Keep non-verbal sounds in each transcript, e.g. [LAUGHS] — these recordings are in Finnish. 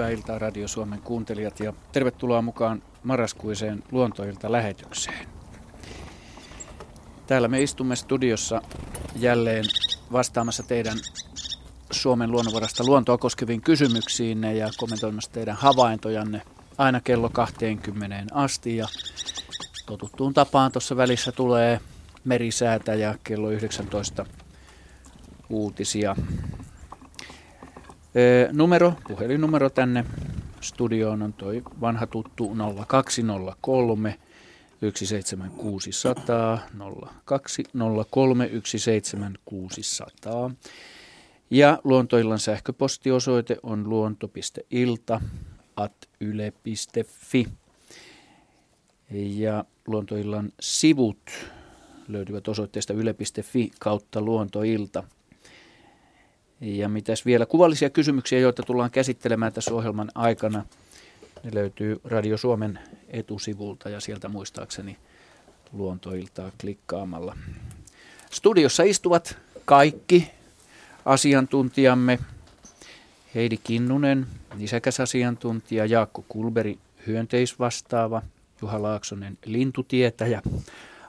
hyvää iltaa Radio Suomen kuuntelijat ja tervetuloa mukaan marraskuiseen Luontoilta lähetykseen. Täällä me istumme studiossa jälleen vastaamassa teidän Suomen luonnonvarasta luontoa koskeviin kysymyksiin ja kommentoimassa teidän havaintojanne aina kello 20 asti. Ja totuttuun tapaan tuossa välissä tulee merisäätä ja kello 19 uutisia. Numero, puhelinnumero tänne studioon on toi vanha tuttu 0203 17600 0203 17600. Ja luontoillan sähköpostiosoite on luonto.ilta at yle.fi. Ja luontoillan sivut löytyvät osoitteesta yle.fi kautta luontoilta. Ja mitäs vielä kuvallisia kysymyksiä, joita tullaan käsittelemään tässä ohjelman aikana. Ne löytyy Radio Suomen etusivulta ja sieltä muistaakseni luontoiltaa klikkaamalla. Studiossa istuvat kaikki asiantuntijamme. Heidi Kinnunen, nisäkäsasiantuntija, Jaakko Kulberi, hyönteisvastaava, Juha Laaksonen, lintutietäjä,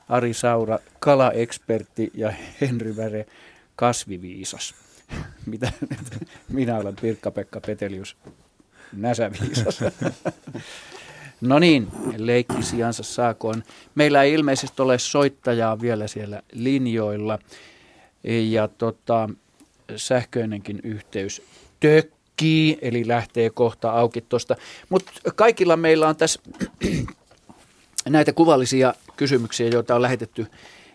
Ari Saura, kalaekspertti ja Henry Väre, kasviviisas. [LAUGHS] Mitä minä olen Pirkka-Pekka Petelius, näsäviisas. [LAUGHS] No niin, leikki sijansa saakoon. Meillä ei ilmeisesti ole soittajaa vielä siellä linjoilla. Ja tota, sähköinenkin yhteys tökkii, eli lähtee kohta auki tuosta. Mutta kaikilla meillä on tässä [CLEARS THROAT] näitä kuvallisia kysymyksiä, joita on lähetetty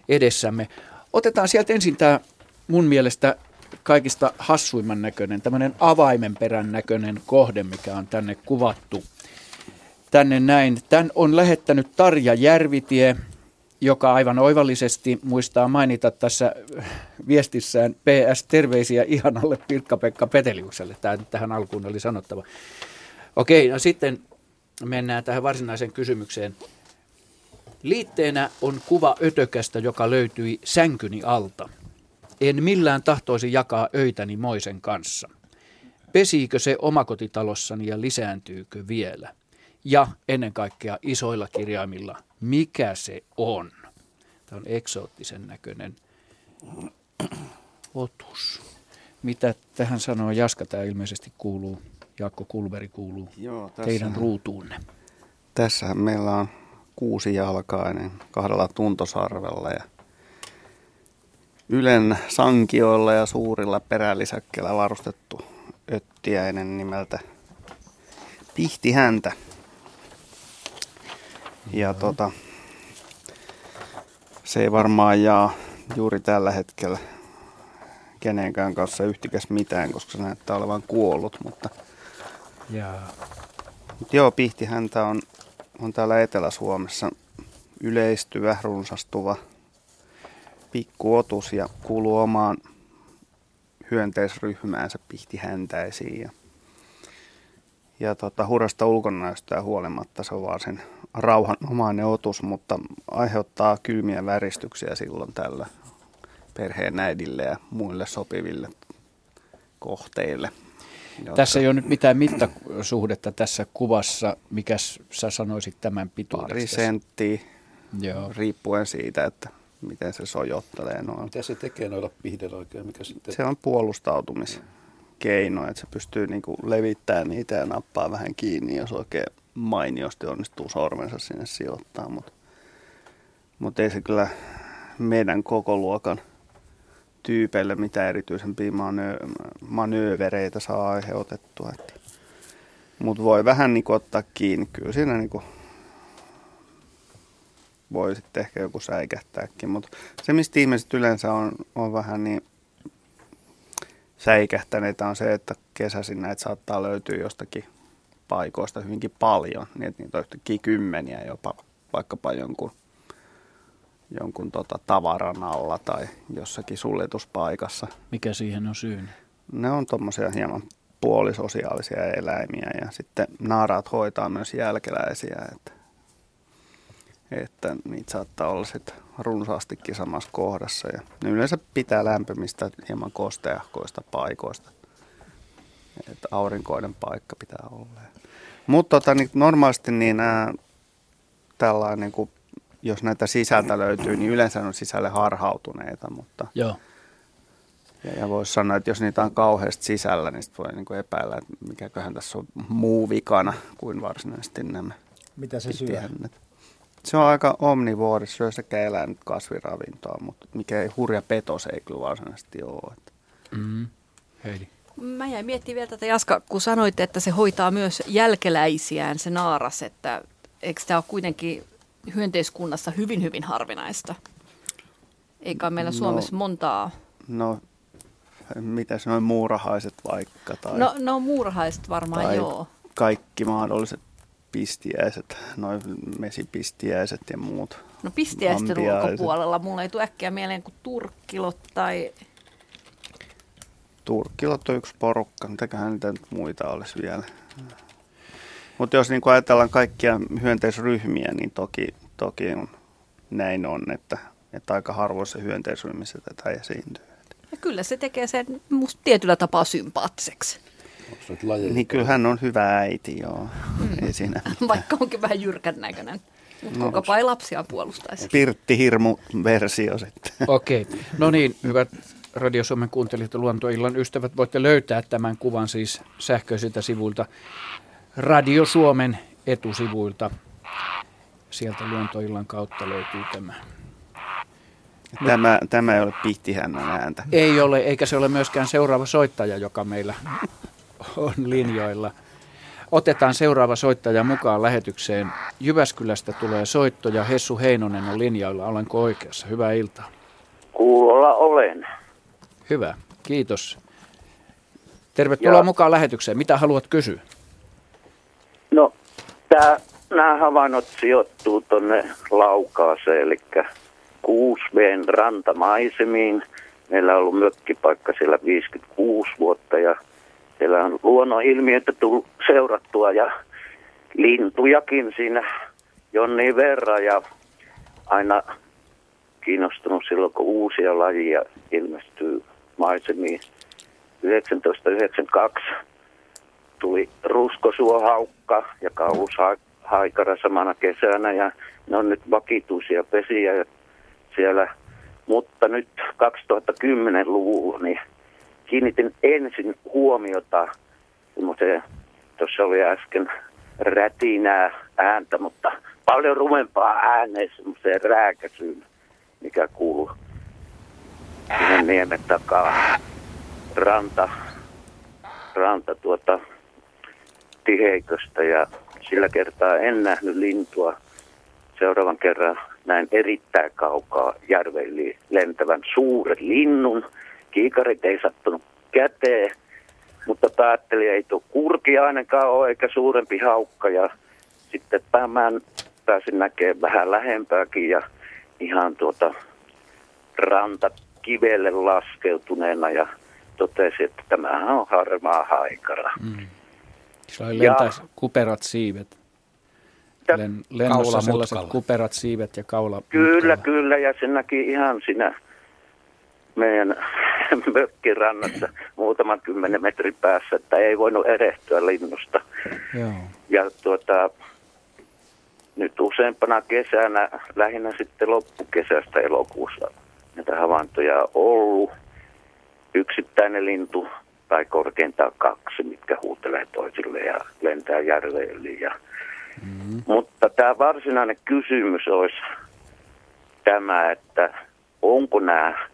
edessämme. Otetaan sieltä ensin tämä mun mielestä kaikista hassuimman näköinen, tämmöinen avaimenperän näköinen kohde, mikä on tänne kuvattu. Tänne näin. Tän on lähettänyt Tarja Järvitie, joka aivan oivallisesti muistaa mainita tässä viestissään PS terveisiä ihanalle Pirkka-Pekka Peteliukselle. Tämä tähän alkuun oli sanottava. Okei, no sitten mennään tähän varsinaiseen kysymykseen. Liitteenä on kuva ötökästä, joka löytyi sänkyni alta. En millään tahtoisi jakaa öitäni moisen kanssa. Pesiikö se omakotitalossani ja lisääntyykö vielä? Ja ennen kaikkea isoilla kirjaimilla, mikä se on? Tämä on eksoottisen näköinen otus. Mitä tähän sanoo Jaska? Tämä ilmeisesti kuuluu, Jaakko Kulveri kuuluu Joo, tässä, teidän ruutuunne. Tässä meillä on kuusi jalkainen kahdella tuntosarvella ja Ylen sankioilla ja suurilla perälisäkkeillä varustettu öttiäinen nimeltä Pihti häntä. Ja tota, se ei varmaan jaa juuri tällä hetkellä kenenkään kanssa yhtikäs mitään, koska se näyttää olevan kuollut, mutta Jaa. Mut joo, häntä on, on täällä Etelä-Suomessa yleistyvä, runsastuva pikkuotus ja kuuluu omaan hyönteisryhmäänsä pihtihäntäisiin. Ja, ja tota, hurrasta ulkonäöstä huolimatta se on vaan sen rauhanomainen otus, mutta aiheuttaa kylmiä väristyksiä silloin tällä perheen äidille ja muille sopiville kohteille. Jotka... Tässä ei ole nyt mitään mittasuhdetta tässä kuvassa. Mikä sä sanoisit tämän pituudesta? Pari senttiä, Joo. riippuen siitä, että miten se sojottelee noin. Mitä se tekee noilla pihdeillä oikein? Mikä sitten... Se on puolustautumiskeino, että se pystyy niinku levittämään niitä ja nappaa vähän kiinni, jos oikein mainiosti onnistuu sormensa sinne sijoittaa. Mutta mut ei se kyllä meidän koko luokan tyypeille mitä erityisempiä manö- manöövereitä saa aiheutettua. Mutta voi vähän niinku ottaa kiinni. Kyllä siinä niinku voi sitten ehkä joku säikähtääkin. Mutta se, mistä ihmiset yleensä on, on vähän niin säikähtäneitä on se, että kesäisin näitä saattaa löytyä jostakin paikoista hyvinkin paljon, niin että niitä on yhtäkkiä kymmeniä jopa vaikkapa jonkun, jonkun tota tavaran alla tai jossakin suljetuspaikassa. Mikä siihen on syyn? Ne on tuommoisia hieman puolisosiaalisia eläimiä ja sitten naaraat hoitaa myös jälkeläisiä, että että niitä saattaa olla sitten runsaastikin samassa kohdassa. Ja ne yleensä pitää lämpimistä hieman kosteahkoista paikoista. että aurinkoinen paikka pitää olla. Mutta tota, niin normaalisti niin ää, tällainen, niin kuin, jos näitä sisältä löytyy, niin yleensä ne on sisälle harhautuneita, mutta Joo. ja, ja voisi sanoa, että jos niitä on kauheasti sisällä, niin sit voi niin kuin epäillä, että mikäköhän tässä on muu vikana kuin varsinaisesti nämä Mitä se syö? piennet. Se on aika omnivuori, syö sekä eläin kasviravintoa, mutta mikä ei hurja petos ei kyllä varsinaisesti ole. Että Mm. Heidi. Mä jäin miettimään vielä tätä Jaska, kun sanoitte, että se hoitaa myös jälkeläisiään se naaras, että eikö tämä ole kuitenkin hyönteiskunnassa hyvin hyvin harvinaista? Eikä meillä No. Suomessa montaa. No, mitä se noin muurahaiset vaikka tai, No, no muurahaiset varmaan tai joo. kaikki mahdolliset pistiäiset, noin mesipistiäiset ja muut. No pistiäisten ampiaiset. ulkopuolella mulla ei tule äkkiä mieleen kuin turkkilot tai... Turkkilot on yksi porukka, mitäköhän niitä nyt muita olisi vielä. Mutta jos niin ajatellaan kaikkia hyönteisryhmiä, niin toki, toki on, näin on, että, että aika harvoissa hyönteisryhmissä tätä esiintyy. Ja kyllä se tekee sen musta tietyllä tapaa sympaattiseksi, Niin kyllä hän on hyvä äiti, joo. Ei siinä. [LAUGHS] vaikka onkin vähän jyrkän näköinen. Mutta No, kukapa ei lapsiaan puolustaisi. Pirtti Hirmu-versio sitten. [LAUGHS] Okei. No niin, hyvät Radio Suomen kuuntelijat ja Luontoillan ystävät, voitte löytää tämän kuvan siis sähköisiltä sivuilta Radio Suomen etusivuilta. Sieltä Luontoillan kautta löytyy tämä. Tämä, tämä ei ole pihtihännän ääntä. Ei ole, eikä se ole myöskään seuraava soittaja, joka meillä on linjoilla. Otetaan seuraava soittaja mukaan lähetykseen. Jyväskylästä tulee soitto ja Hessu Heinonen on linjoilla. Olenko oikeassa? Hyvää iltaa. Kuulolla olen. Hyvä, kiitos. Tervetuloa Joo. mukaan lähetykseen. Mitä haluat kysyä? No, tää, nämä havainnot sijoittuu tuonne Laukaaseen, eli Kuusveen rantamaisemiin. Meillä on ollut mökkipaikka siellä 56 vuotta ja siellä on luonnonilmiöitä tullut seurattua ja lintujakin siinä jonnin verran ja aina kiinnostunut silloin, kun uusia lajia ilmestyy maisemiin. 1992 tuli ruskosuohaukka ja kaulushaikara samana kesänä ja ne on nyt vakituisia pesiä siellä. Mutta nyt 2010-luvulla niin kiinnitin ensin huomiota semmoiseen, tuossa oli äsken rätinää ääntä, mutta paljon rumempaa ääneen semmoiseen rääkäsyyn, mikä kuuluu sinne niemen takaa ranta, ranta tuota tiheiköstä ja sillä kertaa en nähnyt lintua. Seuraavan kerran näin erittäin kaukaa järveen lentävän suuren linnun. Kiikarit ei sattunut käteen, mutta päättelin, ei tuo kurki ainakaan ole eikä suurempi haukka. Ja sitten mä pääsin näkemään vähän lähempääkin ja ihan tuota rantakivelle laskeutuneena ja totesi, että tämähän on harmaa haikara. Mm. Sillä oli Ja- lentäisi kuperat siivet. Len, lennossa sellaiset kuperat siivet ja kaula Kyllä, mutkalla. kyllä, ja se näki ihan siinä meidän [LAUGHS] mökkirannassa muutaman kymmenen metrin päässä, että ei voinut erehtyä linnusta. Joo. Ja tuota, nyt useampana kesänä, lähinnä sitten loppukesästä elokuussa, näitä havaintoja on ollut. Yksittäinen lintu tai korkeintaan kaksi, mitkä huutelee toisille ja lentää järveen yli. Ja, mm-hmm. Mutta tämä varsinainen kysymys olisi tämä, että onko nämä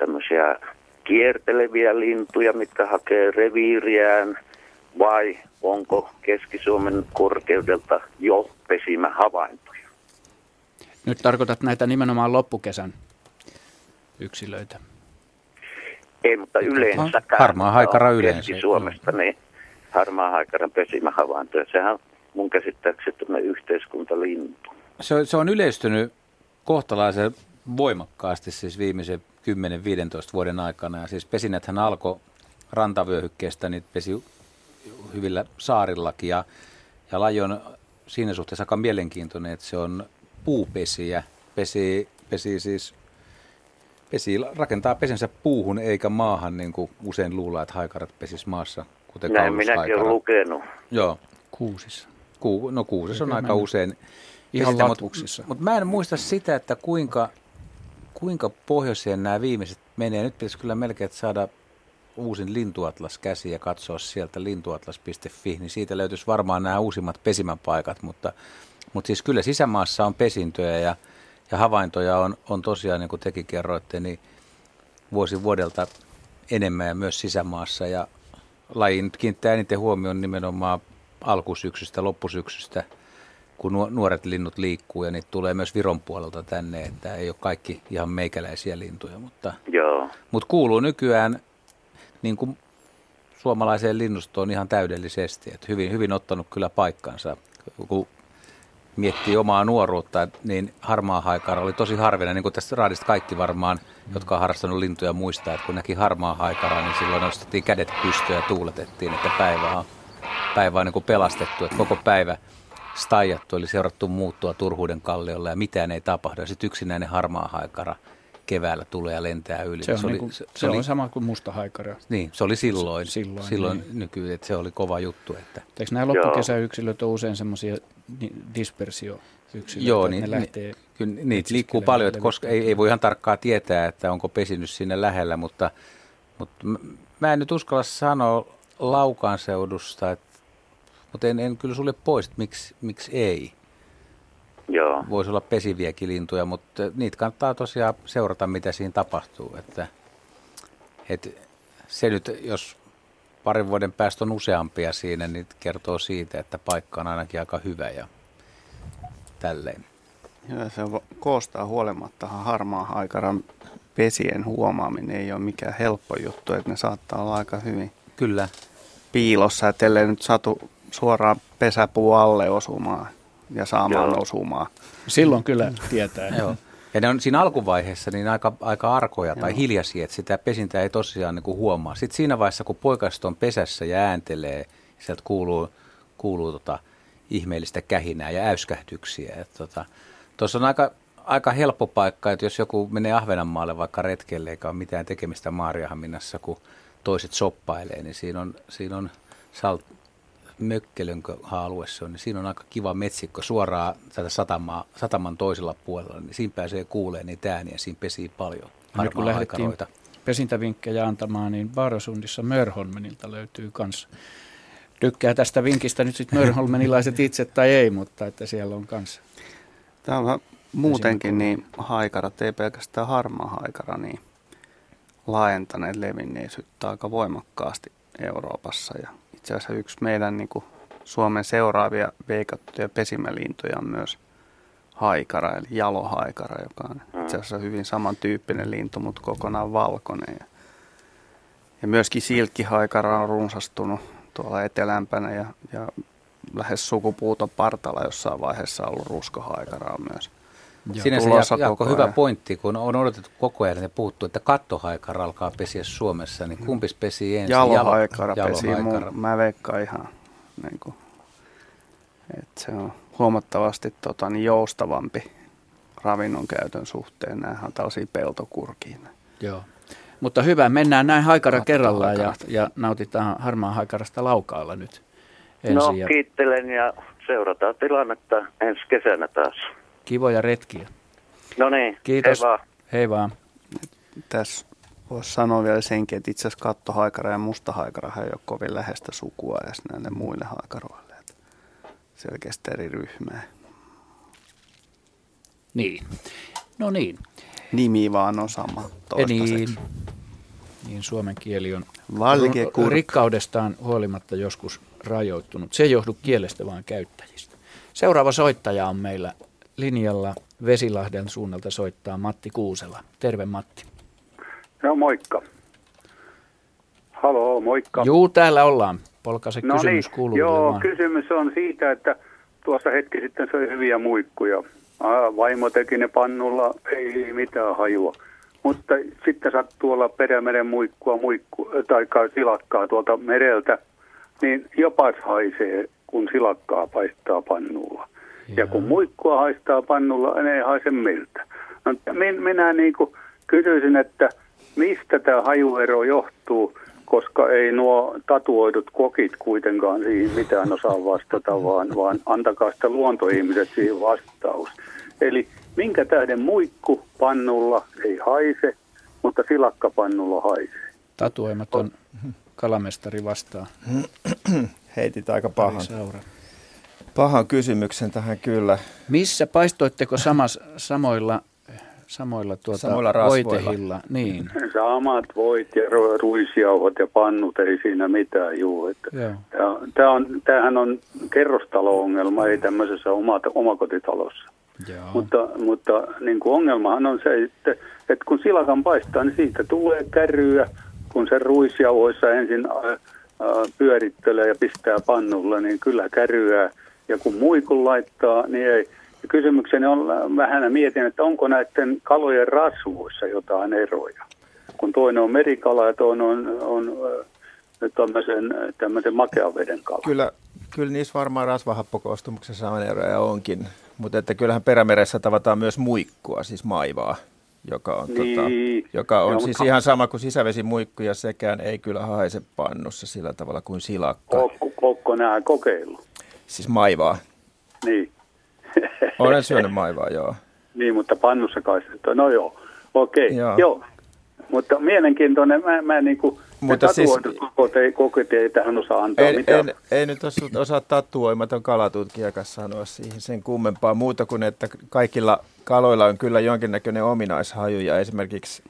tämmöisiä kierteleviä lintuja, mitkä hakee reviiriään, vai onko Keski-Suomen korkeudelta jo pesimähavaintoja? Nyt tarkoitat näitä nimenomaan loppukesän yksilöitä. Ei, mutta yleensä. Harmaa haikara yleensä. Suomesta niin harmaa haikaran pesimähavaintoja. Sehän on mun käsittääkseni tämmöinen yhteiskuntalintu. Se, se on yleistynyt kohtalaisen voimakkaasti siis viimeisen 10-15 vuoden aikana. Ja siis pesinäthän alkoi rantavyöhykkeestä, niin pesi hyvillä saarillakin. Ja, ja laji on siinä suhteessa aika mielenkiintoinen, että se on puupesiä. Pesi, pesi siis pesi, rakentaa pesensä puuhun eikä maahan, niin kuin usein luullaan, että haikarat pesis maassa kuten Näin minäkin olen lukenut. Joo, Kuusissa. Ku, no kuuses on aika mä- usein. Ihan latvuksissa. Mutta mut mä en muista sitä, että kuinka, kuinka pohjoiseen nämä viimeiset menee. Nyt pitäisi kyllä melkein saada uusin lintuatlas käsi ja katsoa sieltä lintuatlas.fi, niin siitä löytyisi varmaan nämä uusimmat pesimäpaikat, mutta, mutta siis kyllä sisämaassa on pesintöjä ja, ja havaintoja on, on tosiaan, niin kuin tekin kerroitte, niin vuosi vuodelta enemmän ja myös sisämaassa ja laji nyt kiinnittää eniten huomioon nimenomaan alkusyksystä, loppusyksystä, kun nuo- nuoret linnut liikkuu ja niitä tulee myös Viron puolelta tänne, että ei ole kaikki ihan meikäläisiä lintuja, mutta, Joo. mutta kuuluu nykyään niin kuin suomalaiseen linnustoon ihan täydellisesti, että hyvin, hyvin ottanut kyllä paikkansa, kun miettii omaa nuoruutta, niin harmaa haikara oli tosi harvinainen, niin kuin tästä raadista kaikki varmaan, jotka on harrastanut lintuja muistaa, että kun näki harmaa haikaraa, niin silloin nostettiin kädet pystyyn ja tuuletettiin, että päivä on, päivä on niin kuin pelastettu, että koko päivä staijattu, eli seurattu muuttua Turhuuden kalliolla ja mitään ei tapahdu. Sitten yksinäinen harmaa haikara keväällä tulee ja lentää yli. Se on, se, oli, niinku, se, se se oli, on sama kuin musta haikara. niin, se oli silloin, Silloin, silloin niin. nykyään, että se oli kova juttu. Että, Eikö nämä loppukesäyksilöt ole usein semmoisia dispersioyksilöitä, Joo, niin, ne lähtee kyllä niitä liikkuu paljon, että koska ei, ei voi ihan tarkkaan tietää, että onko pesinyt sinne lähellä, mutta, mutta mä en nyt uskalla sanoa Laukaan seudusta, että, mutta en, en kyllä sulle pois, että miksi, miksi ei. Joo. Voisi olla pesiviäkin lintuja, mutta niitä kannattaa tosiaan seurata, mitä siinä tapahtuu. Että, että se nyt, jos parin vuoden päästä on useampia siinä, niin kertoo siitä, että paikka on ainakin aika hyvä ja tälleen. Ja se koostaa huolimattahan harmaa haikaran pesien huomaaminen ei ole mikään helppo juttu, että ne saattaa olla aika hyvin Kyllä, piilossa, että ellei nyt satu suoraan pesäpuu alle osumaan ja saamaan Joo. osumaan. Silloin kyllä tietää. [LAUGHS] Joo. Ja ne on siinä alkuvaiheessa niin aika, aika arkoja tai hiljaisia, että sitä pesintää ei tosiaan niin kuin huomaa. Sitten siinä vaiheessa, kun poikaset on pesässä ja ääntelee, sieltä kuuluu, kuuluu tota ihmeellistä kähinää ja äyskähdyksiä. Että tota, tuossa on aika, aika helppo paikka, että jos joku menee Ahvenanmaalle vaikka retkelle eikä ole mitään tekemistä Maariahaminassa, kun toiset soppailee, niin siinä on, siinä on salt, Mökkelönkö alue se on, niin siinä on aika kiva metsikko suoraan tätä satamaa, sataman toisella puolella, niin siinä pääsee kuulee niitä ääniä, siinä pesii paljon Nyt kun harmaa lähdettiin pesintävinkkejä antamaan, niin Baarosundissa Mörholmenilta löytyy kans. Tykkää tästä vinkistä nyt sitten Mörholmenilaiset [LAUGHS] itse tai ei, mutta että siellä on kans. Tämä on vähän muutenkin niin haikarat, ei pelkästään harmaa haikara, niin laajentaneet levinneisyyttä aika voimakkaasti Euroopassa. Ja itse asiassa yksi meidän niin kuin Suomen seuraavia veikattuja pesimälintuja on myös haikara, eli jalohaikara, joka on itse asiassa hyvin samantyyppinen lintu, mutta kokonaan valkoinen. Ja, ja myöskin silkkihaikara on runsastunut tuolla etelämpänä ja, ja lähes sukupuuton partalla jossain vaiheessa ollut ruskohaikara on myös. Sinänsä Jaakko, Jaakko hyvä ajan. pointti, kun on odotettu koko ajan ja puhuttu, että kattohaikara alkaa pesiä Suomessa, niin kumpis pesii ensin? Jalohaikara Jalo- pesi jalohaikara. mun, mä veikkaan ihan, niin kuin, että se on huomattavasti tota, niin joustavampi ravinnon käytön suhteen. Nämähän on tällaisia peltokurkia. Joo. Mutta hyvä, mennään näin haikara Katto kerrallaan ja, ja nautitaan harmaa haikarasta laukaalla nyt ensin. No ja kiittelen ja seurataan tilannetta ensi kesänä taas. Kivoja retkiä. No niin, Kiitos. hei vaan. Hei vaan. Tässä voisi sanoa vielä senkin, että itse asiassa kattohaikara ja mustahaikara ei ole kovin läheistä sukua edes näille muille haikaroille. Että Selkeästi eri ryhmää. Niin. No niin. Nimi vaan on sama Ja toistaiseksi. niin, niin suomen kieli on Valkeakurkka. ru- rikkaudestaan huolimatta joskus rajoittunut. Se ei johdu kielestä, vaan käyttäjistä. Seuraava soittaja on meillä linjalla Vesilahden suunnalta soittaa Matti Kuusela. Terve Matti. No moikka. Haloo, moikka. Juu, täällä ollaan. Polka se no kysymys niin, kuuluu joo, vaan. kysymys on siitä, että tuossa hetki sitten söi hyviä muikkuja. Aa, vaimo teki ne pannulla, ei mitään hajua. Mutta sitten sattuu olla perämeren muikkua, muikku, tai silakkaa tuolta mereltä, niin jopas haisee, kun silakkaa paistaa pannulla. Ja kun muikkua haistaa pannulla, ne ei haise miltä. No, min- minä niin kuin kysyisin, että mistä tämä hajuero johtuu, koska ei nuo tatuoidut kokit kuitenkaan siihen mitään osaa vastata, vaan, vaan antakaa sitä luontoihmiset siihen vastaus. Eli minkä tähden muikku pannulla ei haise, mutta silakkapannulla haisee? Tatuoimaton kalamestari vastaa. [CLEARS THROAT] Heitit aika pahan, Saura. Pahan kysymyksen tähän kyllä. Missä paistoitteko samas, samoilla, samoilla, tuota, Samoilla voitehilla? Niin. Samat voit ja ru- ruisjauhot ja pannut, ei siinä mitään juu. Että tää, on, tämähän on kerrostalo-ongelma, ei tämmöisessä oma, omakotitalossa. Joo. Mutta, mutta niin kuin ongelmahan on se, että, että kun silakan paistaa, niin siitä tulee käryä, kun se ruisjauhoissa ensin pyörittelee ja pistää pannulla, niin kyllä käryää. Ja kun muikun laittaa, niin ei. Ja kysymykseni on vähän mietin, että onko näiden kalojen rasvuissa jotain eroja. Kun toinen on merikala ja toinen on, on ää, tämmöisen, tämmöisen makean veden kala. Kyllä, kyllä niissä varmaan rasvahappokoostumuksessa on eroja onkin, mutta että kyllähän perämeressä tavataan myös muikkua, siis maivaa, joka on, Niin. tota, joka on Joo, siis mutta- ihan sama kuin sisävesimuikku ja sekään ei kyllä haise pannussa sillä tavalla kuin silakka, Kokko, kokko nämä kokeillut. Siis maivaa. Niin. [LAUGHS] Olen syönyt maivaa, joo. Niin, mutta pannussa kai se, no joo, okei, Joo. joo. joo. Mutta mielenkiintoinen, mä, mä niin kuin, Mutta siis- kokot, ei, tähän osaa antaa En, mitään. en, ei nyt osu- osaa tatuoimaton kalatutkijakas sanoa siihen sen kummempaa muuta kuin, että kaikilla kaloilla on kyllä jonkinnäköinen ominaishaju ja esimerkiksi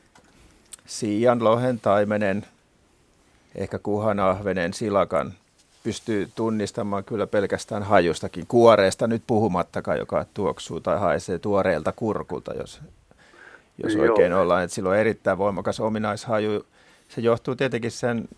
siian, lohen, taimenen, ehkä kuhanahvenen, silakan pystyy tunnistamaan kyllä pelkästään hajustakin. Kuoreesta nyt puhumattakaan, joka tuoksuu tai haisee tuoreelta kurkulta, jos, jos Joo. oikein ollaan. Että sillä on erittäin voimakas ominaishaju. Se johtuu tietenkin sen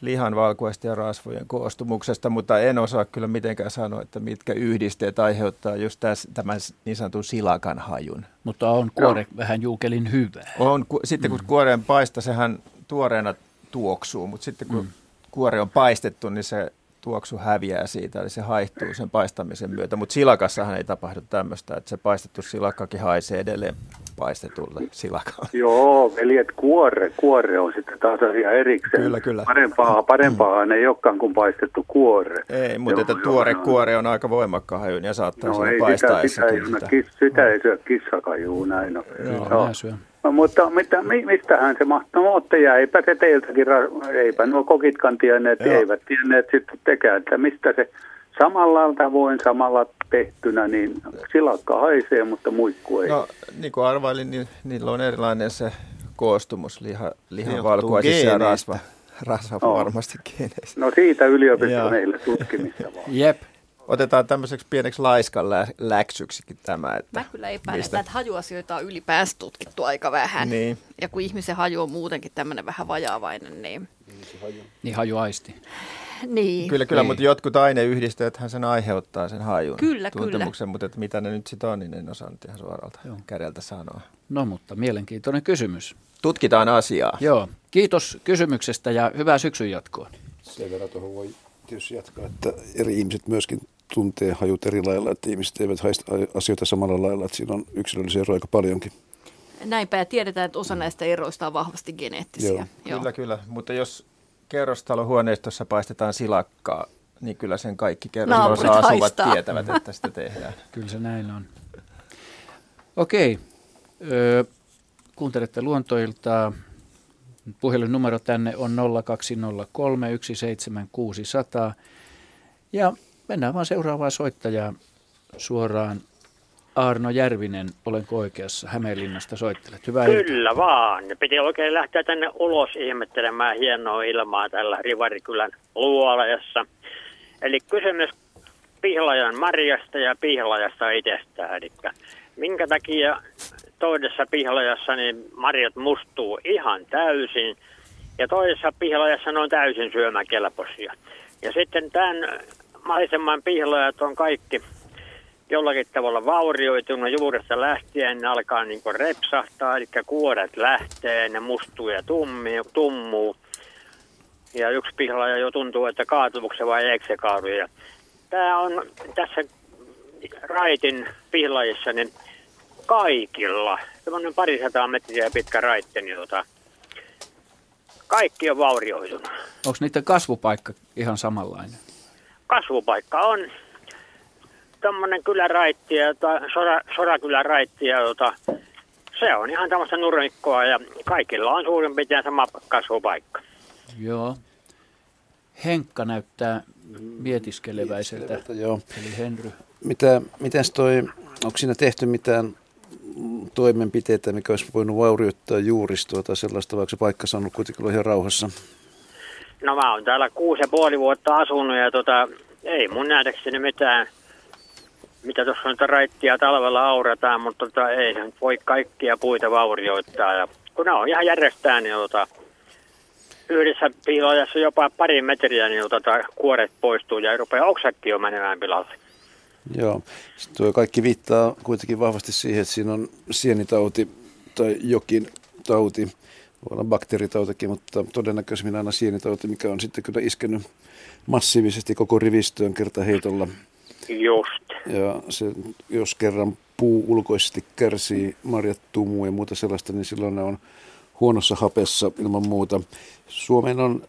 lihan valkuaisten ja rasvojen koostumuksesta, mutta en osaa kyllä mitenkään sanoa, että mitkä yhdisteet aiheuttaa just täs, tämän niin sanotun silakan hajun. Mutta on kuore vähän juukelin hyvää. On, ku, sitten kun kuoreen paista, sehän tuoreena tuoksuu, mutta sitten kun mm. Kuore on paistettu, niin se tuoksu häviää siitä, eli se haihtuu sen paistamisen myötä. Mutta silakassahan ei tapahdu tämmöistä, että se paistettu silakkakin haisee edelleen paistetulle silakalle. Joo, veljet, kuore, kuore on sitten taas asia erikseen. Kyllä, kyllä. Parempaa, parempaa mm. ei olekaan kuin paistettu kuore. Ei, mutta Joo, että joo, tuore joo. kuore on aika voimakkaan hajun ja saattaa No ei sitä, sitä, sitä. sitä. sitä ei syö kissakaan, juu, näin. Joo, mä syön. No, mutta mitä, mi, mistähän se mahtaa? No, mutta jäipä se teiltäkin, eipä nuo kokitkaan tienneet, Joo. eivät tienneet sitten tekään, että mistä se samalla tavoin, samalla tehtynä, niin silakka haisee, mutta muikku ei. No, niin kuin arvailin, niin niillä on erilainen se koostumus liha, lihan valkuaisissa ja geeneistä. rasva. Rasva No. varmasti geeneissä. No siitä yliopisto meille tutkimista vaan. Jep. Otetaan tämmöiseksi pieneksi laiskan lä- läksyksikin tämä. Että Mä kyllä epäilen, mistä- että hajuasioita on ylipäänsä tutkittu aika vähän. Niin. Ja kun ihmisen haju on muutenkin tämmöinen vähän vajaavainen, niin... Niin hajuaisti. niin. Kyllä, kyllä, Niin. mutta jotkut aineyhdisteethän sen aiheuttaa sen hajun Kyllä, kyllä. tuntemuksen, mutta että mitä ne nyt sitten on, niin en osaa nyt ihan suoralta kädeltä sanoa. No mutta mielenkiintoinen kysymys. Tutkitaan asiaa. Joo, kiitos kysymyksestä ja hyvää syksyn jatkoa. Sen verran tuohon voi tietysti jatkaa, että eri ihmiset myöskin tuntee hajut eri lailla, että ihmiset eivät haista asioita samalla lailla, että siinä on yksilöllisiä eroja aika paljonkin. Näinpä ja tiedetään, että osa näistä eroista on vahvasti geneettisiä. Joo. Kyllä, kyllä, mutta jos kerrostalohuoneistossa paistetaan silakkaa, niin kyllä sen kaikki kerrostalossa asuvat haistaa. tietävät, että sitä tehdään. [LAUGHS] Kyllä se näin on. Okei. Öö, kuuntelette luontoiltaa. Puhelinnumero tänne on 0203 17600. Ja mennään vaan seuraavaan soittajaan suoraan. Arno Järvinen, olenko oikeassa? Hämeenlinnasta soittelet. Hyvää. Kyllä vaan. Ja Piti oikein lähteä tänne ulos ihmettelemään hienoa ilmaa tällä Rivarikylän luolajassa. Eli kysymys pihlajan marjasta ja pihlajasta itsestään. Eli minkä takia toisessa pihlajassa niin marjat mustuu ihan täysin ja toisessa pihlajassa ne on täysin syömäkelpoisia. Ja sitten tämän maiseman pihlajat on kaikki jollakin tavalla vaurioitunut juuresta lähtien, ne alkaa niin repsahtaa, eli kuoret lähtee, ne mustuu ja tummii, tummuu. Ja yksi pihlaaja jo tuntuu, että kaatuuko vai eikö se kaadu. Tämä on tässä raitin pihlaajissa, niin kaikilla, semmoinen parisataa metriä pitkä raitti, niin tota, kaikki on vaurioitunut. Onko niiden kasvupaikka ihan samanlainen? Kasvupaikka on tämmöinen kyläraitti, tai sora, sorakylän raitti, ja tota, se on ihan tämmöistä nurmikkoa ja kaikilla on suurin piirtein sama kasvupaikka. Joo. Henkka näyttää mietiskeleväiseltä, Joo. eli Henry. Mitä, mitäs toi, onko siinä tehty mitään toimenpiteitä, mikä olisi voinut vaurioittaa juuristoa tai sellaista, vaikka se paikka saanut kuitenkin olla ihan rauhassa? No mä oon täällä kuusi ja puoli vuotta asunut ja tota, ei mun nähdäkseni mitään, mitä tuossa on raittia talvella aurataan, mutta tota, ei se voi kaikkia puita vaurioittaa. Ja kun ne on ihan järjestään, niin tota, yhdessä piilojassa jopa pari metriä, niin tota, kuoret poistuu ja rupeaa oksakki jo menemään pilalle. Joo. Sitten tuo kaikki viittaa kuitenkin vahvasti siihen, että siinä on sienitauti tai jokin tauti. Voi olla bakteeritautikin, mutta todennäköisemmin aina sienitauti, mikä on sitten kyllä iskenyt massiivisesti koko rivistöön kertaheitolla. Just. Ja se, jos kerran puu ulkoisesti kärsii marjattumua ja muuta sellaista, niin silloin ne on huonossa hapessa ilman muuta. Suomeen on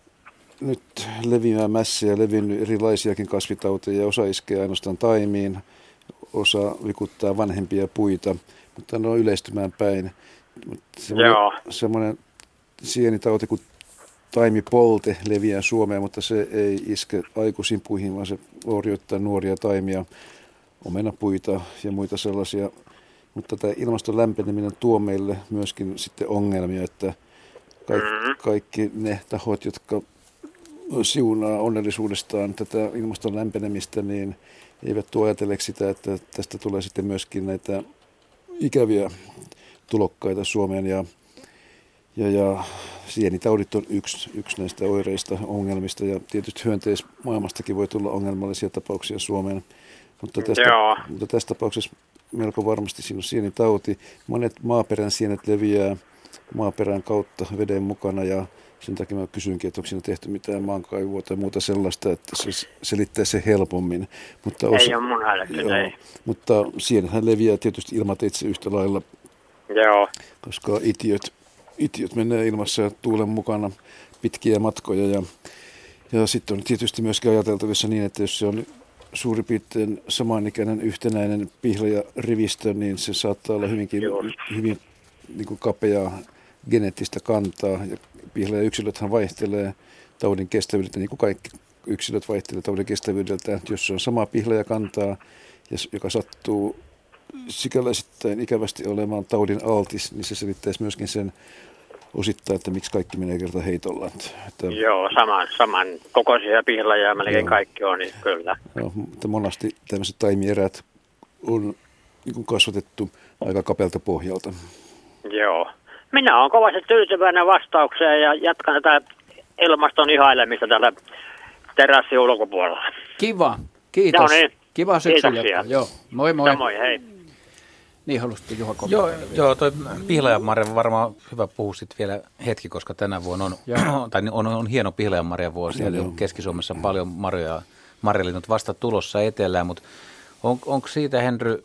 nyt leviämässä ja levinnyt erilaisiakin kasvitauteja. Osa iskee ainoastaan taimiin, osa vikuttaa vanhempia puita, mutta ne on yleistymään päin. Semmoinen, Joo. semmoinen sienitauti kuin taimipolte leviää Suomeen, mutta se ei iske aikuisiin puihin, vaan se vaurioittaa nuoria taimia, omenapuita ja muita sellaisia. Mutta tämä ilmaston lämpeneminen tuo meille myöskin sitten ongelmia, että kaikki, kaikki ne tahot, jotka siunaa onnellisuudestaan tätä ilmaston lämpenemistä, niin eivät tuo ajatelleeksi sitä, että tästä tulee sitten myöskin näitä ikäviä tulokkaita Suomeen ja, ja, ja sienitaudit on yksi, yksi näistä oireista, ongelmista ja tietysti hyönteismaailmastakin voi tulla ongelmallisia tapauksia Suomeen, mutta tästä, Joo. mutta tässä tapauksessa melko varmasti siinä on sienitauti. Monet maaperän sienet leviää maaperän kautta veden mukana ja sen takia mä kysynkin, että onko siinä tehty mitään maankaivua tai muuta sellaista, että se selittää se helpommin. Mutta Ei ole mun ei. mutta sienethän leviää tietysti ilmateitse yhtä lailla, Joo. koska itiöt, itiöt menee ilmassa ja tuulen mukana pitkiä matkoja. Ja, ja sitten on tietysti myöskin ajateltavissa niin, että jos se on suurin piirtein samanikäinen yhtenäinen pihla ja rivistö, niin se saattaa olla hyvinkin hyvin niin kuin kapeaa geneettistä kantaa. Ja pihla ja yksilöthän vaihtelee taudin kestävyydeltä, niin kuin kaikki yksilöt vaihtelee taudin kestävyydeltä. Jos on sama pihla ja kantaa, ja s- joka sattuu sikäläisittäin ikävästi olemaan taudin altis, niin se selittäisi myöskin sen osittain, että miksi kaikki menee kerta heitolla. Että, Joo, saman, saman kokoisia pihlajia melkein Joo. kaikki on, niin kyllä. joo, mutta monasti tämmöiset taimierät on niin kasvatettu aika kapelta pohjalta. Joo. Minä olen kovasti tyytyväinen vastaukseen ja jatkan tätä ilmaston ihailemista täällä terassin ulkopuolella. Kiva, kiitos. No niin. Kiva syksyn jatkoa. Joo, moi moi. Samoin, hei. Niin halusitte Juha Joo, vielä. joo toi pihlajanmarja varmaan hyvä puhua sitten vielä hetki, koska tänä vuonna on, [CLEARS THROAT] tai on, on hieno pihlajanmarjan vuosi. Eli on Keski-Suomessa paljon marjoja, marjalinnut vasta tulossa etelään, mutta on, onko siitä Henry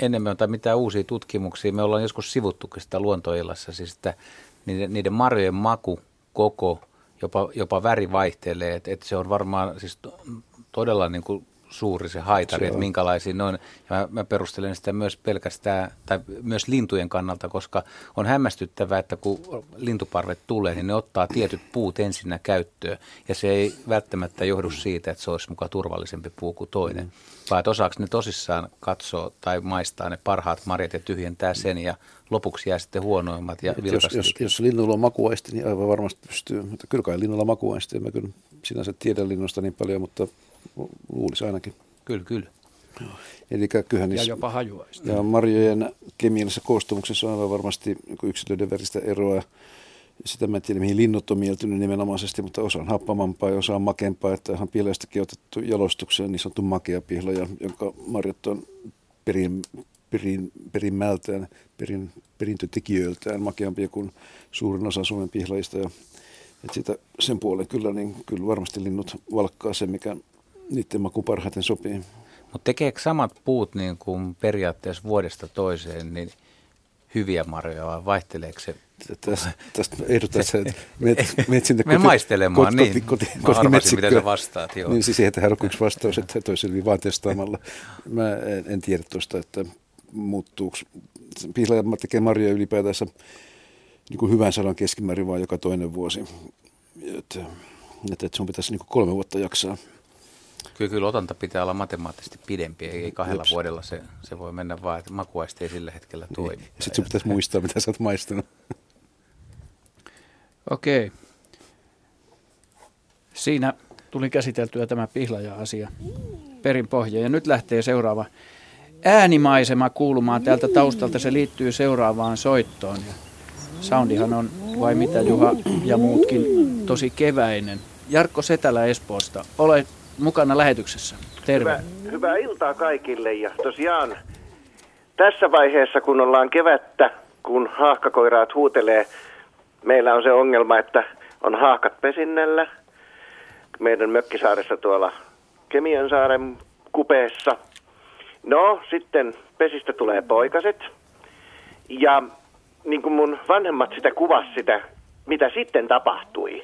enemmän tai mitään uusia tutkimuksia? Me ollaan joskus sivuttukin sitä luontoillassa, siis että niiden, niiden marjojen maku, koko, jopa, jopa väri vaihtelee, että et se on varmaan siis to, todella niin kuin suuri se haitari, Se että minkälaisia ne on. Ja mä, mä perustelen sitä myös pelkästään, tai myös lintujen kannalta, koska on hämmästyttävää, että kun lintuparvet tulee, niin ne ottaa tietyt puut ensinnä käyttöön. Ja se ei välttämättä johdu siitä, että se olisi mukaan turvallisempi puu kuin toinen. Mm. Vaan että osaako ne tosissaan katsoa tai maistaa ne parhaat marjat ja tyhjentää sen ja lopuksi jää sitten huonoimmat ja jos, jos, jos linnulla on makuaisti, niin aivan varmasti pystyy. Mutta kyllä kai linnulla makuaisti. En mä kyllä sinänsä tiedä linnusta niin paljon, mutta luulisi ainakin. Kyllä, kyllä. Eli kyllähän Ja niissä, jopa hajuaista. ja marjojen kemiallisessa koostumuksessa on aivan varmasti yksilöiden välistä eroa. Sitä mä en tiedä, mihin linnut on mieltynyt nimenomaisesti, mutta osa on happamampaa ja osa on makempaa. Että ihan pileästäkin otettu jalostukseen niin sanottu makea pihla, jonka marjat on perin, perin, perimmältään, perin, perintötekijöiltään makeampia kuin suurin osa Suomen pihlajista. Ja, että sitä, sen puolen kyllä, niin kyllä varmasti linnut valkkaa se, mikä niiden maku parhaiten sopii. Mutta tekeekö samat puut niin kuin periaatteessa vuodesta toiseen, niin hyviä marjoja vai vaihteleeko se? Tästä, tästä ehdotat sä, että menet, [LAUGHS] menet sinne koti, maistelemaan, koti, niin. Koti, koti, koti, Mä arvasin, mitä sä vastaat. Joo. Niin siis tähän yksi vastaus, että toi selvii vaan testaamalla. Mä en, en tiedä tuosta, että muuttuuko. Pihlaja tekee marjoja ylipäätänsä niin kuin hyvän sadan keskimäärin vaan joka toinen vuosi. Että, että sun pitäisi niin kuin kolme vuotta jaksaa. Kyllä, kyllä otanta pitää olla matemaattisesti pidempi, ei kahdella Jeps. vuodella se, se voi mennä vaan, että makuaisti ei sillä hetkellä niin. toimi. Niin. Sitten sun pitäisi muistaa, mitä sä oot maistanut. Okei. Siinä tuli käsiteltyä tämä pihlaja-asia perin pohja. Ja nyt lähtee seuraava äänimaisema kuulumaan täältä taustalta. Se liittyy seuraavaan soittoon. Ja soundihan on, vai mitä Juha ja muutkin, tosi keväinen. Jarkko Setälä Espoosta, ole mukana lähetyksessä. Terve. Hyvä, hyvää iltaa kaikille ja tosiaan tässä vaiheessa, kun ollaan kevättä, kun haahkakoiraat huutelee, meillä on se ongelma, että on haahkat pesinnällä meidän mökkisaaressa tuolla Kemiansaaren kupeessa. No, sitten pesistä tulee poikaset. Ja niin kuin mun vanhemmat sitä kuvasi sitä, mitä sitten tapahtui,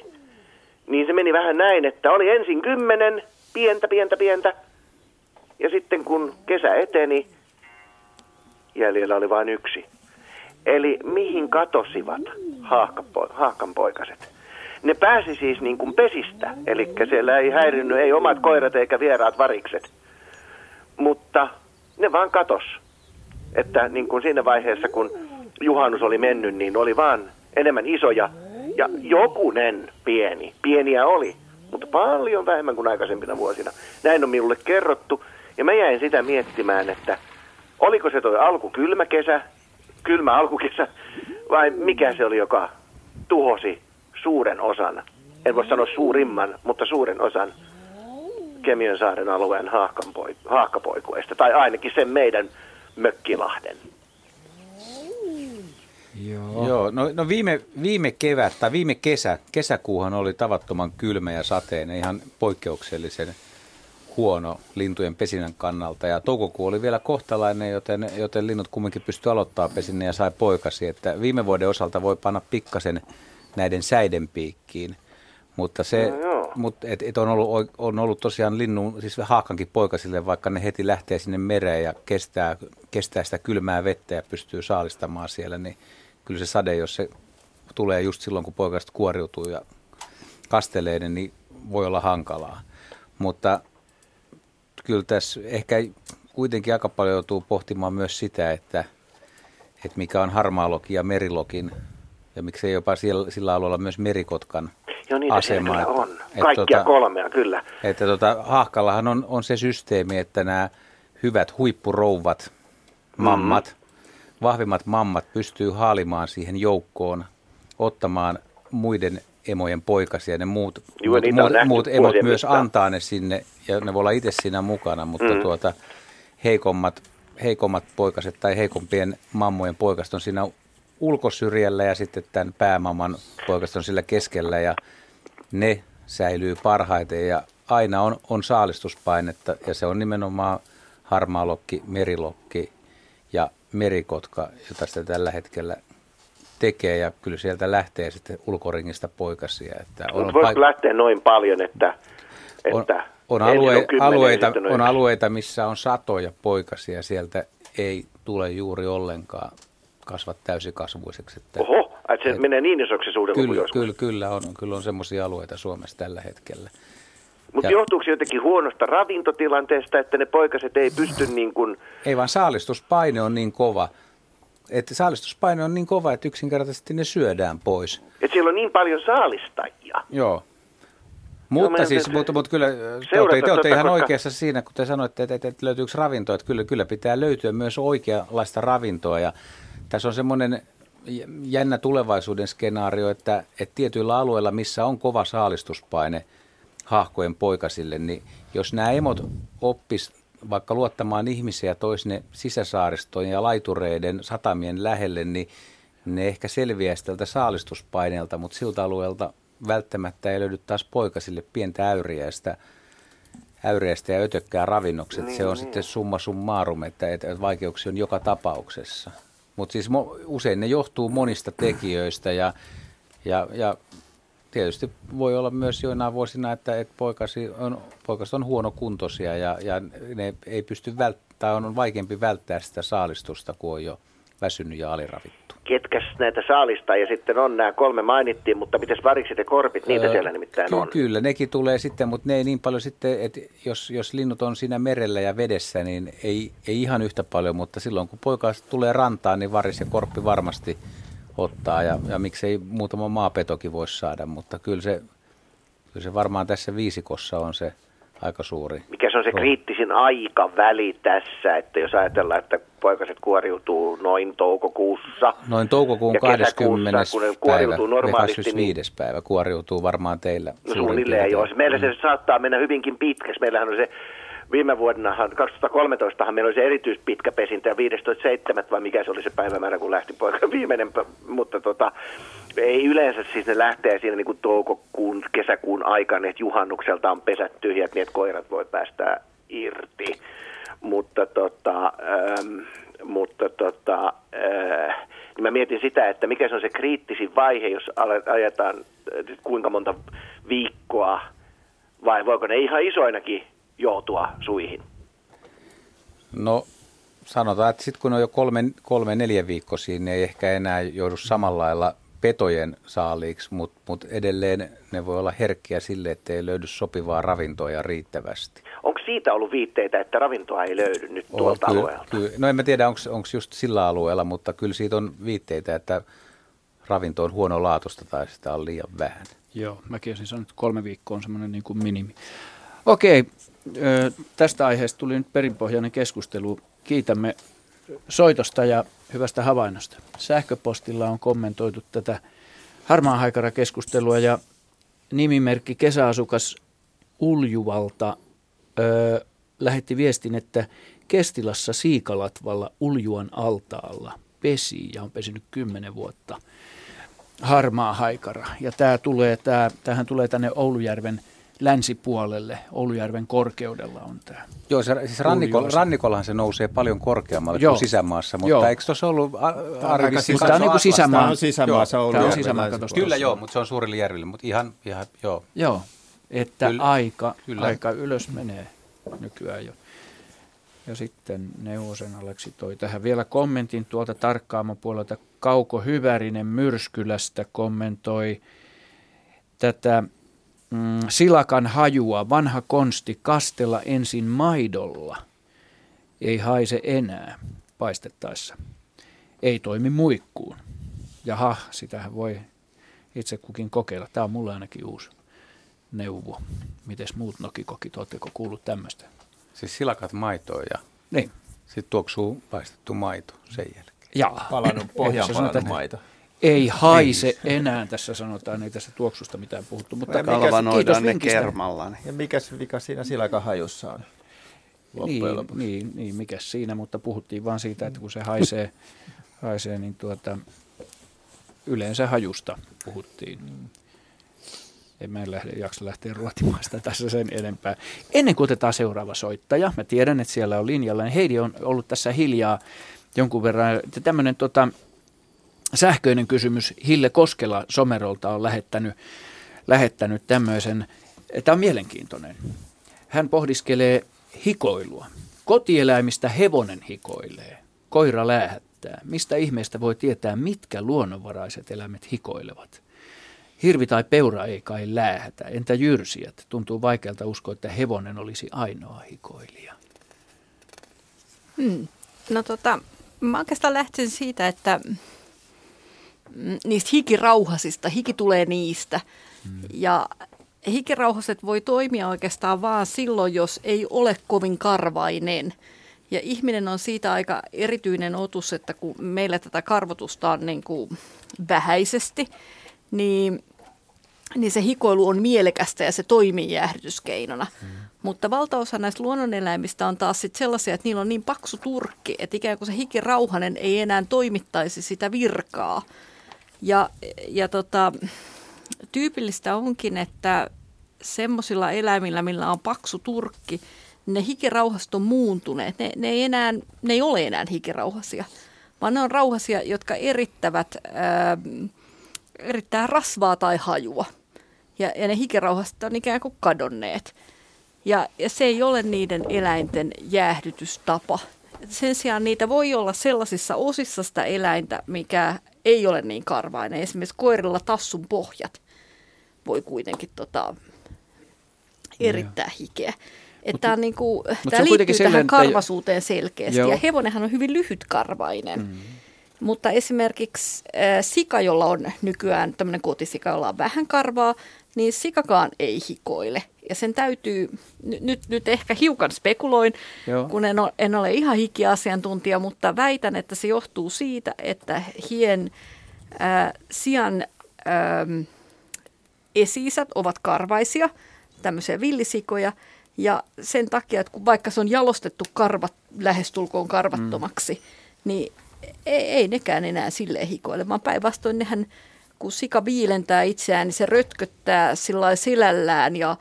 niin se meni vähän näin, että oli ensin kymmenen, pientä, pientä, pientä. Ja sitten kun kesä eteni, jäljellä oli vain yksi. Eli mihin katosivat haahkan poikaset? Ne pääsi siis niin kuin pesistä, eli siellä ei häirinyt ei omat koirat eikä vieraat varikset. Mutta ne vaan katos. Että niin kuin siinä vaiheessa, kun juhannus oli mennyt, niin oli vaan enemmän isoja ja jokunen pieni. Pieniä oli, mutta paljon vähemmän kuin aikaisempina vuosina. Näin on minulle kerrottu ja mä jäin sitä miettimään, että oliko se toi alku kylmä kesä, kylmä alkukesä vai mikä se oli, joka tuhosi suuren osan, en voi sanoa suurimman, mutta suuren osan Kemiönsaaren alueen haakkapoikueista, tai ainakin sen meidän Mökkilahden. Joo. Joo no, no viime, viime kevät tai viime kesä, kesäkuuhan oli tavattoman kylmä ja sateinen, ihan poikkeuksellisen huono lintujen pesinnän kannalta. Ja toukokuu oli vielä kohtalainen, joten, joten linnut kumminkin pystyi aloittaa pesinnän ja sai poikasi. Että viime vuoden osalta voi panna pikkasen näiden säiden piikkiin. Mutta se, no, mutta et, et on, ollut, on ollut tosiaan linnun, siis haakankin poikasille, vaikka ne heti lähtee sinne mereen ja kestää, kestää sitä kylmää vettä ja pystyy saalistamaan siellä, niin kyllä se sade, jos se tulee just silloin, kun poikaset kuoriutuu ja kastelee, niin voi olla hankalaa. Mutta kyllä tässä ehkä kuitenkin aika paljon joutuu pohtimaan myös sitä, että, että mikä on harmaalokin ja merilokin ja miksei jopa siellä, sillä alueella myös merikotkan Joo, niitä asema. Että, on. Kaikkia tota, kolmea, kyllä. Että tota, Haahkallahan on, on se systeemi, että nämä hyvät huippurouvat, mammat, mm-hmm. Vahvimmat mammat pystyy haalimaan siihen joukkoon, ottamaan muiden emojen poikasia. Ne muut, Joo, muut, muut, muut emot myös mittaan. antaa ne sinne ja ne voi olla itse siinä mukana, mutta mm. tuota, heikommat, heikommat poikaset tai heikompien mammojen poikaset on siinä ulkosyrjällä ja sitten tämän päämamman poikasta on sillä keskellä ja ne säilyy parhaiten ja aina on, on saalistuspainetta ja se on nimenomaan harmaalokki, merilokki ja merikotka, jota sitä tällä hetkellä tekee ja kyllä sieltä lähtee sitten ulkoringista poikasia. Että on voisiko paik- lähteä noin paljon, että, että on, on, alue, on alueita, on alueita, missä on satoja poikasia, sieltä ei tule juuri ollenkaan kasva täysikasvuiseksi. Että, Oho, että se et, menee niin isoksi suurella kyllä, kyllä, kyllä on, kyllä on semmoisia alueita Suomessa tällä hetkellä. Mutta johtuuko se jotenkin huonosta ravintotilanteesta, että ne poikaset ei pysty niin kuin... Ei vaan saalistuspaine on niin kova, että saalistuspaine on niin kova, että yksinkertaisesti ne syödään pois. Että siellä on niin paljon saalistajia. Joo. Mutta no, siis, mutta, mutta kyllä te olette, te olette ihan koska... oikeassa siinä, kun te sanoitte, että, että, että löytyykö ravintoa, että kyllä, kyllä pitää löytyä myös oikeanlaista ravintoa ja tässä on semmoinen jännä tulevaisuuden skenaario, että, että tietyillä alueilla, missä on kova saalistuspaine hahkojen poikasille, niin jos nämä emot oppis vaikka luottamaan ihmisiä toisine sisäsaaristojen ja laitureiden satamien lähelle, niin ne ehkä selviää tältä saalistuspaineelta, mutta siltä alueelta välttämättä ei löydy taas poikasille pientä äyriäistä, äyriäistä ja ötökkää ravinnokset. Niin, se on niin. sitten summa summarum, että, että vaikeuksia on joka tapauksessa. Mutta siis mo, usein ne johtuu monista tekijöistä ja, ja, ja tietysti voi olla myös joinain vuosina, että, että poikasi on, poikaset on huonokuntoisia ja, ja ne ei pysty välttämään, on vaikeampi välttää sitä saalistusta, kun on jo väsynyt ja aliravittu. Ketkäs näitä saalistajia sitten on? Nämä kolme mainittiin, mutta miten varikset ja korpit, niitä Öö, siellä nimittäin ky- on. Kyllä, nekin tulee sitten, mutta ne ei niin paljon sitten, että jos, jos linnut on siinä merellä ja vedessä, niin ei, ei ihan yhtä paljon, mutta silloin kun poika tulee rantaan, niin varis ja korppi varmasti ottaa ja, ja miksei muutama maapetokin voisi saada, mutta kyllä se, kyllä se varmaan tässä viisikossa on se aika suuri. Mikä se on se kriittisin aikaväli tässä, että jos ajatellaan, että poikaset kuoriutuu noin toukokuussa. Noin toukokuun ja 20. kesäkuussa, kun ne päivä, kuoriutuu normaalisti, niin 25. päivä kuoriutuu varmaan teillä. No suunnilleen joo. Meillä se saattaa mennä hyvinkin pitkäksi. Meillähän on se viime vuonna, 2013 meillä oli se erityispitkä pesintä ja 15.7. vai mikä se oli se päivämäärä, kun lähti poika [LAUGHS] viimeinen, mutta tota, ei yleensä siis ne lähtee siinä niin kuin toukokuun, kesäkuun aikana, että juhannukselta on pesät tyhjät, niin että koirat voi päästää irti. Mutta tota, ähm, mutta tota, äh, niin mä mietin sitä, että mikä se on se kriittisin vaihe, jos ajetaan äh, kuinka monta viikkoa, vai voiko ne ihan isoinakin joutua suihin? No sanotaan, että sitten kun on jo kolme, kolme neljä viikkoisia, niin ei ehkä enää joudu samalla lailla petojen saaliiksi, mutta mut edelleen ne voi olla herkkiä sille, että ei löydy sopivaa ravintoa ja riittävästi. Onko siitä ollut viitteitä, että ravintoa ei löydy nyt On, tuolta kyllä- alueelta? kyllä- no en mä tiedä, onko just sillä alueella, mutta kyllä siitä on viitteitä, että ravinto on huono laatusta tai sitä on liian vähän. Joo, mäkin olisin sanonut, että kolme viikkoa on semmoinen niin kuin minimi. Okei, tästä aiheesta tuli nyt perinpohjainen keskustelu. Kiitämme soitosta ja hyvästä havainnosta. Sähköpostilla on kommentoitu tätä harmaa haikara keskustelua ja nimimerkki kesäasukas Uljuvalta ö, lähetti viestin, että Kestilassa Siikalatvalla Uljuan altaalla pesi ja on pesinyt kymmenen vuotta harmaa haikara. Ja tämä tulee, tää, tulee tänne Oulujärven länsipuolelle, Oulujärven korkeudella on tämä. Joo, se, siis rannikolla, rannikollahan se nousee paljon korkeammalle Joo. kuin sisämaassa, mutta Joo. eikö tuossa ollut Arvi sisä- Tämä on niin kuin sisämaa. Tämä on sisämaassa Joo, ollut. Tämä on järven sisämaa, länsipuolella. kato, Kyllä joo, mutta se on suurille järville, mutta ihan, ihan joo. Joo, että Kyllä. aika, Kyllä. aika ylös menee nykyään jo. Ja sitten Neuvosen Aleksi toi tähän vielä kommentin tuolta tarkkaamon puolelta. Kauko Hyvärinen Myrskylästä kommentoi tätä mm, silakan hajua, vanha konsti kastella ensin maidolla. Ei haise enää paistettaessa. Ei toimi muikkuun. Jaha, sitähän voi itse kukin kokeilla. Tämä on mulle ainakin uusi neuvo. Mites muut nokikokit, oletteko kuullut tämmöistä? Siis silakat maitoa ja Niin. sitten tuoksuu paistettu maito sen jälkeen. Jaa. Palannut pohjaan palannut että maito. Ei haise enää, tässä sanotaan, ei tässä tuoksusta mitään puhuttu. Mutta Ja mikä- kiitos ne vinkistä. kermalla. Niin. Ja mikäs vika siinä silakahajussa on? Loppujen Niin, lopuksi. niin, niin, mikä siinä, mutta puhuttiin vaan siitä, että kun se haisee, haisee niin tuota, yleensä hajusta puhuttiin. En mä lähde, jaksa lähteä ruotimaan sitä tässä sen enempää. Ennen kuin otetaan seuraava soittaja, mä tiedän, että siellä on linjalla, niin Heidi on ollut tässä hiljaa jonkun verran. Tämmöinen tota, sähköinen kysymys Hille Koskela Somerolta on lähettänyt, lähettänyt tämmöisen, tämä on mielenkiintoinen. Hän pohdiskelee hikoilua. Kotieläimistä hevonen hikoilee, koira läähättää. Mistä ihmeestä voi tietää, mitkä luonnonvaraiset eläimet hikoilevat? Hirvi tai peura ei kai läähätä. Entä jyrsijät? Tuntuu vaikealta uskoa, että hevonen olisi ainoa hikoilija. Hmm. No tota, mä oikeastaan lähtisin siitä, että niistä hikirauhasista, hiki tulee niistä. Hmm. Ja hikirauhaset voi toimia oikeastaan vaan silloin, jos ei ole kovin karvainen. Ja ihminen on siitä aika erityinen otus, että kun meillä tätä karvotusta on niin kuin vähäisesti, niin, niin se hikoilu on mielekästä ja se toimii jäähdytyskeinona. Mm. Mutta valtaosa näistä luonnoneläimistä on taas sit sellaisia, että niillä on niin paksu turkki, että ikään kuin se hikirauhanen ei enää toimittaisi sitä virkaa. Ja, ja tota, tyypillistä onkin, että semmoisilla eläimillä, millä on paksu turkki, ne hikirauhaset on muuntuneet. Ne, ne, ei enää, ne ei ole enää hikirauhasia, vaan ne on rauhasia, jotka erittävät, ää, erittää rasvaa tai hajua. Ja, ja ne hikerauhaset on ikään kuin kadonneet. Ja, ja se ei ole niiden eläinten jäähdytystapa. Sen sijaan niitä voi olla sellaisissa osissa sitä eläintä, mikä ei ole niin karvainen. Esimerkiksi koirilla tassun pohjat voi kuitenkin tota, erittää hikeä. Että tämä, niin kuin, tämä liittyy tähän silleen, karvasuuteen selkeästi. Joo. Ja hevonenhan on hyvin lyhytkarvainen. Mm. Mutta esimerkiksi äh, sika, jolla on nykyään tämmöinen kotisika, jolla on vähän karvaa, niin sikakaan ei hikoile. Ja sen täytyy, nyt, nyt ehkä hiukan spekuloin, Joo. kun en ole, en ole ihan hikiasiantuntija, mutta väitän, että se johtuu siitä, että hien äh, sian äh, esi ovat karvaisia, tämmöisiä villisikoja, ja sen takia, että kun vaikka se on jalostettu karvat, lähestulkoon karvattomaksi, mm. niin ei, ei nekään enää silleen hikoile, vaan päinvastoin nehän, kun sika viilentää itseään, niin se rötköttää sillä silällään ja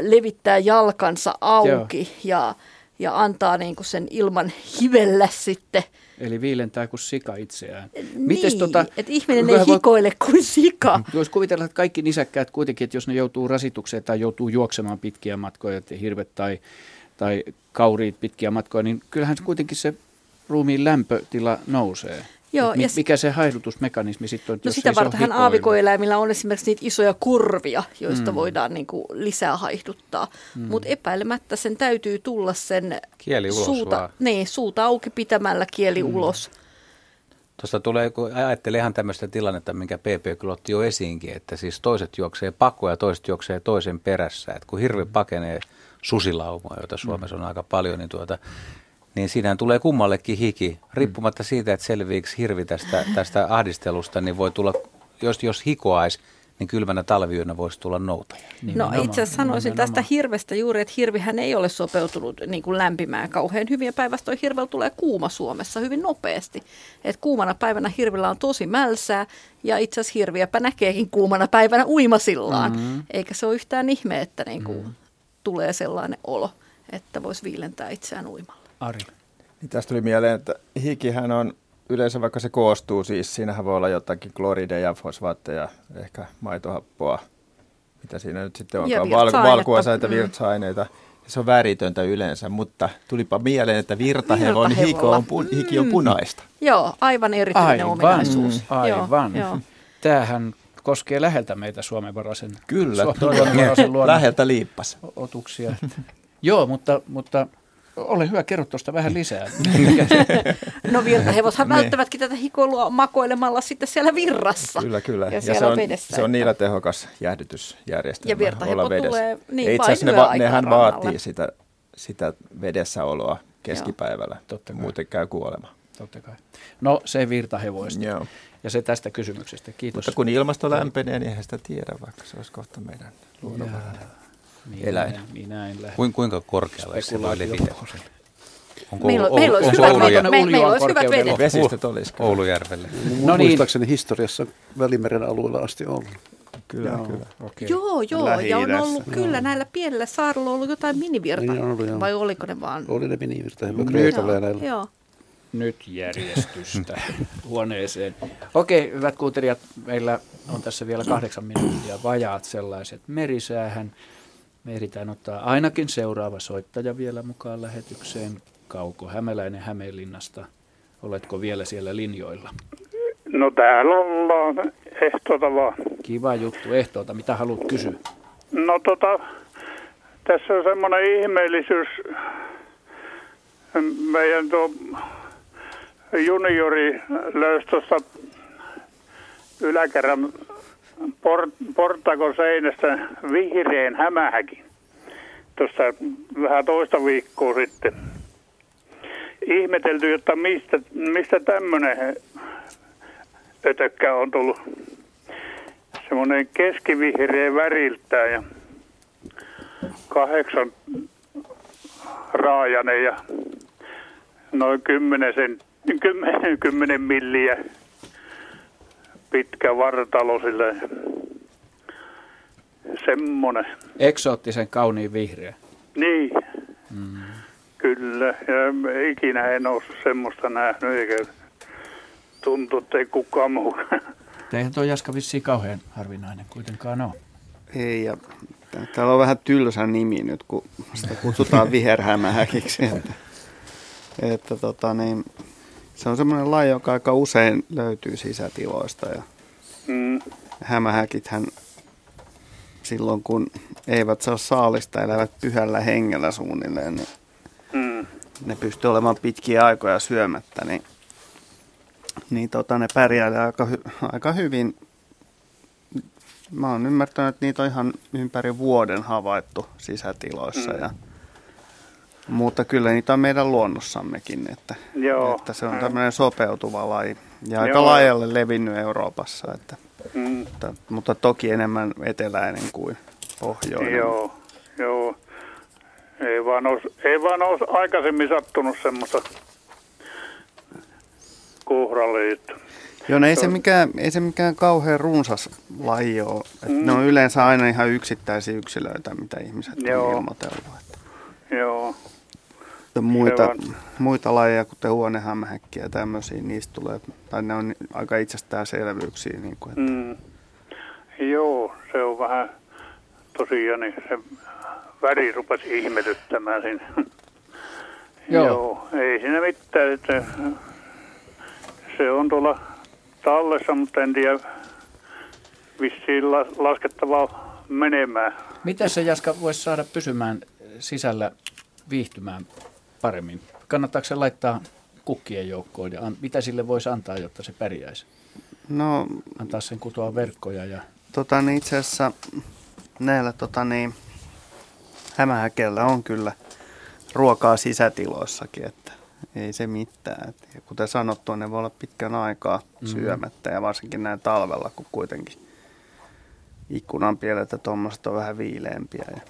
levittää jalkansa auki Joo. ja, ja antaa niin kuin sen ilman hivellä sitten – Eli viilentää kuin sika itseään. Niin, Mites tota, että ihminen ei hikoile kuin sika. [LAUGHS] Voisi kuvitella, että kaikki nisäkkäät kuitenkin, että jos ne joutuu rasitukseen tai joutuu juoksemaan pitkiä matkoja, että hirvet tai, tai kauriit pitkiä matkoja, niin kyllähän se kuitenkin se ruumiin lämpötila nousee. Joo, mi- mikä se haihdutusmekanismi sitten on? No sitä varten aavikoeläimillä on esimerkiksi niitä isoja kurvia, joista mm. voidaan niin kuin lisää haihduttaa. Mm. Mutta epäilemättä sen täytyy tulla sen kieli ulos suuta, niin, suuta auki pitämällä kieli mm. ulos. Tuosta tulee, kun ajattelee ihan tämmöistä tilannetta, minkä PP kyllä otti jo esiinkin, että siis toiset juoksee pakoja ja toiset juoksee toisen perässä. Että kun hirvi pakenee susilaumoja, joita Suomessa on aika paljon, niin tuota, niin siinä tulee kummallekin hiki. Riippumatta siitä, että selviiksi hirvi tästä, tästä ahdistelusta, niin voi tulla, jos, jos hikoais, niin kylmänä talviyönä voisi tulla noutaja. No itse asiassa sanoisin tästä hirvestä juuri, että hirvihän ei ole sopeutunut niin kuin lämpimään kauhean hyvin. Ja päinvastoin hirvel tulee kuuma Suomessa hyvin nopeasti. Et kuumana päivänä hirvillä on tosi mälsää ja itse asiassa hirviäpä näkeekin kuumana päivänä uimasillaan. Mm-hmm. Eikä se ole yhtään ihme, että niin kuin mm-hmm. tulee sellainen olo, että voisi viilentää itseään uimalla. Ari? Niin tästä tuli mieleen, että hikihän on yleensä, vaikka se koostuu siis, siinähän voi olla jotakin klorideja, fosfaatteja, ehkä maitohappoa, mitä siinä nyt sitten onkaan, Val- valkuaisaita, mm. virtsa-aineita. Se on väritöntä yleensä, mutta tulipa mieleen, että virtahevon hiki on, pun- hiki on mm. punaista. Mm. Joo, aivan erityinen aivan, ominaisuus. Aivan. Joo, joo. Tämähän koskee läheltä meitä Suomen varasen, Kyllä, Suomen [LAUGHS] läheltä liippas. Otuksia. Joo, mutta, mutta ole hyvä, kerro tuosta vähän lisää. [LAUGHS] no virtahevoshan niin. välttävätkin tätä hikoilua makoilemalla sitten siellä virrassa. Kyllä, kyllä. Ja, ja se, on, vedessä, se on niillä tehokas jäähdytysjärjestelmä ja virtahevo tulee niin Itse asiassa ne, va- nehän vaatii sitä, sitä vedessäoloa keskipäivällä. Totta kai. Muuten käy kuolema. Totta kai. No se virtahevoista. Joo. Ja se tästä kysymyksestä. Kiitos. Mutta kun ilmasto lämpenee, niin eihän sitä tiedä, vaikka se olisi kohta meidän luonnonvarainen minä, eläin. Minä en lähde. Kuin, kuinka korkealle se voi levitä? Onko meillä, Oulu, meillä olisi hyvät, Oulu, me, meillä olisi hyvät vedet. Vesistöt olisi. Oulujärvelle. No niin. Muistaakseni historiassa Välimeren alueella asti ollut. Kyllä, joo, kyllä. Okay. Joo, joo, ja on ollut joo. kyllä näillä pienillä saarilla ollut jotain minivirta. Niin ollut, Vai oliko ne vaan? Oli ne minivirta, Kreetalla ja näillä. Joo. Nyt järjestystä [LAUGHS] huoneeseen. Okei, hyvät kuuntelijat, meillä on tässä vielä kahdeksan minuuttia vajaat sellaiset merisäähän. Me ehditään ottaa ainakin seuraava soittaja vielä mukaan lähetykseen. Kauko Hämäläinen Hämeenlinnasta. Oletko vielä siellä linjoilla? No täällä ollaan. Ehtoota vaan. Kiva juttu. Ehtoota. Mitä haluat kysyä? No tota, tässä on semmoinen ihmeellisyys. Meidän tuo juniori löysi tuossa yläkerran port, portakon seinästä vihreän hämähäkin. Tuossa vähän toista viikkoa sitten. Ihmetelty, että mistä, mistä tämmöinen ötökkä on tullut. Semmoinen keskivihreä väriltään ja kahdeksan raajanen ja noin kymmenen, sen, kymmenen, kymmenen milliä pitkä vartalo sille. Semmonen. Eksoottisen kauniin vihreä. Niin. Mm. Kyllä. Ja ikinä en ole semmoista nähnyt eikä tuntuu, että ei kukaan muu. [LAUGHS] Eihän tuo Jaska vissiin kauhean harvinainen kuitenkaan ole. Ei, ja täällä on vähän tylsä nimi nyt, kun sitä kutsutaan [LAUGHS] viherhämähäkiksi. Että, että tota, niin, se on semmoinen laji, joka aika usein löytyy sisätiloista. Ja Mm, hämähäkithän silloin, kun eivät saa saalista, elävät pyhällä hengellä suunnilleen, niin mm, ne pystyy olemaan pitkiä aikoja syömättä, niin, niin tota, ne pärjää aika, hy, aika hyvin. Mä oon ymmärtänyt, että niitä on ihan ympäri vuoden havaittu sisätiloissa. Mm. Ja, mutta kyllä niitä on meidän luonnossammekin, että, Joo. että se on Mm. tämmöinen sopeutuva laji. Ja aika Joo. laajalle levinnyt Euroopassa, että, mm, mutta, mutta toki enemmän eteläinen kuin pohjoinen. joo, joo. Ei vaan olisi, ei vaan olisi aikaisemmin sattunut semmoista kuhraliitto. Joo, no ei se, mikään, ei se mikään kauhean runsas laji ole. Et Mm. Ne on yleensä aina ihan yksittäisiä yksilöitä, mitä ihmiset Joo. on ilmoitellut. Että Joo, muita, on. muita lajeja, kuten huonehämähäkkiä ja tämmöisiä, niistä tulee, tai ne on aika itsestäänselvyyksiä. Niin kuin, että, mm, joo, se on vähän tosiaan niin se väri rupesi ihmetyttämään siinä. [LAUGHS] Joo. Joo, ei siinä mitään, että se on tuolla tallessa, mutta en tiedä vissiin las- laskettavaa menemään. Miten se Jaska voisi saada pysymään sisällä viihtymään paremmin? Kannattaako se laittaa kukkien joukkoon ja an, mitä sille voisi antaa, jotta se pärjäisi? no, Antaa sen kutoa verkkoja ja tota, niin itse asiassa näillä tota, niin, hämähäkeillä on kyllä ruokaa sisätiloissakin, että ei se mitään. Ja kuten sanottu, ne voi olla pitkän aikaa syömättä ja varsinkin näin talvella, kun kuitenkin ikkunan pielet ja tuommoiset on vähän viileämpiä. Ja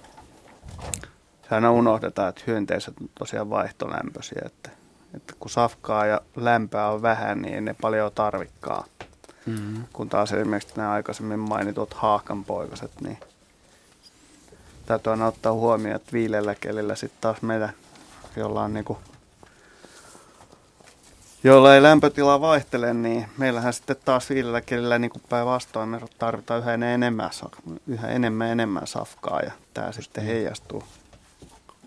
se aina unohdetaan, että hyönteiset on tosiaan vaihtolämpöisiä, että, että kun safkaa ja lämpöä on vähän, niin ei ne paljon tarvikkaa. mm. Kun taas esimerkiksi nämä aikaisemmin mainitut haahkanpoikaset, niin täytyy aina ottaa huomioon, että viileällä kelillä sitten taas meillä, jolla on niinku, jolla ei lämpötila vaihtele, niin meillähän sitten taas viileällä kelillä niin kuin päinvastoin me tarvitaan yhä enemmän, yhä enemmän enemmän safkaa ja tämä sitten heijastuu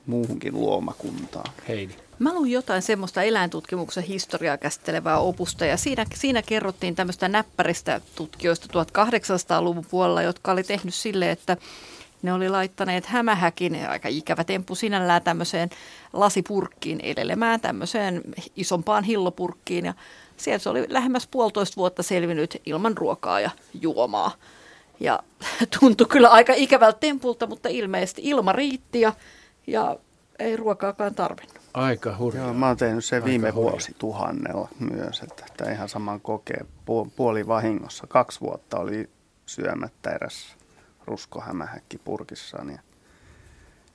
muuhunkin luomakuntaan. Heidi. Mä luin jotain semmoista eläintutkimuksen historiaa käsittelevää opusta ja siinä, siinä kerrottiin tämmöistä näppäristä tutkijoista 1800-luvun puolella, jotka oli tehnyt sille, että ne oli laittaneet hämähäkin, aika ikävä temppu sinällään tämmöiseen lasipurkkiin edelemään, tämmöiseen isompaan hillopurkkiin ja sieltä se oli lähemmäs puolitoista vuotta selvinnyt ilman ruokaa ja juomaa. Ja [LAUGHS] tuntui kyllä aika ikävältä tempulta, mutta ilmeisesti ilma riitti ja, ja ei ruokaakaan tarvinnut. Aika hurjaa. Joo, mä oon tehnyt sen Aika viime hurjaa. vuosituhannella myös, että tämä ihan saman kokee pu- puoli vahingossa. Kaksi vuotta oli syömättä eräs ruskohämähäkki purkissaan ja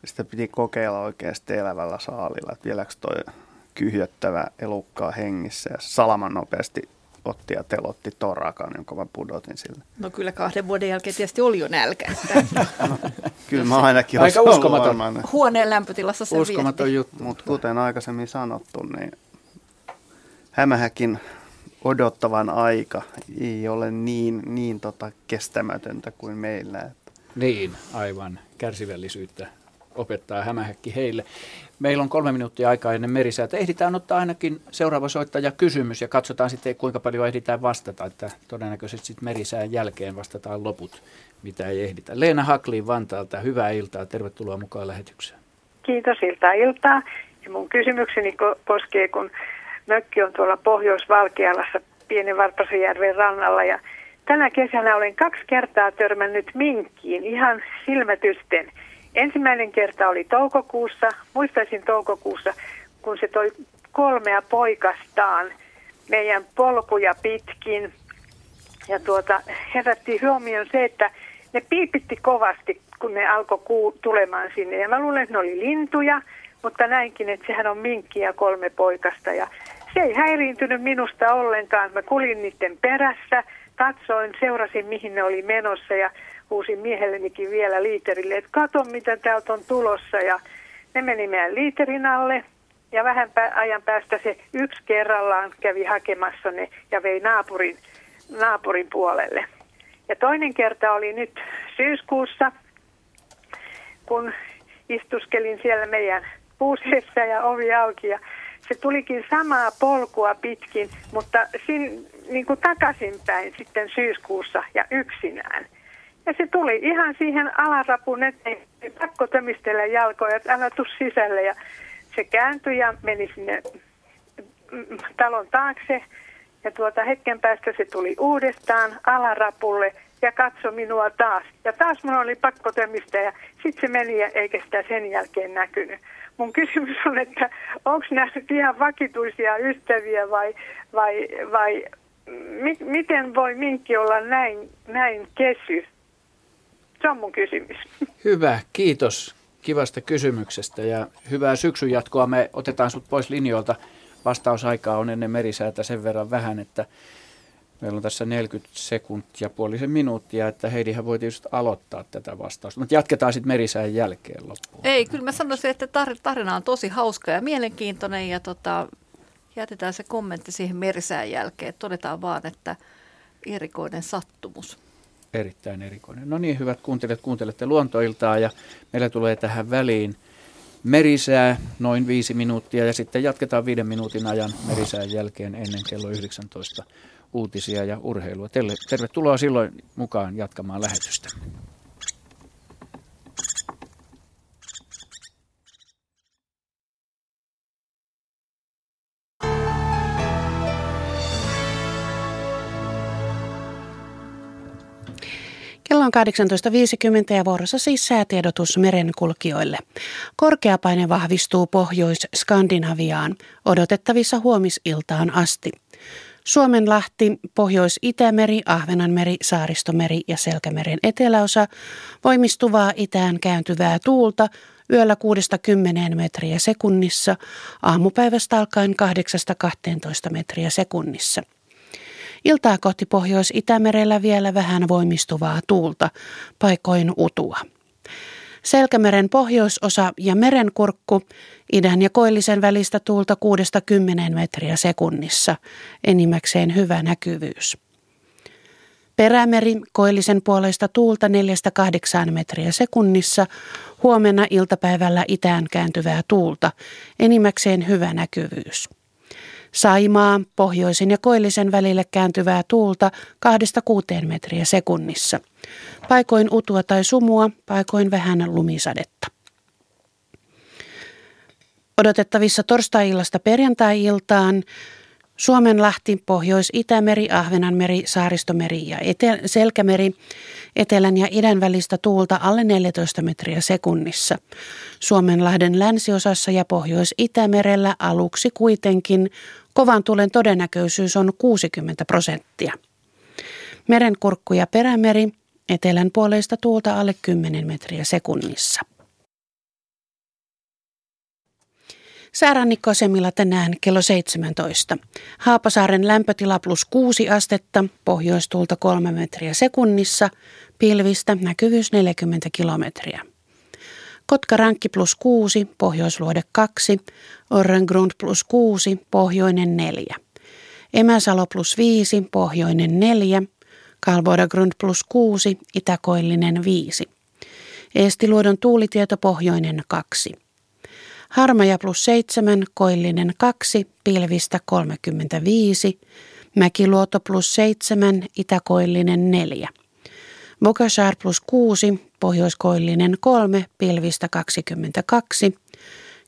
sitten piti kokeilla oikeasti elävällä saalilla, että vieläkö toi kyhjöttävä elukka on hengissä ja salaman nopeasti otti ja telotti torakan, jonka mä pudotin sille. No kyllä kahden vuoden jälkeen tietysti oli jo nälkä. [LAUGHS] Kyllä mä ainakin Aika ollut uskomaton. varmaan- Huoneen lämpötilassa se Uskomaton vietti. juttu. Mutta kuten aikaisemmin sanottu, niin hämähäkin odottavan aika ei ole niin, niin tota kestämätöntä kuin meillä. Että Niin, aivan. Kärsivällisyyttä opettaa hämähäkki heille. Meillä on kolme minuuttia aikaa ennen merisäätä. Ehditään ottaa ainakin seuraava soittaja kysymys ja katsotaan sitten kuinka paljon ehditään vastata. Että todennäköisesti sitten merisään jälkeen vastataan loput, mitä ei ehditä. Leena Hakliin Vantaalta, hyvää iltaa. Tervetuloa mukaan lähetykseen. Kiitos iltaa iltaa. Ja mun kysymykseni ko- koskee, kun mökki on tuolla Pohjois-Valkealassa pienen Varpasenjärven rannalla ja tänä kesänä olen kaksi kertaa törmännyt minkkiin ihan silmätysten. Ensimmäinen kerta oli toukokuussa, muistaisin toukokuussa, kun se toi kolmea poikastaan meidän polkuja pitkin. Ja tuota, herätti huomioon se, että ne piipitti kovasti, kun ne alkoi kuu- tulemaan sinne. Ja mä luulen, että ne oli lintuja, mutta näinkin, että sehän on minkki ja kolme poikasta. Ja se ei häiriintynyt minusta ollenkaan. Mä kulin niiden perässä, katsoin, seurasin mihin ne oli menossa ja huusin miehellenikin vielä liiterille, että kato mitä täältä on tulossa. Ja ne meni meidän liiterin alle ja vähän ajan päästä se yksi kerrallaan kävi hakemassa ne ja vei naapurin, naapurin puolelle. Ja toinen kerta oli nyt syyskuussa, kun istuskelin siellä meidän puuseessa ja ovi auki ja se tulikin samaa polkua pitkin, mutta sin, niin kuin takaisinpäin sitten syyskuussa ja yksinään. Ja se tuli ihan siihen alarapun eteen, pakko tömistellä jalkoja, että älä tuu sisälle. Ja se kääntyi ja meni sinne talon taakse. Ja tuota hetken päästä se tuli uudestaan alarapulle ja katsoi minua taas. Ja taas minun oli pakko tömistä ja sitten se meni eikä sitä sen jälkeen näkynyt. Mun kysymys on, että onko nämä nyt ihan vakituisia ystäviä vai, vai, vai mi, miten voi minkki olla näin, näin kesy? Se on mun kysymys. Hyvä, kiitos kivasta kysymyksestä ja hyvää syksyn jatkoa. Me otetaan sut pois linjoilta. Vastausaikaa on ennen merisäätä sen verran vähän, että meillä on tässä 40 sekuntia, puolisen minuuttia, että Heidihän voi tietysti aloittaa tätä vastausta. Mutta jatketaan sitten merisään jälkeen loppuun. Ei, kyllä mä sanoisin, että tarina on tosi hauska ja mielenkiintoinen ja tota, jätetään se kommentti siihen merisään jälkeen. Todetaan vaan, että erikoinen sattumus erittäin erikoinen. No niin, hyvät kuuntelijat, kuuntelette luontoiltaa ja meillä tulee tähän väliin merisää noin viisi minuuttia ja sitten jatketaan viiden minuutin ajan merisään jälkeen ennen kello 19 uutisia ja urheilua. Tervetuloa silloin mukaan jatkamaan lähetystä. On 18.50 ja vuorossa siis säätiedotus merenkulkijoille. Korkeapaine vahvistuu Pohjois-Skandinaviaan odotettavissa huomisiltaan asti. Suomenlahti, Pohjois-Itämeri, Ahvenanmeri, Saaristomeri ja Selkämeren eteläosa voimistuvaa itään kääntyvää tuulta yöllä 6-10 metriä sekunnissa, aamupäivästä alkaen 8-12 metriä sekunnissa. Iltaa kohti Pohjois-Itämerellä vielä vähän voimistuvaa tuulta, paikoin utua. Selkämeren pohjoisosa ja merenkurkku, idän ja koillisen välistä tuulta 6-10 metriä sekunnissa, enimmäkseen hyvä näkyvyys. Perämeri koillisen puolesta tuulta 4-8 metriä sekunnissa, huomenna iltapäivällä itään kääntyvää tuulta, enimmäkseen hyvä näkyvyys. Saimaa pohjoisen ja koillisen välille kääntyvää tuulta 2-6 metriä sekunnissa. Paikoin utua tai sumua, paikoin vähän lumisadetta. Odotettavissa torstai-illasta perjantai-iltaan Suomenlahti, Pohjois-Itämeri, Ahvenanmeri, Saaristomeri ja Etel- Selkämeri, etelän ja idän välistä tuulta alle 14 metriä sekunnissa. Suomenlahden länsiosassa ja Pohjois-Itämerellä aluksi kuitenkin kovan tulen todennäköisyys on 60 prosenttia. Merenkurkku ja perämeri, etelän puoleista tuulta alle 10 metriä sekunnissa. Säärannikkoasemilla tänään kello 17. Haapasaaren lämpötila plus 6 astetta, pohjoistuulta 3 metriä sekunnissa, pilvistä näkyvyys 40 kilometriä. Kotka-Rankki plus 6, Pohjoisluode 2, Orrengrund plus 6, Pohjoinen 4. Emäsalo plus 5, Pohjoinen 4, Kalvodagrund plus 6, Itäkoillinen 5. Eestiluodon tuulitieto Pohjoinen 2. Harmaja plus 7, Koillinen 2, Pilvistä 35, Mäkiluoto plus 7, Itäkoillinen 4. Bokashar plus 6, Pohjoiskoillinen 3, Pilvistä 22,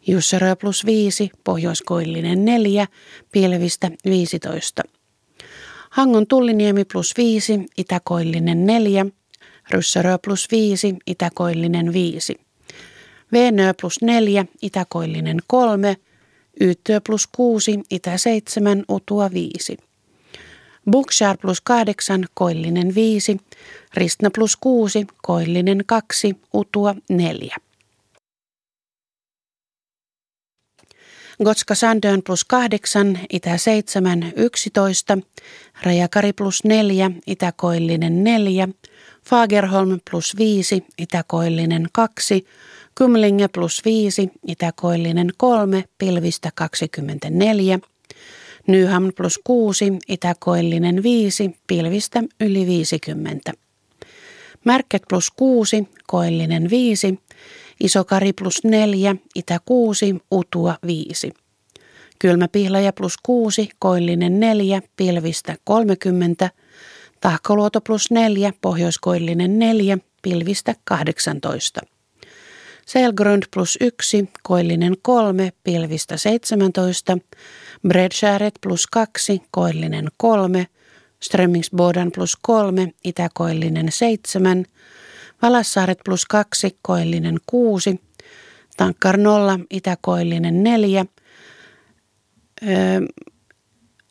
Jusserö plus 5, Pohjoiskoillinen 4, Pilvistä 15. Hangon Tulliniemi plus 5, Itäkoillinen 4, Ryssärö plus 5, Itäkoillinen 5. Venö plus 4, Itäkoillinen 3, Yyttö plus 6, Itä 7, Utua 5. Bookshare plus 8, Koillinen 5, Ristna plus 6, Koillinen 2, Utua 4. Gotska Sandön plus 8, Itä 7, 11, Rajakari plus 4, Itäkoillinen 4, Fagerholm plus 5, Itäkoillinen 2, Kumlinge plus 5, itäkoillinen 3, pilvistä 24. Nyham plus 6, itäkoillinen 5, pilvistä yli 50. Märket plus 6, koillinen 5, Isokari plus 4, itä 6, utua 5. Kylmäpihlaja plus 6, koillinen 4, pilvistä 30. Tahkoluoto plus 4, pohjoiskoillinen 4, pilvistä 18. Selgrund plus 1, koillinen 3, pilvistä 17. Bredskäret plus 2, koillinen 3. Strömmingsbodan plus 3, itäkoillinen 7. Valassaaret plus 2, koillinen 6. Tankkar 0, itäkoillinen 4. Öö,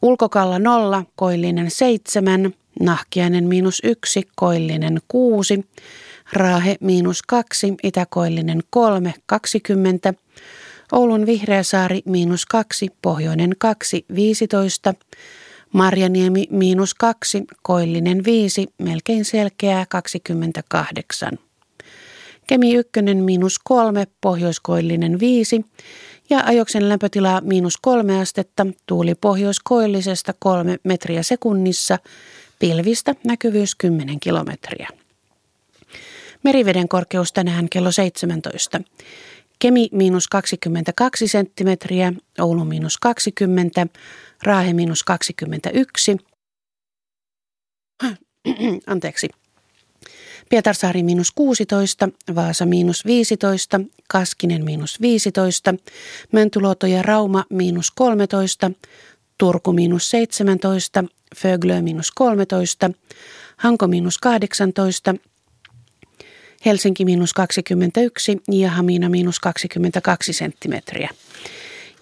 ulkokalla 0, koillinen 7. Nahkiainen miinus 1, koillinen 6. Raahe miinus 2, itäkoillinen 3, 20. Oulun Vihreäsaari miinus 2, pohjoinen 2, 15. Marjaniemi miinus 2, koillinen 5, melkein selkeää 28. Kemi 1 miinus 3, pohjoiskoillinen 5 ja ajoksen lämpötila miinus 3 astetta, tuuli pohjoiskoillisesta 3 metriä sekunnissa, pilvistä näkyvyys 10 kilometriä. Meriveden korkeus tänään kello 17. Kemi miinus 22 senttimetriä, Oulu miinus 20, Raahe miinus 21. [CLEARS THROAT] Anteeksi. Pietarsaari miinus 16, Vaasa miinus 15, Kaskinen miinus 15, Mäntyluoto ja Rauma miinus 13, Turku miinus 17, Föglö miinus 13, Hanko miinus 18, Helsinki miinus 21 ja Hamina miinus 22 senttimetriä.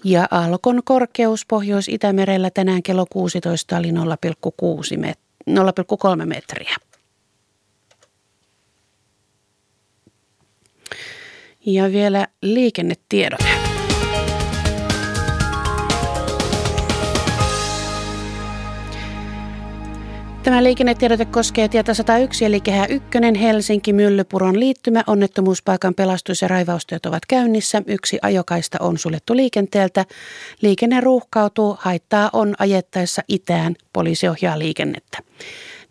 Ja Alkon korkeus Pohjois-Itämerellä tänään kello 16 oli 0,6 met- 0,3 metriä. Ja vielä liikennetiedote. Tämä liikennetiedote koskee tietä 101 eli kehä 1 Helsinki Myllypuron liittymä. Onnettomuuspaikan pelastus- ja raivaustyöt ovat käynnissä. Yksi ajokaista on suljettu liikenteeltä. Liikenne ruuhkautuu, haittaa on ajettaessa itään. Poliisi ohjaa liikennettä.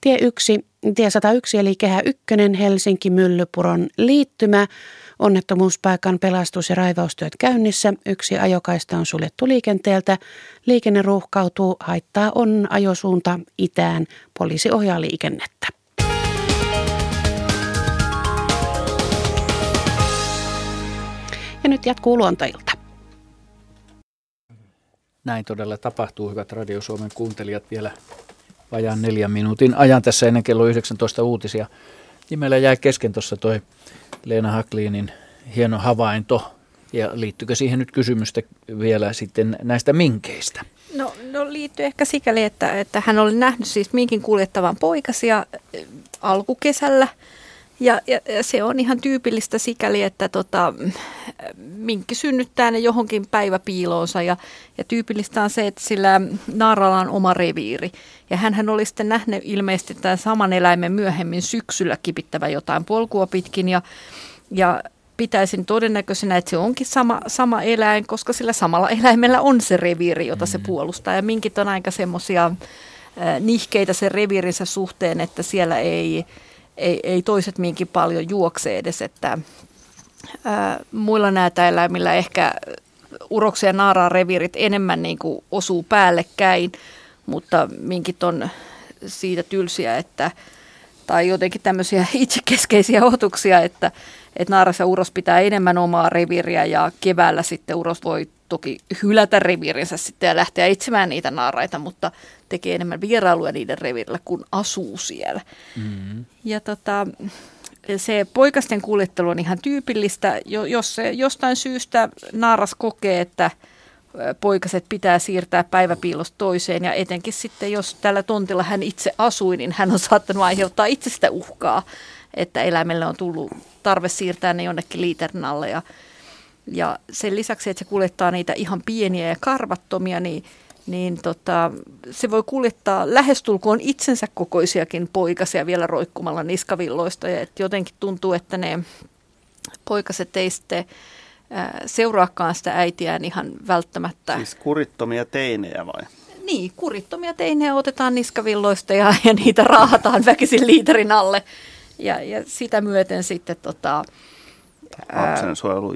Tie 1, tie 101 eli kehä 1 Helsinki Myllypuron liittymä. Onnettomuuspaikan pelastus- ja raivaustyöt käynnissä. Yksi ajokaista on suljettu liikenteeltä. Liikenne ruuhkautuu. Haittaa on ajosuunta itään. Poliisi ohjaa liikennettä. Ja nyt jatkuu luontoilta. Näin todella tapahtuu, hyvät Radio Suomen kuuntelijat, vielä vajaan neljän minuutin ajan tässä ennen kello 19 uutisia. Meillä jäi kesken tuossa toi Leena Hakliinin hieno havainto. Ja liittyykö siihen nyt kysymystä vielä sitten näistä minkeistä? No, no liittyy ehkä sikäli, että, että hän oli nähnyt siis minkin kuljettavan poikasia eh, alkukesällä. Ja, ja, ja se on ihan tyypillistä sikäli, että tota, minkki synnyttää ne johonkin päiväpiiloonsa ja, ja tyypillistä on se, että sillä naaralla on oma reviiri. Ja hän oli sitten nähnyt ilmeisesti tämän saman eläimen myöhemmin syksyllä kipittävä jotain polkua pitkin ja, ja pitäisin todennäköisenä, että se onkin sama, sama eläin, koska sillä samalla eläimellä on se reviiri, jota se mm. puolustaa. Ja minkit on aika semmoisia nihkeitä sen reviirinsä suhteen, että siellä ei, ei, ei toiset minkin paljon juokse edes, että ää, muilla näitä eläimillä ehkä uroksia ja naaraa reviirit enemmän niin kuin osuu päällekkäin, mutta minkit on siitä tylsiä, että tai jotenkin tämmöisiä [LAUGHS] itsekeskeisiä otuksia, että, että naaras ja uros pitää enemmän omaa reviiriä ja keväällä sitten uros voi toki hylätä reviirinsä sitten ja lähteä etsimään niitä naaraita, mutta tekee enemmän vierailuja niiden reviirillä, kun asuu siellä. Mm-hmm. Ja tota, se poikasten kuljettelu on ihan tyypillistä, jos se jostain syystä naaras kokee, että poikaset pitää siirtää päiväpiilosta toiseen ja etenkin sitten, jos tällä tontilla hän itse asui, niin hän on saattanut aiheuttaa itsestä uhkaa, että eläimelle on tullut tarve siirtää ne jonnekin liiterin alle ja, ja sen lisäksi, että se kuljettaa niitä ihan pieniä ja karvattomia, niin niin tota, se voi kuljettaa lähestulkoon itsensä kokoisiakin poikasia vielä roikkumalla niskavilloista. Ja et jotenkin tuntuu, että ne poikaset ei sitten seuraakaan sitä äitiään ihan välttämättä. Siis kurittomia teinejä vai? Niin, kurittomia teinejä otetaan niskavilloista ja, ja niitä raahataan väkisin liiterin alle. Ja, ja sitä myöten sitten tota,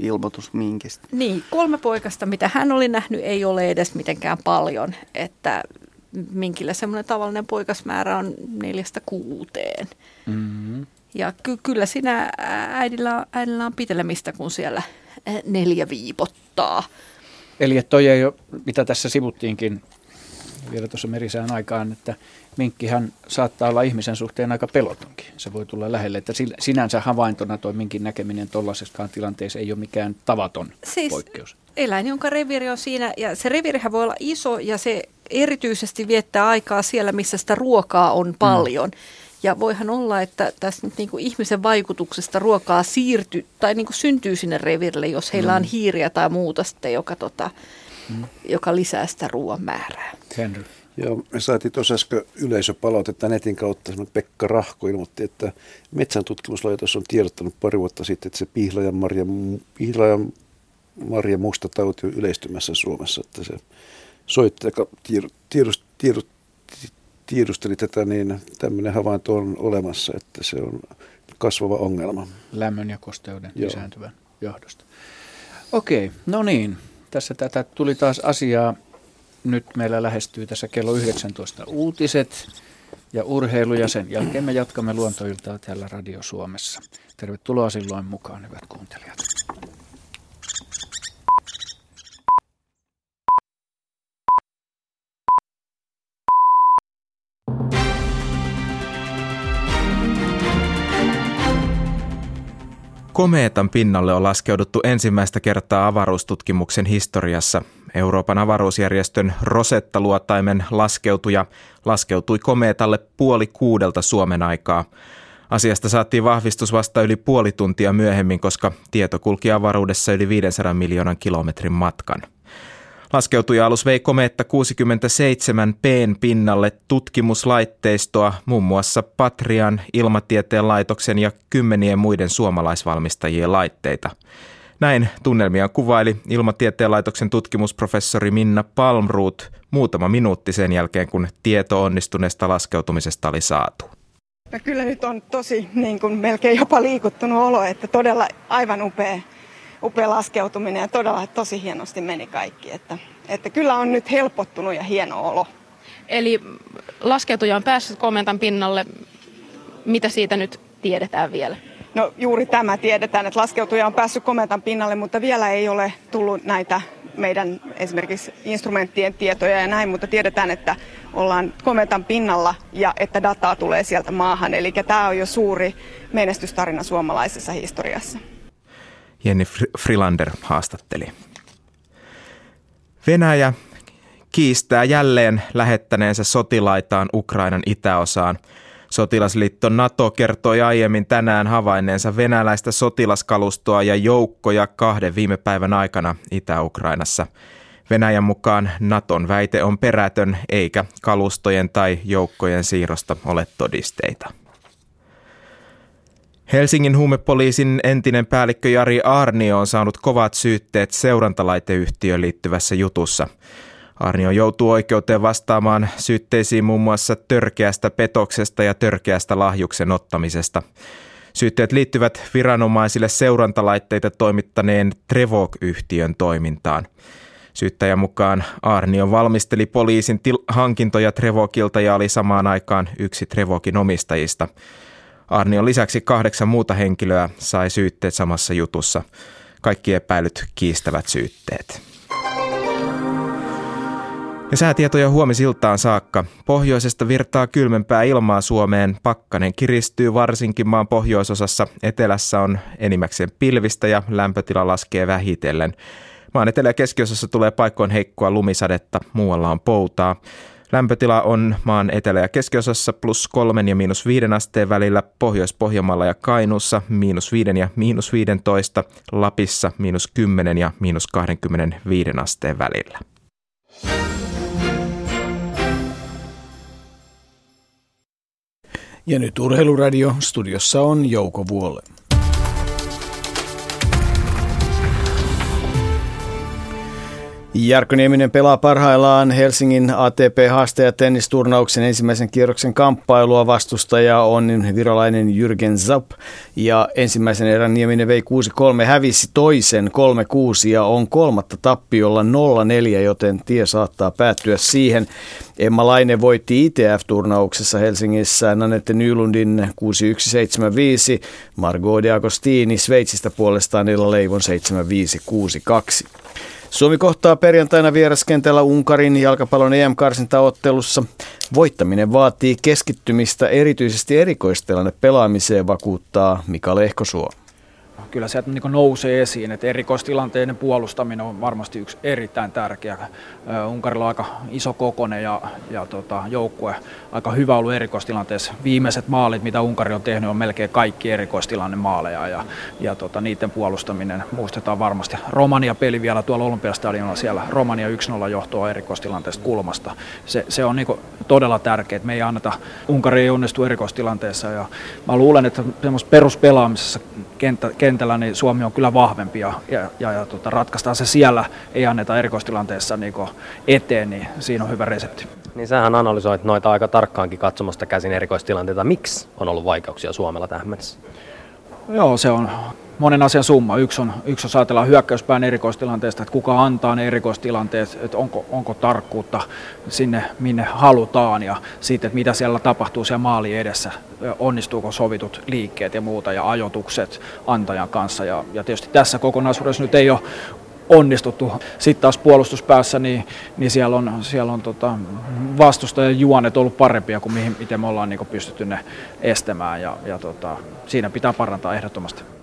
ilmoitus minkistä. Niin, kolme poikasta, mitä hän oli nähnyt, ei ole edes mitenkään paljon. Että minkillä semmoinen tavallinen poikasmäärä on neljästä kuuteen. Mm-hmm. Ja ky- kyllä siinä äidillä, äidillä on pitelemistä, kun siellä neljä viipottaa. Eli että toi ei ole, mitä tässä sivuttiinkin vielä tuossa merisään aikaan, että minkkihän saattaa olla ihmisen suhteen aika pelotonkin. Se voi tulla lähelle, että sinänsä havaintona tuo minkin näkeminen tuollaisessakaan tilanteessa ei ole mikään tavaton siis poikkeus. eläin, jonka reviiri on siinä, ja se reviirihän voi olla iso, ja se erityisesti viettää aikaa siellä, missä sitä ruokaa on paljon. Mm. Ja voihan olla, että tässä nyt niin kuin ihmisen vaikutuksesta ruokaa siirtyy tai niin kuin syntyy sinne revirille, jos heillä mm. on hiiriä tai muuta sitten, joka, tota, mm. joka lisää sitä ruoan määrää. Henry. Joo, me saatiin tuossa äsken yleisöpalautetta netin kautta. Pekka Rahko ilmoitti, että Metsän tutkimuslaitos on tiedottanut pari vuotta sitten, että se pihlajan marja, pihlajan marja musta tauti on yleistymässä Suomessa. Että se soitti, joka tiedust, tiedust, tiedusteli tätä, niin tämmöinen havainto on olemassa, että se on kasvava ongelma. Lämmön ja kosteuden Joo. lisääntyvän johdosta. Okei, no niin. Tässä tätä tuli taas asiaa. Nyt meillä lähestyy tässä kello 19 uutiset ja urheilu ja sen jälkeen me jatkamme luontoiltaa täällä Radio Suomessa. Tervetuloa silloin mukaan, hyvät kuuntelijat. Komeetan pinnalle on laskeuduttu ensimmäistä kertaa avaruustutkimuksen historiassa. Euroopan avaruusjärjestön Rosetta-luotaimen laskeutuja laskeutui komeetalle puoli kuudelta Suomen aikaa. Asiasta saatiin vahvistus vasta yli puoli tuntia myöhemmin, koska tieto kulki avaruudessa yli 500 miljoonan kilometrin matkan. Laskeutuja-alus vei komeetta 67 p pinnalle tutkimuslaitteistoa muun muassa Patrian, Ilmatieteen laitoksen ja kymmenien muiden suomalaisvalmistajien laitteita. Näin tunnelmia kuvaili Ilmatieteen laitoksen tutkimusprofessori Minna Palmruut muutama minuutti sen jälkeen, kun tieto onnistuneesta laskeutumisesta oli saatu. No kyllä nyt on tosi niin kuin melkein jopa liikuttunut olo, että todella aivan upea upea laskeutuminen ja todella tosi hienosti meni kaikki. Että, että kyllä on nyt helpottunut ja hieno olo. Eli laskeutuja on päässyt komentan pinnalle. Mitä siitä nyt tiedetään vielä? No juuri tämä tiedetään, että laskeutuja on päässyt komentan pinnalle, mutta vielä ei ole tullut näitä meidän esimerkiksi instrumenttien tietoja ja näin, mutta tiedetään, että ollaan kometan pinnalla ja että dataa tulee sieltä maahan. Eli tämä on jo suuri menestystarina suomalaisessa historiassa. Jenni Frilander haastatteli. Venäjä kiistää jälleen lähettäneensä sotilaitaan Ukrainan itäosaan. Sotilasliitto NATO kertoi aiemmin tänään havainneensa venäläistä sotilaskalustoa ja joukkoja kahden viime päivän aikana Itä-Ukrainassa. Venäjän mukaan Naton väite on perätön eikä kalustojen tai joukkojen siirrosta ole todisteita. Helsingin huumepoliisin entinen päällikkö Jari Arnio on saanut kovat syytteet seurantalaiteyhtiöön liittyvässä jutussa. Arnio joutuu oikeuteen vastaamaan syytteisiin muun muassa törkeästä petoksesta ja törkeästä lahjuksen ottamisesta. Syytteet liittyvät viranomaisille seurantalaitteita toimittaneen Trevok-yhtiön toimintaan. Syyttäjän mukaan Arnio valmisteli poliisin til- hankintoja Trevokilta ja oli samaan aikaan yksi Trevokin omistajista – Arnion lisäksi kahdeksan muuta henkilöä sai syytteet samassa jutussa. Kaikki epäilyt kiistävät syytteet. Ja säätietoja huomisiltaan saakka. Pohjoisesta virtaa kylmempää ilmaa Suomeen. Pakkanen kiristyy varsinkin maan pohjoisosassa. Etelässä on enimmäkseen pilvistä ja lämpötila laskee vähitellen. Maan etelä- ja keskiosassa tulee paikkoon heikkoa lumisadetta, muualla on poutaa. Lämpötila on maan etelä- ja keskiosassa plus kolmen ja miinus viiden asteen välillä, Pohjois-Pohjanmaalla ja Kainuussa miinus viiden ja miinus viidentoista, Lapissa miinus kymmenen ja miinus 25 asteen välillä. Ja nyt Urheiluradio. Studiossa on Jouko Vuole. Jarkko Nieminen pelaa parhaillaan Helsingin ATP-haastaja tennisturnauksen ensimmäisen kierroksen kamppailua. Vastustaja on virolainen Jürgen Zapp ja ensimmäisen erän Nieminen vei 6-3, hävisi toisen 3-6 ja on kolmatta tappiolla 0-4, joten tie saattaa päättyä siihen. Emma Laine voitti ITF-turnauksessa Helsingissä Nanette Nylundin 6-1-7-5, Margot de Agostini Sveitsistä puolestaan Leivon 7-5-6-2. Suomi kohtaa perjantaina vieraskentällä Unkarin jalkapallon EM-karsintaottelussa. Voittaminen vaatii keskittymistä erityisesti erikoistilanne pelaamiseen, vakuuttaa Mika Lehkosuo kyllä sieltä niin nousee esiin, että erikoistilanteiden puolustaminen on varmasti yksi erittäin tärkeä. Unkarilla on aika iso kokone ja, ja tota, joukkue aika hyvä ollut erikoistilanteessa. Viimeiset maalit, mitä Unkari on tehnyt, on melkein kaikki erikoistilanne maaleja ja, ja tota, niiden puolustaminen muistetaan varmasti. Romania-peli vielä tuolla Olympiastadionilla siellä Romania 1-0 johtoa erikoistilanteesta kulmasta. Se, se on niin todella tärkeää, että me ei anneta, Unkari ei onnistu erikoistilanteessa ja mä luulen, että semmoisessa peruspelaamisessa kenttä, kentällä niin Suomi on kyllä vahvempi ja, ja, ja, ja tota, ratkaistaan se siellä, ei anneta erikoistilanteessa niin eteen, niin siinä on hyvä resepti. Niin sähän analysoit noita aika tarkkaankin katsomasta käsin erikoistilanteita. Miksi on ollut vaikeuksia Suomella tähän mennessä? Joo, se on monen asian summa. Yksi on, yksi on ajatellaan hyökkäyspään erikoistilanteesta, että kuka antaa ne erikoistilanteet, että onko, onko tarkkuutta sinne, minne halutaan ja siitä, että mitä siellä tapahtuu siellä maali edessä, onnistuuko sovitut liikkeet ja muuta ja ajotukset antajan kanssa. Ja, ja tietysti tässä kokonaisuudessa nyt ei ole onnistuttu. Sitten taas puolustuspäässä, niin, niin siellä on, siellä on tota, vastustajan juonet ollut parempia kuin mihin, miten me ollaan niin pystytty ne estämään ja, ja tota, siinä pitää parantaa ehdottomasti.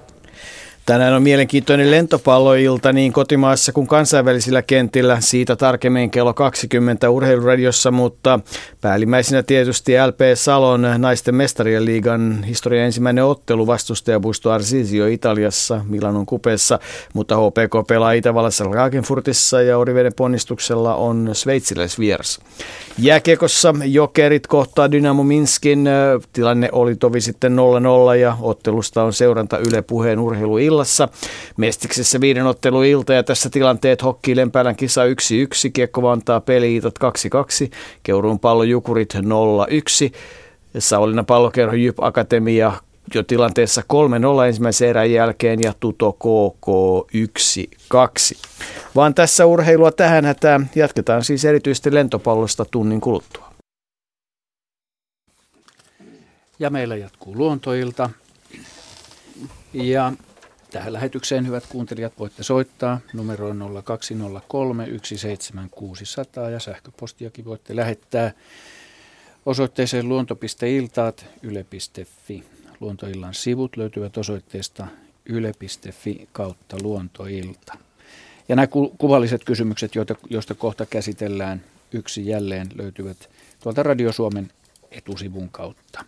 Tänään on mielenkiintoinen lentopalloilta niin kotimaassa kuin kansainvälisillä kentillä. Siitä tarkemmin kello 20 urheiluradiossa, mutta päällimmäisenä tietysti LP Salon naisten mestarien liigan historian ensimmäinen ottelu vastustaja Busto Arsizio Italiassa Milanon kupeessa, mutta HPK pelaa Itävallassa Rakenfurtissa ja Oriveden ponnistuksella on sveitsiläisvieras. Jääkiekossa Jokerit kohtaa Dynamo Minskin. Tilanne oli tovi sitten 0-0 ja ottelusta on seuranta Yle puheen urheiluillassa. Mestiksessä viiden otteluilta ja tässä tilanteet Hokki Lempäälän kisa 1-1, Kiekko Vantaa peliitot 2-2, Keuruun pallo Jukurit 0-1. Savonlinnan pallokerho Jyp Akatemia jo tilanteessa 3-0 ensimmäisen erän jälkeen ja Tuto KK 1-2. Vaan tässä urheilua tähän hätään jatketaan siis erityisesti lentopallosta tunnin kuluttua. Ja meillä jatkuu luontoilta. Ja tähän lähetykseen, hyvät kuuntelijat, voitte soittaa numeroon 0203 17600 ja sähköpostiakin voitte lähettää osoitteeseen luonto.iltaat yle.fi. Luontoillan sivut löytyvät osoitteesta yle.fi kautta luontoilta. Ja nämä kuvalliset kysymykset, joita, joista kohta käsitellään yksi jälleen, löytyvät tuolta Radio Suomen etusivun kautta.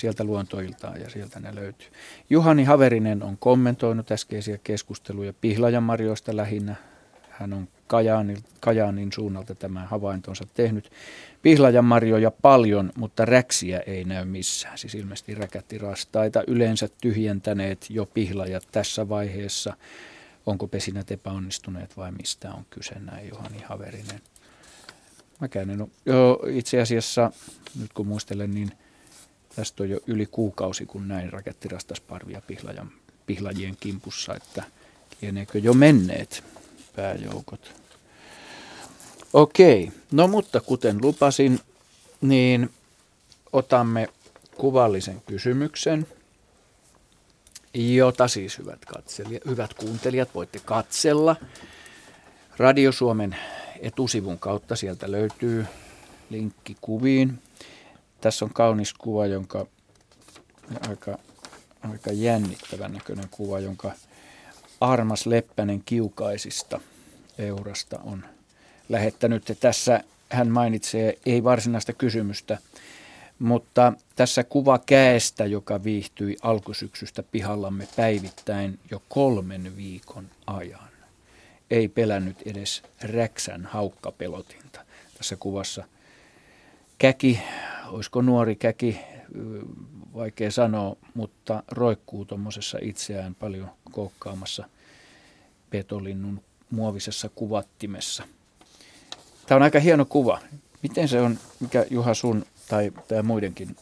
Sieltä luontoiltaa ja sieltä ne löytyy. Juhani Haverinen on kommentoinut äskeisiä keskusteluja Pihlajan marjoista lähinnä. Hän on Kajaanin, Kajaanin suunnalta tämän havaintonsa tehnyt. Pihlajan marjoja paljon, mutta räksiä ei näy missään. Siis ilmeisesti räkättirastaita yleensä tyhjentäneet jo pihlajat tässä vaiheessa. Onko pesinät epäonnistuneet vai mistä on kyse, näin Juhani Haverinen. Mä en ole, jo, itse asiassa, nyt kun muistelen, niin tästä on jo yli kuukausi, kun näin rakettirastasparvia pihlajan, pihlajien kimpussa, että lieneekö jo menneet pääjoukot. Okei, no mutta kuten lupasin, niin otamme kuvallisen kysymyksen, jota siis hyvät, katselijat, hyvät kuuntelijat voitte katsella. Radio Suomen etusivun kautta sieltä löytyy linkki kuviin. Tässä on kaunis kuva, jonka aika, aika jännittävän näköinen kuva, jonka Armas Leppänen Kiukaisista Eurasta on lähettänyt. Tässä hän mainitsee ei varsinaista kysymystä, mutta tässä kuva käestä, joka viihtyi alkusyksystä pihallamme päivittäin jo kolmen viikon ajan, ei pelännyt edes räksän haukkapelotinta. Tässä kuvassa käki, olisiko nuori käki, vaikea sanoa, mutta roikkuu tuommoisessa itseään paljon koukkaamassa petolinnun muovisessa kuvattimessa – Tämä on aika hieno kuva. Miten se on, mikä Juha sun tai, tai muidenkin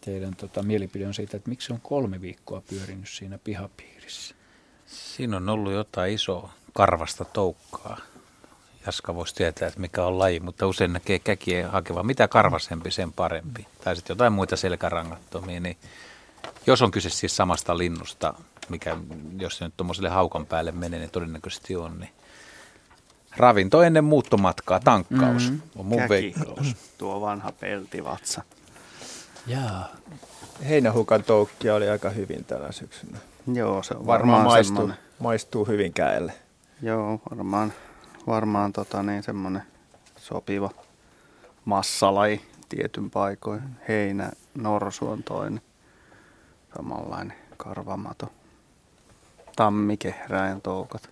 teidän tota, mielipide on siitä, että miksi se on kolme viikkoa pyörinyt siinä pihapiirissä? Siinä on ollut jotain isoa karvasta toukkaa. Jaska voisi tietää, että mikä on laji, mutta usein näkee käkien hakeva. Mitä karvasempi, sen parempi. Tai sitten jotain muita selkärangattomia. Niin jos on kyse siis samasta linnusta, mikä jos se nyt tuommoiselle haukan päälle menee, niin todennäköisesti on, niin ravinto ennen muuttomatkaa, tankkaus mm-hmm. on mun Käki. veikkaus. Tuo vanha peltivatsa. Jaa. Heinähukan toukkia oli aika hyvin tällä syksynä. Joo, se on varmaan, varmaan maistuu, maistuu hyvin käelle. Joo, varmaan, varmaan tota niin, semmoinen sopiva massalaji tietyn paikoin. Heinä, norsu on toinen samanlainen karvamato. Tammikehräjän toukat.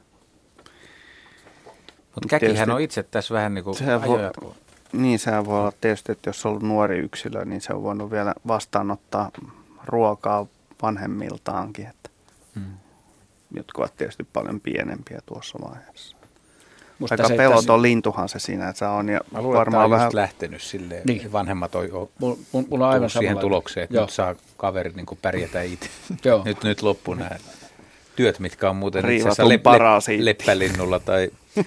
Mutta käkihän on itse tässä vähän niin kuin voi, Niin, sehän voi olla tietysti, että jos on ollut nuori yksilö, niin se on voinut vielä vastaanottaa ruokaa vanhemmiltaankin, että, hmm. jotka ovat tietysti paljon pienempiä tuossa vaiheessa. Musta Aika peloton tässä... lintuhan se siinä, että se on. Ja Mä luulen, varmaan että vähän... lähtenyt silleen, niin. vanhemmat on jo mulla, mulla on aivan siihen tulokseen, että Joo. nyt saa kaverit niin pärjätä itse. [LAUGHS] nyt, nyt loppu nämä työt, mitkä on muuten itse asiassa lep, lep, leppälinnulla tai [LAUGHS]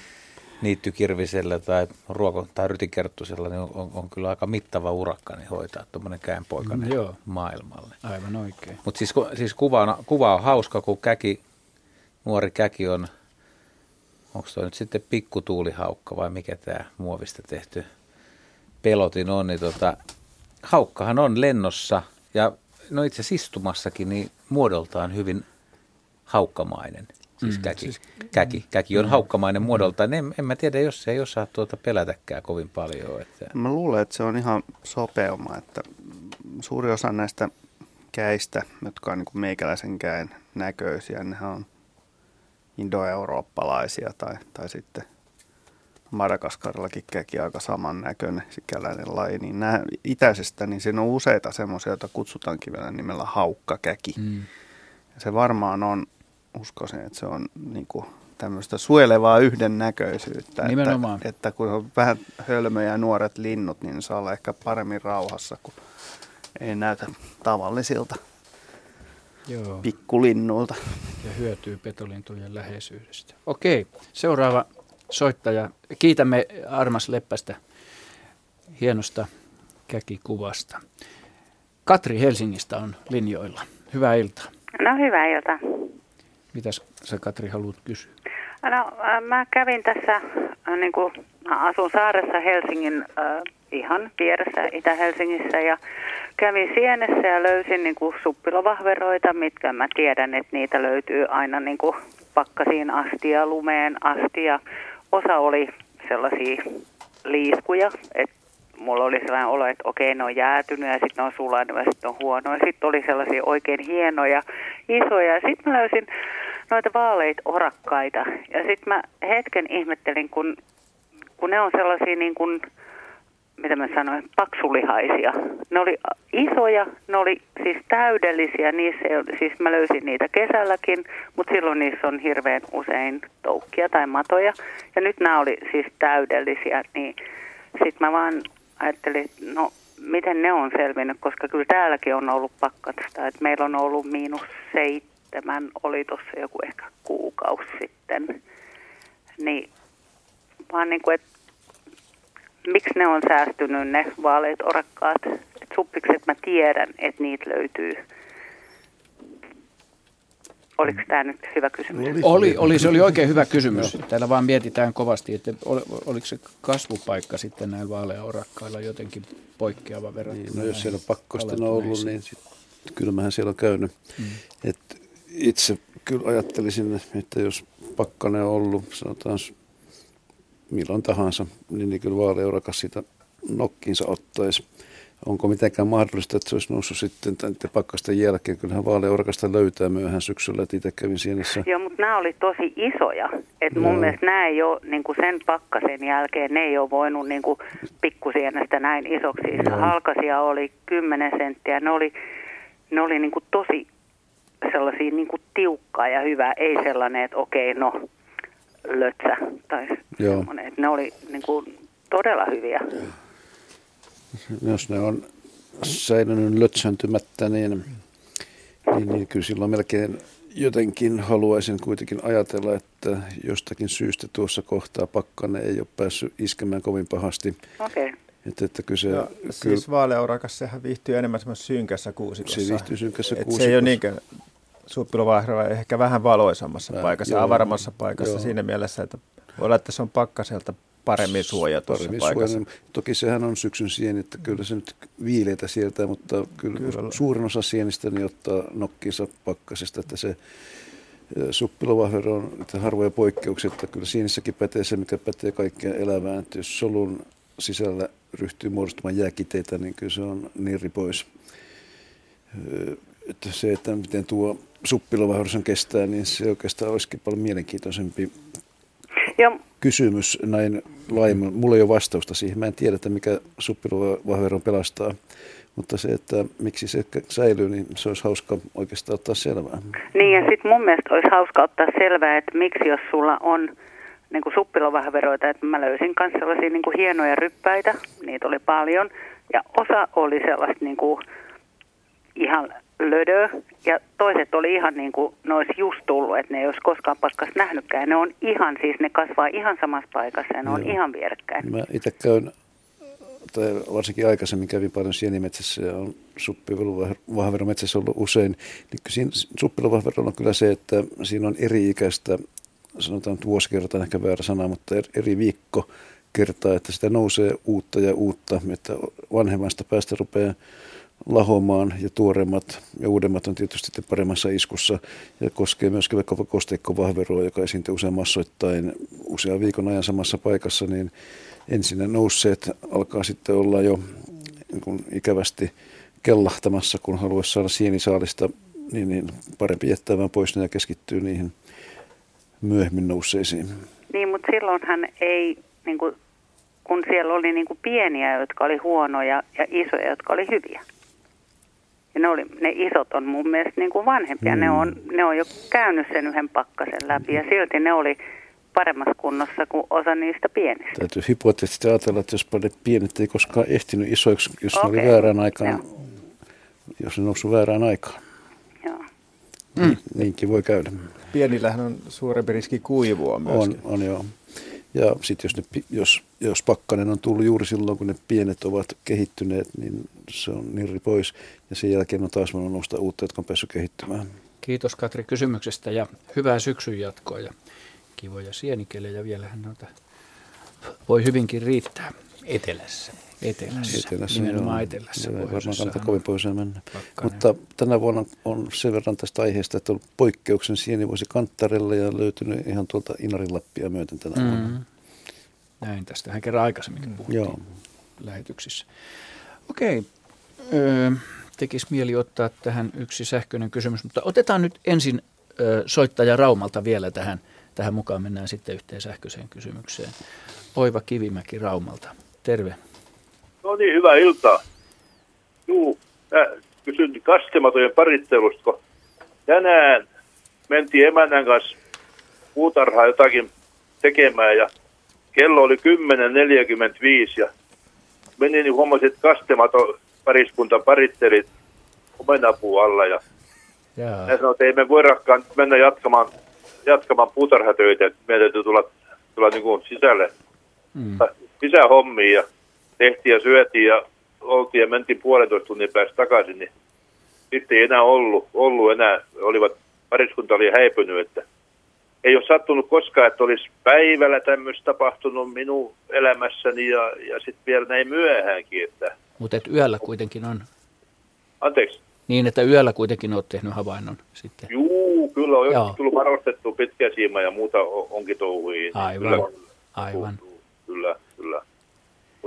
niittykirvisellä tai ruoko- tai rytikerttusella, niin on, on, on, kyllä aika mittava urakka niin hoitaa tuommoinen käänpoikainen mm, joo. maailmalle. Aivan oikein. Mutta siis, siis kuva, on, kuva on hauska, kun käki, nuori käki on, onko tuo nyt sitten pikkutuulihaukka vai mikä tämä muovista tehty pelotin on, niin tota, haukkahan on lennossa ja no itse asiassa istumassakin niin muodoltaan hyvin haukkamainen. Siis, mm, käki, siis käki. Käki on mm, haukkamainen mm. muodoltaan. En, en mä tiedä, jos se ei osaa tuota pelätäkään kovin paljon. Että... Mä luulen, että se on ihan sopeuma, että suuri osa näistä käistä, jotka on niin kuin meikäläisen käen näköisiä, ne on indoeurooppalaisia tai, tai sitten Madagaskarillakin käki aika samannäköinen sikäläinen laji, niin nämä itäisestä, niin siinä on useita semmoisia, joita kutsutaankin vielä nimellä haukkakäki. Mm. Ja se varmaan on uskoisin, että se on niin kuin tämmöistä suojelevaa yhdennäköisyyttä. Nimenomaan. Että, että kun on vähän hölmöjä ja nuoret linnut, niin saa olla ehkä paremmin rauhassa, kun ei näytä tavallisilta Joo. pikkulinnuilta. Ja hyötyy petolintujen läheisyydestä. Okei, seuraava soittaja. Kiitämme Armas Leppästä hienosta käkikuvasta. Katri Helsingistä on linjoilla. Hyvää iltaa. No hyvää iltaa. Mitäs sä Katri haluat kysyä? No mä kävin tässä, niin kuin asun saaressa Helsingin äh, ihan vieressä Itä-Helsingissä ja kävin Sienessä ja löysin niin kuin suppilovahveroita, mitkä mä tiedän, että niitä löytyy aina niin kuin pakkasiin asti ja lumeen asti ja osa oli sellaisia liiskuja, että mulla oli sellainen olo, että okei, ne on jäätynyt ja sitten ne on sulanut ja sitten on huonoja. Sitten oli sellaisia oikein hienoja, isoja. Ja sitten mä löysin noita vaaleita orakkaita. Ja sitten mä hetken ihmettelin, kun, kun ne on sellaisia niin kuin, mitä mä sanoin, paksulihaisia. Ne oli isoja, ne oli siis täydellisiä, niissä ei, siis mä löysin niitä kesälläkin, mutta silloin niissä on hirveän usein toukkia tai matoja. Ja nyt nämä oli siis täydellisiä, niin sitten mä vaan ajattelin, no miten ne on selvinnyt, koska kyllä täälläkin on ollut pakkasta. että meillä on ollut miinus seitsemän, oli tuossa joku ehkä kuukausi sitten. Niin vaan niin kuin, että miksi ne on säästynyt ne vaaleet orakkaat. Että suppikset mä tiedän, että niitä löytyy Oliko tämä nyt hyvä kysymys? Oli, oli, se oli oikein hyvä kysymys. Täällä vaan mietitään kovasti, että oliko se kasvupaikka sitten näillä vaaleaorakkailla jotenkin poikkeava verran. Niin, no jos siellä on pakkosten ollut, niin sit, kylmähän siellä on käynyt. Mm. Et itse kyllä ajattelisin, että jos pakkanen on ollut, sanotaan milloin tahansa, niin, kyllä vaaleaurakas sitä nokkinsa ottaisi onko mitenkään mahdollista, että se olisi noussut sitten tämän pakkasten jälkeen. Kyllähän vaaleurakasta löytää myöhään syksyllä, että itse kävin sienissä. Joo, mutta nämä oli tosi isoja. Et mun mielestä nämä ei ole niin kuin sen pakkasen jälkeen, ne ei ole voinut niin kuin pikkusienestä näin isoksi. Joo. Halkasia oli 10 senttiä, ne oli, ne oli niin kuin tosi sellaisia niin kuin tiukkaa ja hyvää, ei sellainen, että okei, no lötsä tai semmoinen. Että ne oli niin kuin todella hyviä. Jos ne on säilynyt lötsäntymättä, niin, niin, niin kyllä silloin melkein jotenkin haluaisin kuitenkin ajatella, että jostakin syystä tuossa kohtaa pakkane ei ole päässyt iskemään kovin pahasti. Okei. Okay. Että, että kyllä se, ja, kyllä, siis vaaleurakas, sehän viihtyy enemmän semmoisessa synkässä kuusikossa. Se viihtyy synkässä Et kuusikossa. Se ei ole niinkään suppilovahra, ehkä vähän valoisammassa Vähän, paikassa, joo, avarammassa paikassa joo. siinä mielessä, että voi olla, että se on pakkaselta paremmin suojatussa paremmin paikassa. Toki sehän on syksyn sieni, että kyllä se nyt viileitä sieltä, mutta kyllä, Kyllä. suurin osa sienistä niin ottaa nokkinsa pakkasesta, että se suppilovahvero on harvoja poikkeuksia, että kyllä siinissäkin pätee se, mikä pätee kaikkeen elävään, että jos solun sisällä ryhtyy muodostumaan jääkiteitä, niin kyllä se on nirri pois. Että se, että miten tuo suppilovahvero sen kestää, niin se oikeastaan olisikin paljon mielenkiintoisempi Joo, kysymys näin laajemmin. Mulla ei ole vastausta siihen. Mä en tiedä, että mikä suppiluvahveron pelastaa. Mutta se, että miksi se säilyy, niin se olisi hauska oikeastaan ottaa selvää. Niin ja sitten mun mielestä olisi hauska ottaa selvää, että miksi jos sulla on niin kuin suppilovahveroita, että mä löysin myös sellaisia niin kuin hienoja ryppäitä, niitä oli paljon, ja osa oli sellaista niin kuin ihan lödö, ja toiset oli ihan niin kuin ne olisi just tullut, että ne ei olisi koskaan paikassa nähnytkään. Ne on ihan, siis ne kasvaa ihan samassa paikassa ja ne on Joo. ihan vierekkäin. Mä itse käyn, tai varsinkin aikaisemmin kävin paljon sienimetsässä ja on suppiluvahveron metsässä ollut usein. Niin siinä suppiluvahverolla on kyllä se, että siinä on eri-ikäistä, sanotaan nyt vuosikerta ehkä väärä sana, mutta er- eri viikko kertaa, että sitä nousee uutta ja uutta, että vanhemmasta päästä rupeaa lahomaan ja tuoreimmat ja uudemmat on tietysti paremmassa iskussa. Ja koskee myöskin vaikka kosteikkovahveroa, joka esiintyy usein massoittain usean viikon ajan samassa paikassa, niin ensin ne nousseet alkaa sitten olla jo niin ikävästi kellahtamassa, kun haluaisi saada sienisaalista, niin, niin parempi jättää vaan pois ne ja keskittyy niihin myöhemmin nousseisiin. Niin, mutta silloinhan ei, niin kuin, kun siellä oli niin kuin pieniä, jotka oli huonoja ja isoja, jotka oli hyviä. Ja ne, oli, ne isot on mun mielestä niin kuin vanhempia. Mm. Ne, on, ne on jo käynyt sen yhden pakkasen läpi ja silti ne oli paremmassa kunnossa kuin osa niistä pienistä. Täytyy hypoteettisesti ajatella, että jos ne pienet ei koskaan ehtinyt isoiksi, jos okay. ne oli väärään aikaan, jos ne noussut väärään aikaan. Joo. Mm. Niinkin voi käydä. Pienillähän on suurempi riski kuivua myöskin. On, on joo. Ja sitten jos, ne jos, jos pakkanen on tullut juuri silloin, kun ne pienet ovat kehittyneet, niin se on nirri pois. Ja sen jälkeen on taas voinut nousta uutta, jotka on päässyt kehittymään. Kiitos Katri kysymyksestä ja hyvää syksyn jatkoa ja kivoja sienikelejä. Vielähän noita voi hyvinkin riittää. Etelässä. Etelässä, Etelässä nimenomaan joo. etelässä. Joo, ei varmaan kannata kovin pohjoiseen mennä. pakkanen. Mutta tänä vuonna on sen verran tästä aiheesta, että on poikkeuksen sienivuosi Kanttarella ja löytynyt ihan tuolta Inarin Lappia myöten tänä mm. vuonna. Mm. Näin, tästähän kerran aikaisemminkin puhuttiin Joo. lähetyksissä. Okei, öö, tekisi mieli ottaa tähän yksi sähköinen kysymys, mutta otetaan nyt ensin ö, soittaja Raumalta vielä tähän, tähän mukaan. Mennään sitten yhteen sähköiseen kysymykseen. Oiva Kivimäki Raumalta. Terve. No niin, hyvää iltaa. Juu, mä kysyn kastematojen parittelusta, kun tänään mentiin emännän kanssa puutarhaa jotakin tekemään ja kello oli 10.45 ja menin niin huomasin, että kastemato pariskunta paritteli omenapuu alla ja Jaa. ne sanoi, että ei me voidakaan mennä jatkamaan, jatkamaan puutarhatöitä, että meidän täytyy tulla, tulla niin kuin sisälle Mm. lisää hommia ja tehtiin ja syötiin ja oltiin ja mentiin puolentoista tunnin päästä takaisin, niin sitten ei enää ollut, ollut enää, olivat, pariskunta oli häipynyt, että ei ole sattunut koskaan, että olisi päivällä tämmöistä tapahtunut minun elämässäni ja, ja sitten vielä näin myöhäänkin, että Mutta et yöllä kuitenkin on, anteeksi, niin että yöllä kuitenkin olet tehnyt havainnon sitten. juu, kyllä on Joo. tullut varustettua pitkä siima ja muuta onkin touhuihin. Aivan, Kyllä, aivan. kyllä, kyllä.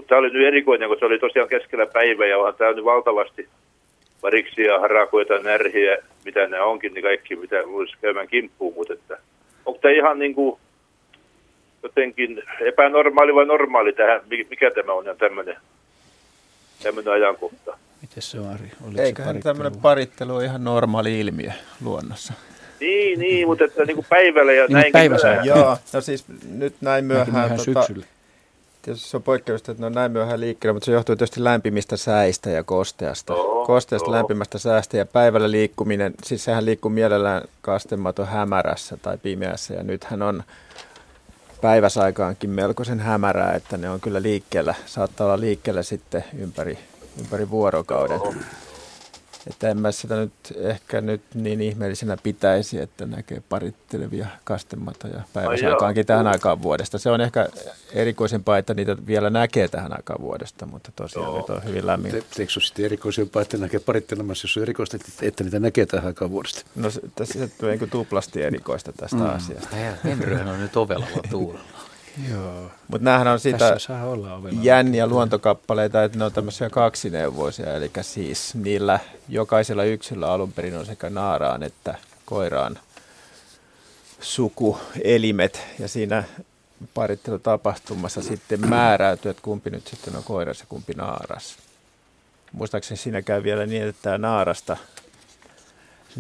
Mutta tämä oli nyt erikoinen, kun se oli tosiaan keskellä päivää ja onhan tämä nyt valtavasti variksia, harakoita, närhiä, mitä nämä onkin, niin kaikki mitä luulisi käymään kimppuun, mutta että onko tämä ihan niin kuin jotenkin epänormaali vai normaali tähän, mi- mikä tämä on ja tämmöinen, tämmöinen ajankohta? Miten se on Ari? Oliko Eiköhän se tämmöinen parittelu ole ihan normaali ilmiö luonnossa. Niin, niin, mutta että niin kuin päivällä ja Niin, näinkin päiväsää. myöhään. Joo, no siis nyt näin myöhään. myöhään Tota, syksyllä. Tietysti se on poikkeuksista, että ne on näin myöhään liikkeellä, mutta se johtuu tietysti lämpimistä säistä ja kosteasta. Joo, kosteasta joo. lämpimästä säästä ja päivällä liikkuminen, siis sehän liikkuu mielellään kastematon hämärässä tai pimeässä ja nythän on päiväsaikaankin melkoisen hämärää, että ne on kyllä liikkeellä, saattaa olla liikkeellä sitten ympäri, ympäri vuorokauden. Että en mä sitä nyt ehkä nyt niin ihmeellisenä pitäisi, että näkee parittelevia kastematoja päiväsaikaankin tähän aikaan vuodesta. Se on ehkä erikoisempaa, että niitä vielä näkee tähän aikaan vuodesta, mutta tosiaan nyt on hyvin lämmin. Te, eikö se ole sitten erikoisempaa, että näkee parittelemassa, jos on erikoista, että- että niitä näkee tähän aikaan vuodesta? No se, tässä se tulee niin kuin tuplasti erikoista tästä Mm. mm. asiasta. Henryhän on nyt ovelalla tuulella. Mutta näähän on sitä jänniä luontokappaleita, että ne on tämmöisiä kaksineuvoisia, eli siis niillä jokaisella yksilöllä alun perin on sekä naaraan että koiraan sukuelimet, ja siinä parittelutapahtumassa sitten määräytyy, että kumpi nyt sitten on koiras ja kumpi naaras. Muistaakseni siinä käy vielä niin, että tämä naarasta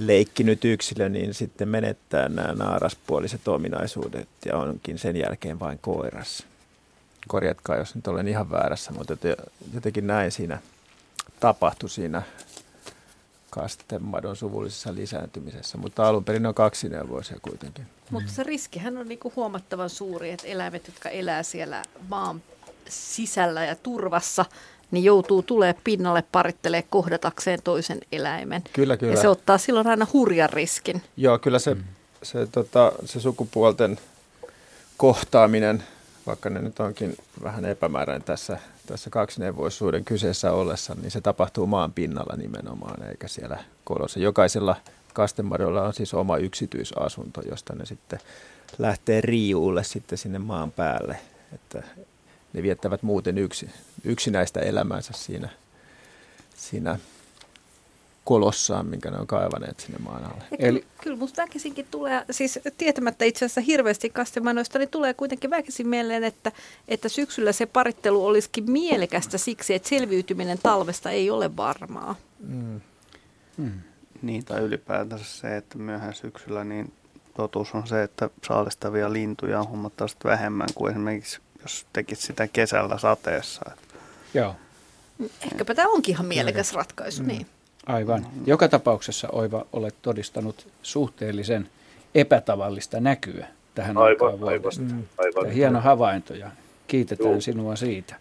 leikkinyt yksilö, niin sitten menettää nämä naaraspuoliset ominaisuudet ja onkin sen jälkeen vain koiras. Korjatkaa, jos nyt olen ihan väärässä, mutta jote- jotenkin näin siinä tapahtui siinä kastemadon suvullisessa lisääntymisessä, mutta alun perin ne on kaksineuvoisia kuitenkin. Mutta se riskihän on niinku huomattavan suuri, että eläimet, jotka elää siellä maan sisällä ja turvassa, niin joutuu tulee pinnalle parittelee kohdatakseen toisen eläimen. Kyllä, kyllä. Ja se ottaa silloin aina hurjan riskin. Joo, kyllä se, se, tota, se sukupuolten kohtaaminen, vaikka ne nyt onkin vähän epämääräinen tässä, tässä kaksineuvoisuuden kyseessä ollessa, niin se tapahtuu maan pinnalla nimenomaan, eikä siellä kolossa. Jokaisella kastemadolla on siis oma yksityisasunto, josta ne sitten lähtee riiuulle sitten sinne maan päälle, että ne viettävät muuten yksi, yksinäistä elämäänsä siinä, siinä kolossaan, minkä ne on kaivaneet sinne maan alle. Ja Eli... kyllä, kyllä musta väkisinkin tulee, siis tietämättä itse asiassa hirveästi kastemanoista, niin tulee kuitenkin väkisin mieleen, että, että syksyllä se parittelu olisikin mielekästä siksi, että selviytyminen talvesta ei ole varmaa. Mm. Mm. Niin, tai ylipäätänsä se, että myöhään syksyllä niin totuus on se, että saalistavia lintuja on huomattavasti vähemmän kuin esimerkiksi jos tekit sitä kesällä sateessa. Joo. Ehkäpä tämä onkin ihan mielekäs ratkaisu, niin. Aivan. Joka tapauksessa Oiva olet todistanut suhteellisen epätavallista näkyä tähän Aivan, aikaan aivan, vuodesta. aivan. Ja hieno havainto ja kiitetään Joo. sinua siitä.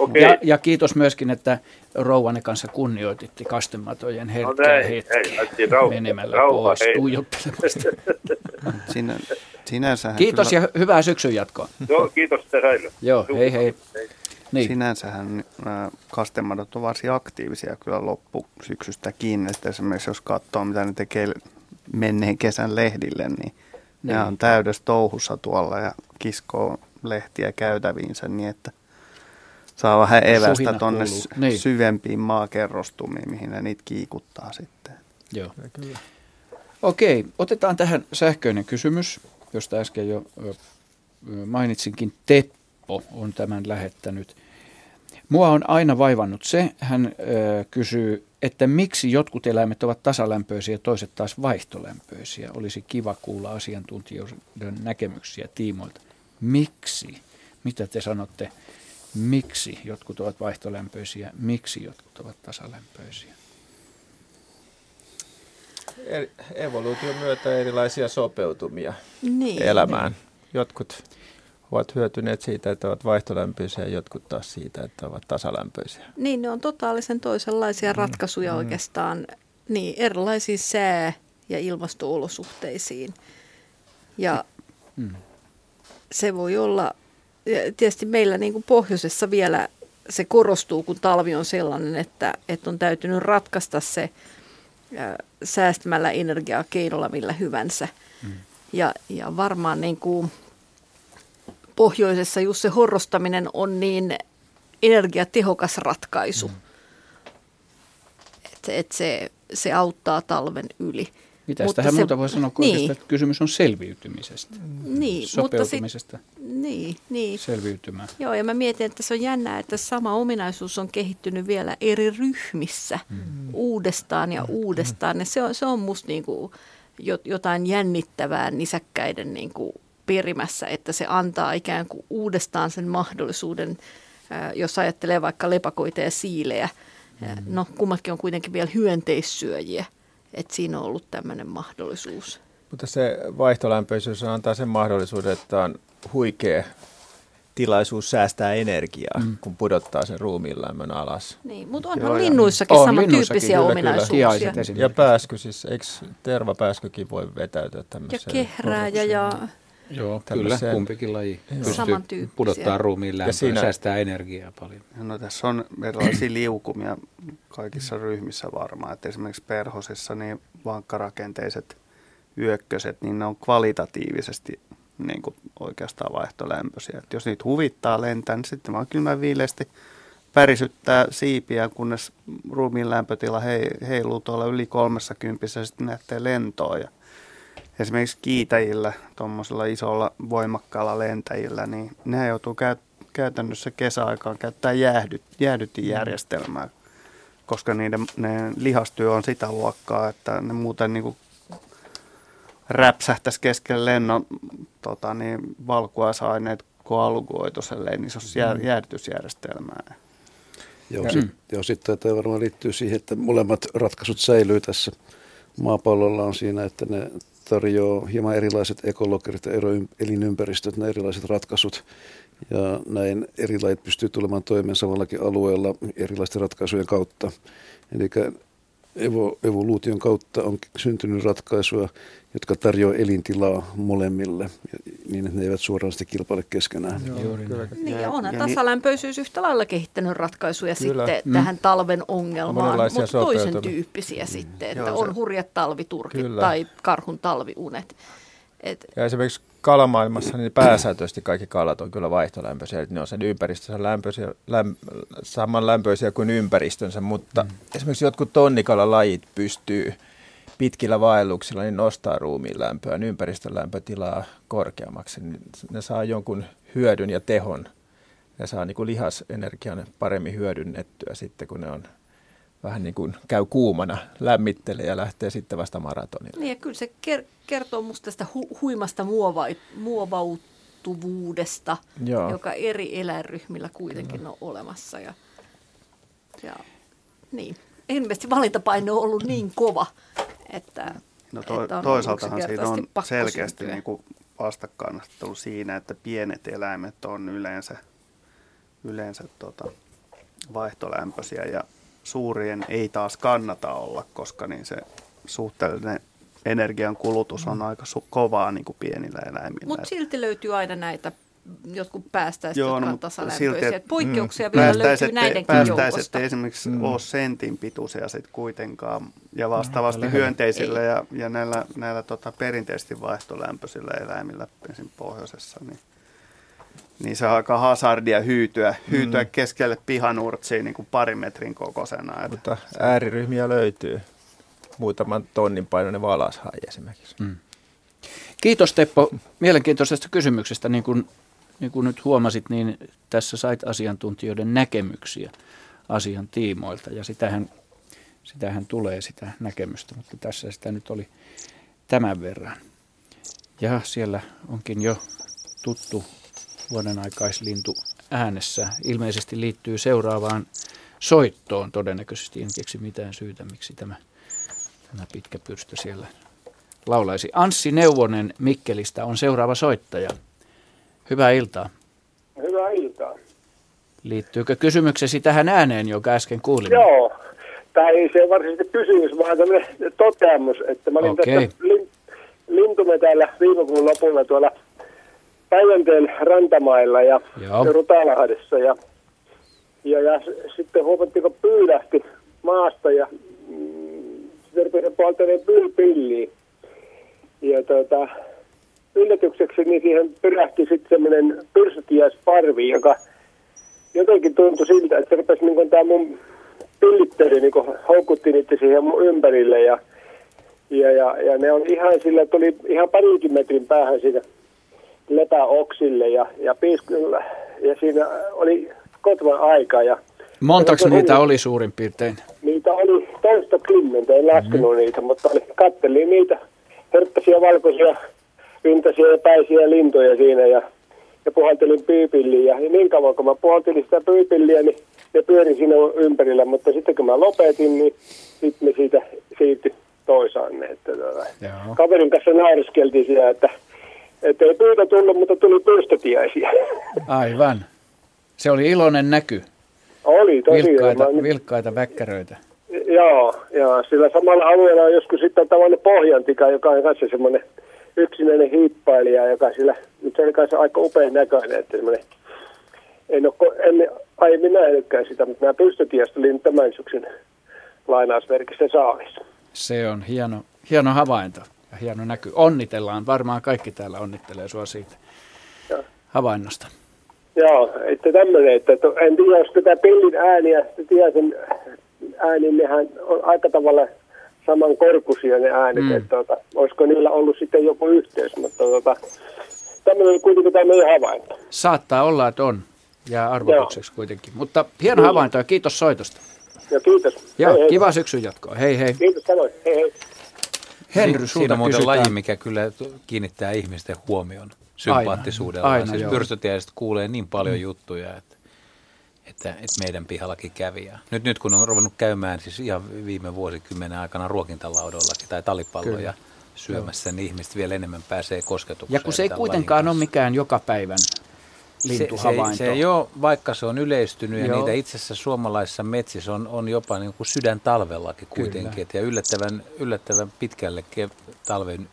Okei. Ja, ja kiitos myöskin, että rouvanne kanssa kunnioititte kastematojen herkkää näin, hetkeä hei, rauha, menemällä rauha, pois hei. tuijottelemasta. [LAUGHS] Sinä, sinänsähän Kiitos kyllä, ja hyvää syksyn jatkoa. Joo, kiitos Säilö. Joo, hei hei. Niin. Sinänsähän nämä kastemadot on varsin aktiivisia kyllä loppusyksystäkin. Että esimerkiksi jos katsoo, mitä ne tekee menneen kesän lehdille, niin, niin. ne Niin. on täydessä touhussa tuolla ja kiskoo lehtiä käytäviinsä niin, että saa vähän evästä tuonne Niin. syvempiin maakerrostumiin, mihin ne niitä kiikuttaa sitten. Joo. Okei, otetaan tähän sähköinen kysymys, josta äsken jo mainitsinkin. Teppo on tämän lähettänyt. Mua on aina vaivannut se, hän ö, kysyy, että miksi jotkut eläimet ovat tasalämpöisiä ja toiset taas vaihtolämpöisiä. Olisi kiva kuulla asiantuntijoiden näkemyksiä tiimoilta. Miksi? Mitä te sanotte? Miksi jotkut ovat vaihtolämpöisiä? Miksi jotkut ovat tasalämpöisiä? Evoluution myötä erilaisia sopeutumia Niin. elämään. Jotkut ovat hyötyneet siitä, että ovat vaihtolämpöisiä ja jotkut taas siitä, että ovat tasalämpöisiä. Niin, ne on totaalisen toisenlaisia ratkaisuja Mm. oikeastaan niin, erilaisiin sää- ja ilmastoolosuhteisiin. Ja Mm. se voi olla, tietysti meillä niin kuin pohjoisessa vielä se korostuu, kun talvi on sellainen, että, että on täytynyt ratkaista se ää, säästämällä energiaa keinolla millä hyvänsä. Mm. Ja, ja varmaan niin kuin pohjoisessa just se horrostaminen on niin energiatehokas ratkaisu, mm. että et se, se auttaa talven yli. Mitä Mutta tähän se- muuta voi sanoa, kun niin, niin. että kysymys on selviytymisestä. niin, mutta sit, Sopeutumisesta niin, niin. selviytymään. Joo, ja mä mietin, että se on jännää, että sama ominaisuus on kehittynyt vielä eri ryhmissä mm. uudestaan ja uudestaan. Ja se on, se on musta niinku jo- jotain jännittävää nisäkkäiden niinku perimässä, että se antaa ikään kuin uudestaan sen mahdollisuuden, jos ajattelee vaikka lepakoita ja siilejä. Mm. No kummatkin on kuitenkin vielä hyönteissyöjiä, että siinä on ollut tämmöinen mahdollisuus. Mutta se vaihtolämpöisyys antaa sen mahdollisuuden, että on huikea tilaisuus säästää energiaa, mm. kun pudottaa sen ruumiin lämmön alas. Niin, mutta onhan Joo, linnuissakin on, samantyyppisiä kyllä, ominaisuuksia. Kyllä. Ja pääsky siis, eikö tervapääskykin voi vetäytyä tämmöiseen? Ja kehrääjä ja... Joo, kyllä, kumpikin laji pystyy pudottaa ruumiin lämpöä, siinä... säästää energiaa paljon. No tässä on erilaisia liukumia kaikissa ryhmissä varmaan, että esimerkiksi perhosissa niin vankkarakenteiset yökköset, niin ne on kvalitatiivisesti niin kuin oikeastaan vaihtolämpöisiä. Et jos niitä huvittaa lentää, niin sitten vaan kylmän viileästi pärisyttää siipiä, kunnes ruumiin lämpötila heiluu tuolla yli 30 ja sitten lähtee lentoon. Ja esimerkiksi kiitäjillä, tuommoisilla isolla voimakkaalla lentäjillä, niin ne joutuu käyt- käytännössä kesäaikaan käyttää jäähdyt, jäähdytinjärjestelmää, koska niiden ne lihastyö on sitä luokkaa, että ne muuten niin kuin räpsähtäisi keskelle lennon tota, niin, valkuaisaineet koalugoituselleen, niin se olisi jää, mm. jäädytysjärjestelmää. Joo, ja, sit, joo, sitten tämä varmaan liittyy siihen, että molemmat ratkaisut säilyy tässä. Maapallolla on siinä, että ne tarjoaa hieman erilaiset ekologerit ja elinympäristöt, ne erilaiset ratkaisut. Ja näin erilaiset pystyy tulemaan toimeen samallakin alueella erilaisten ratkaisujen kautta. Eli evo, evoluution kautta on syntynyt ratkaisuja, jotka tarjoavat elintilaa molemmille, niin että ne eivät suoraan sitten kilpaile keskenään. Joo, Juuri kyllä. Niin, ja onhan ja tasalämpöisyys niin, yhtä lailla kehittänyt ratkaisuja kyllä. sitten mm. tähän talven ongelmaan, mutta toisen tyyppisiä mm. sitten, että Joo, on hurjat talviturkit kyllä. tai karhun talviunet. Et, ja esimerkiksi kalamaailmassa niin pääsääntöisesti kaikki kalat on kyllä vaihtolämpöisiä, että ne on sen ympäristönsä lämpöisiä, läm, samanlämpöisiä kuin ympäristönsä, mutta mm. esimerkiksi jotkut tonnikalalajit pystyy pitkillä vaelluksilla niin nostaa ruumiin lämpöä, niin ympäristön lämpötilaa korkeammaksi. Niin ne saa jonkun hyödyn ja tehon. Ne saa niin kuin lihasenergian paremmin hyödynnettyä sitten, kun ne on vähän niin kuin käy kuumana, lämmittelee ja lähtee sitten vasta maratonille. Niin ja kyllä se ker- kertoo musta tästä hu- huimasta muova- muovautuvuudesta, Joo. joka eri eläinryhmillä kuitenkin kyllä. on olemassa. Ja, ja, niin. Ilmeisesti valintapaino on ollut niin kova, että, no to, että on toisaaltahan siinä on selkeästi niin kuin vastakkainasettelu siinä, että pienet eläimet on yleensä, yleensä tota, vaihtolämpöisiä ja suurien ei taas kannata olla, koska niin se suhteellinen energian kulutus on mm. aika su- kovaa niin kuin pienillä eläimillä. Mutta silti löytyy aina näitä jotkut päästäiset, Joo, jotka no, on tasalämpöisiä. Silti, Poikkeuksia mm, vielä löytyy näidenkin päästäiset joukosta. esimerkiksi mm. ole sentin pituisia sitten kuitenkaan. Ja vastaavasti no, hyönteisillä ja, ja näillä, näillä tota, perinteisesti vaihtolämpöisillä eläimillä esim. pohjoisessa, niin niin se aika hazardia hyytyä, hyytyä mm. keskelle pihanurtsiin niin kuin parin metrin kokoisena. Mutta ääriryhmiä löytyy. Muutaman tonnin painoinen valashai esimerkiksi. Mm. Kiitos Teppo mielenkiintoisesta kysymyksestä. Niin kuin, niin kuin nyt huomasit, niin tässä sait asiantuntijoiden näkemyksiä asian tiimoilta ja sitähän, sitähän tulee sitä näkemystä, mutta tässä sitä nyt oli tämän verran. Ja siellä onkin jo tuttu vuoden aikaislintu äänessä. Ilmeisesti liittyy seuraavaan soittoon todennäköisesti. En keksi mitään syytä, miksi tämä, tämä pitkä pyrstö siellä laulaisi. Anssi Neuvonen Mikkelistä on seuraava soittaja. Hyvää iltaa. Hyvää iltaa. Liittyykö kysymyksesi tähän ääneen, joka äsken kuulimme? Joo. Tämä ei se varsinaisesti kysymys, vaan tämmöinen toteamus, että mä olin okay. tässä lintumetällä viime kuun lopulla tuolla Päijänteen rantamailla ja, ja Rutalahdessa ja, ja, ja sitten huomattiin, kun pyydähti maasta ja mm, sitten rupesi pilliin. Ja tota, yllätykseksi niin siihen pyrähti sitten semmoinen pyrsytiäisparvi, joka jotenkin tuntui siltä, että rupesi niin tämä mun pillitteri niin houkutti niitä siihen mun ympärille. Ja, ja, ja, ja ne on ihan sillä, tuli ihan parinkin metrin päähän siitä lepäoksille ja, ja, piiskyllä, ja siinä oli kotvan aika. Ja, Montaks niitä oli, oli suurin piirtein? Niitä oli toista kymmentä, en laskenut mm-hmm. niitä, mutta oli, kattelin niitä hörppäisiä valkoisia yntäisiä ja päisiä lintuja siinä ja, ja puhaltelin pyypilliä. Ja niin kauan kun mä puhaltelin sitä pyypilliä, niin ne pyöri siinä ympärillä, mutta sitten kun mä lopetin, niin sitten me siitä siirtyi toisaanne. Että, tuota, kaverin kanssa nauriskeltiin sitä, että, että ei pyytä tullut, mutta tuli pyystötiäisiä. Aivan. Se oli iloinen näky. Oli tosi vilkkaita, hyvä. vilkkaita väkkäröitä. Joo, ja sillä samalla alueella on joskus sitten tällainen pohjantika, joka on kanssa semmoinen yksinäinen hiippailija, joka sillä, nyt se oli kanssa aika upean näköinen, että semmoinen, en ole en aiemmin nähnytkään sitä, mutta nämä pystytiästä oli nyt tämän syksyn lainausmerkissä saalis. Se on hieno, hieno havainto ja hieno näky. Onnitellaan, varmaan kaikki täällä onnittelee sua siitä Joo. havainnosta. Joo, että tämmöinen, että to, en tiedä, jos tätä pillin ääniä, tiedä sen äänin, nehän on aika tavalla samankorkuisia ne äänet, mm. että tota, olisiko niillä ollut sitten joku yhteys, mutta tota, tämmöinen oli kuitenkin tämä meidän havainto. Saattaa olla, että on. Jää arvotukseksi kuitenkin. Mutta hieno havainto ja kiitos soitosta. Ja kiitos. Joo, Hei, hei. kiva syksyn jatkoa. Hei hei. Kiitos samoin. Hei hei. Henry, Siinä on muuten kysytään. laji, mikä kyllä kiinnittää ihmisten huomion sympaattisuudella. Aina, siis joo. pyrstötiäiset kuulee niin paljon Mm. juttuja, että, että, että meidän pihallakin kävi. Ja nyt, nyt kun on ruvennut käymään siis ihan viime vuosikymmenen aikana ruokintalaudoillakin tai talipalloja Kyllä. syömässä, niin ihmiset vielä enemmän pääsee kosketukseen. Ja kun se ei kuitenkaan ole mikään joka päivän se, se, lintuhavainto. se ei ole, vaikka se on yleistynyt ja Joo. niitä itse asiassa suomalaisissa metsissä on, on jopa niin kuin sydän talvellakin kuitenkin. Kyllä. Et ja yllättävän, yllättävän pitkälle talven,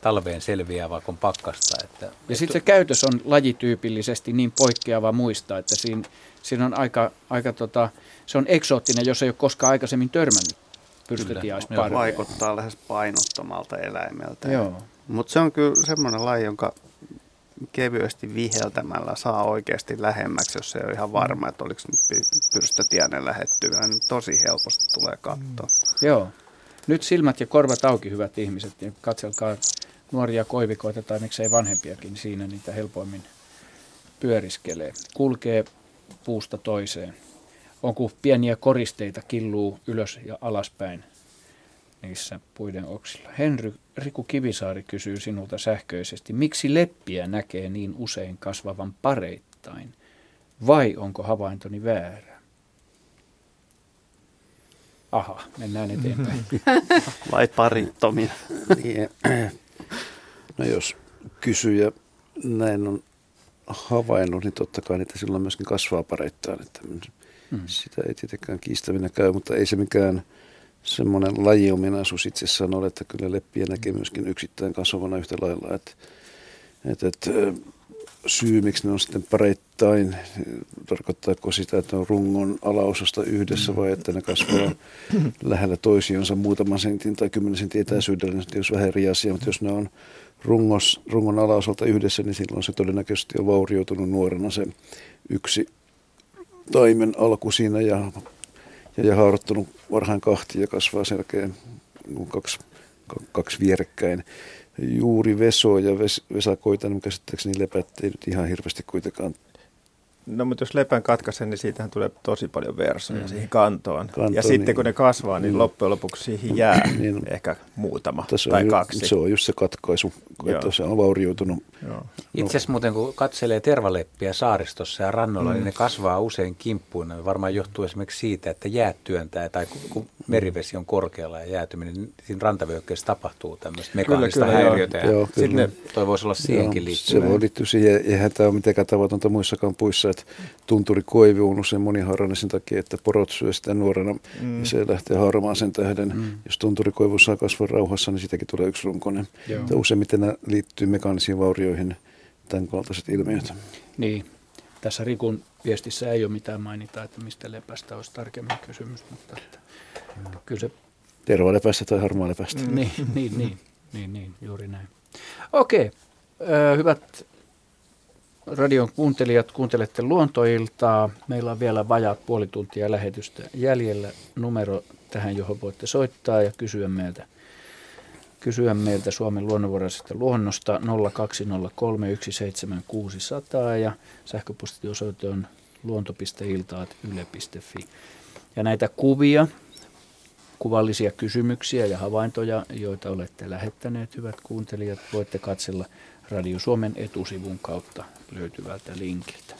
talveen selviää, vaikka on pakkasta. Että, Ja sitten se käytös on lajityypillisesti niin poikkeava muista, että siinä, siinä on aika, aika tota, se on eksoottinen, jos ei ole koskaan aikaisemmin törmännyt pyrstötiaisparveen. Vaikuttaa lähes painottomalta eläimeltä. Joo. Mutta se on kyllä semmoinen laji, jonka kevyesti viheltämällä saa oikeasti lähemmäksi, jos ei ole ihan varma, että oliko nyt py- pyrstötiainen lähettyvä, niin tosi helposti tulee katsoa. Joo. Nyt silmät ja korvat auki, hyvät ihmiset, ja katselkaa nuoria koivikoita tai miksei vanhempiakin siinä niitä helpoimmin pyöriskelee. Kulkee puusta toiseen. On kuin pieniä koristeita killuu ylös ja alaspäin niissä puiden oksilla. Henry Riku Kivisaari kysyy sinulta sähköisesti, miksi leppiä näkee niin usein kasvavan pareittain? Vai onko havaintoni väärä? Aha, mennään eteenpäin. [LAUGHS] Vai parittomia? Niin, no jos kysyjä näin on havainnut, niin totta kai niitä silloin myöskin kasvaa pareittain. Että Mm. Sitä ei tietenkään kiistäminen käy, mutta ei se mikään semmoinen lajiominaisuus itsessään ole, että kyllä leppiä näkee myöskin yksittäin kasvavana yhtä lailla. Että, että, että syy, miksi ne on sitten pareittain, tarkoittaako sitä, että on rungon alaosasta yhdessä vai että ne kasvaa lähellä toisiinsa muutaman sentin tai kymmenen sentin etäisyydellä, niin on vähän eri asia, mutta jos ne on rungos, rungon alaosalta yhdessä, niin silloin se todennäköisesti on vaurioitunut nuorena se yksi taimen alku siinä ja, ja, haarottunut varhain kahti ja kasvaa selkeä kaksi, kaksi vierekkäin. Juuri Veso ja ves, Vesakoita, niin käsittääkseni lepät ei nyt ihan hirveästi kuitenkaan No mutta jos lepän katkaisen, niin siitähän tulee tosi paljon versoja Mm. siihen kantoon. Kantoon, ja sitten niin. kun ne kasvaa, niin Mm. loppujen lopuksi siihen jää [CLEARS THROAT] Niin. ehkä muutama tai on, ju- kaksi. Se on just se katkaisu, että Joo. se on vaurioitunut. Joo. Itse asiassa muuten kun katselee tervaleppiä saaristossa ja rannoilla, Mm. niin ne kasvaa usein kimppuina. Ne varmaan johtuu esimerkiksi siitä, että jäät työntää tai kun, kun merivesi on korkealla ja jäätyminen, niin siinä rantavyöhykkeessä tapahtuu tämmöistä mekaanista kyllä, häiriötä. Ja Joo, sitten ne, toi voisi olla siihenkin Joo, liittyvää. Se voi liittyä siihen, eihän tämä ole mitenkään tavatonta muissakaan puissa, että tunturikoivi on usein monihaarainen sen takia, että porot syö sitä nuorena Mm. ja se lähtee harmaan sen tähden. Mm. Jos tunturikoivu saa kasvaa rauhassa, niin siitäkin tulee yksi runkonen. Useimmiten nämä liittyy mekaanisiin vaurioihin, tämän kaltaiset ilmiöt. Niin, tässä Rikun viestissä ei ole mitään mainita, että mistä lepästä olisi tarkemmin kysymys, mutta että, kyllä se... Tervalepästä tai harmaalepästä. Niin, niin, niin, niin, niin, juuri näin. Okei, ö, hyvät radion kuuntelijat, kuuntelette luontoiltaa. Meillä on vielä vajaat puoli tuntia lähetystä jäljellä. Numero tähän, johon voitte soittaa ja kysyä meiltä, kysyä meiltä Suomen luonnonvaraisesta luonnosta 020317600 ja sähköpostiosoite on luonto.iltaat.yle.fi. Ja näitä kuvia kuvallisia kysymyksiä ja havaintoja, joita olette lähettäneet, hyvät kuuntelijat, voitte katsella Radio Suomen etusivun kautta löytyvältä linkiltä.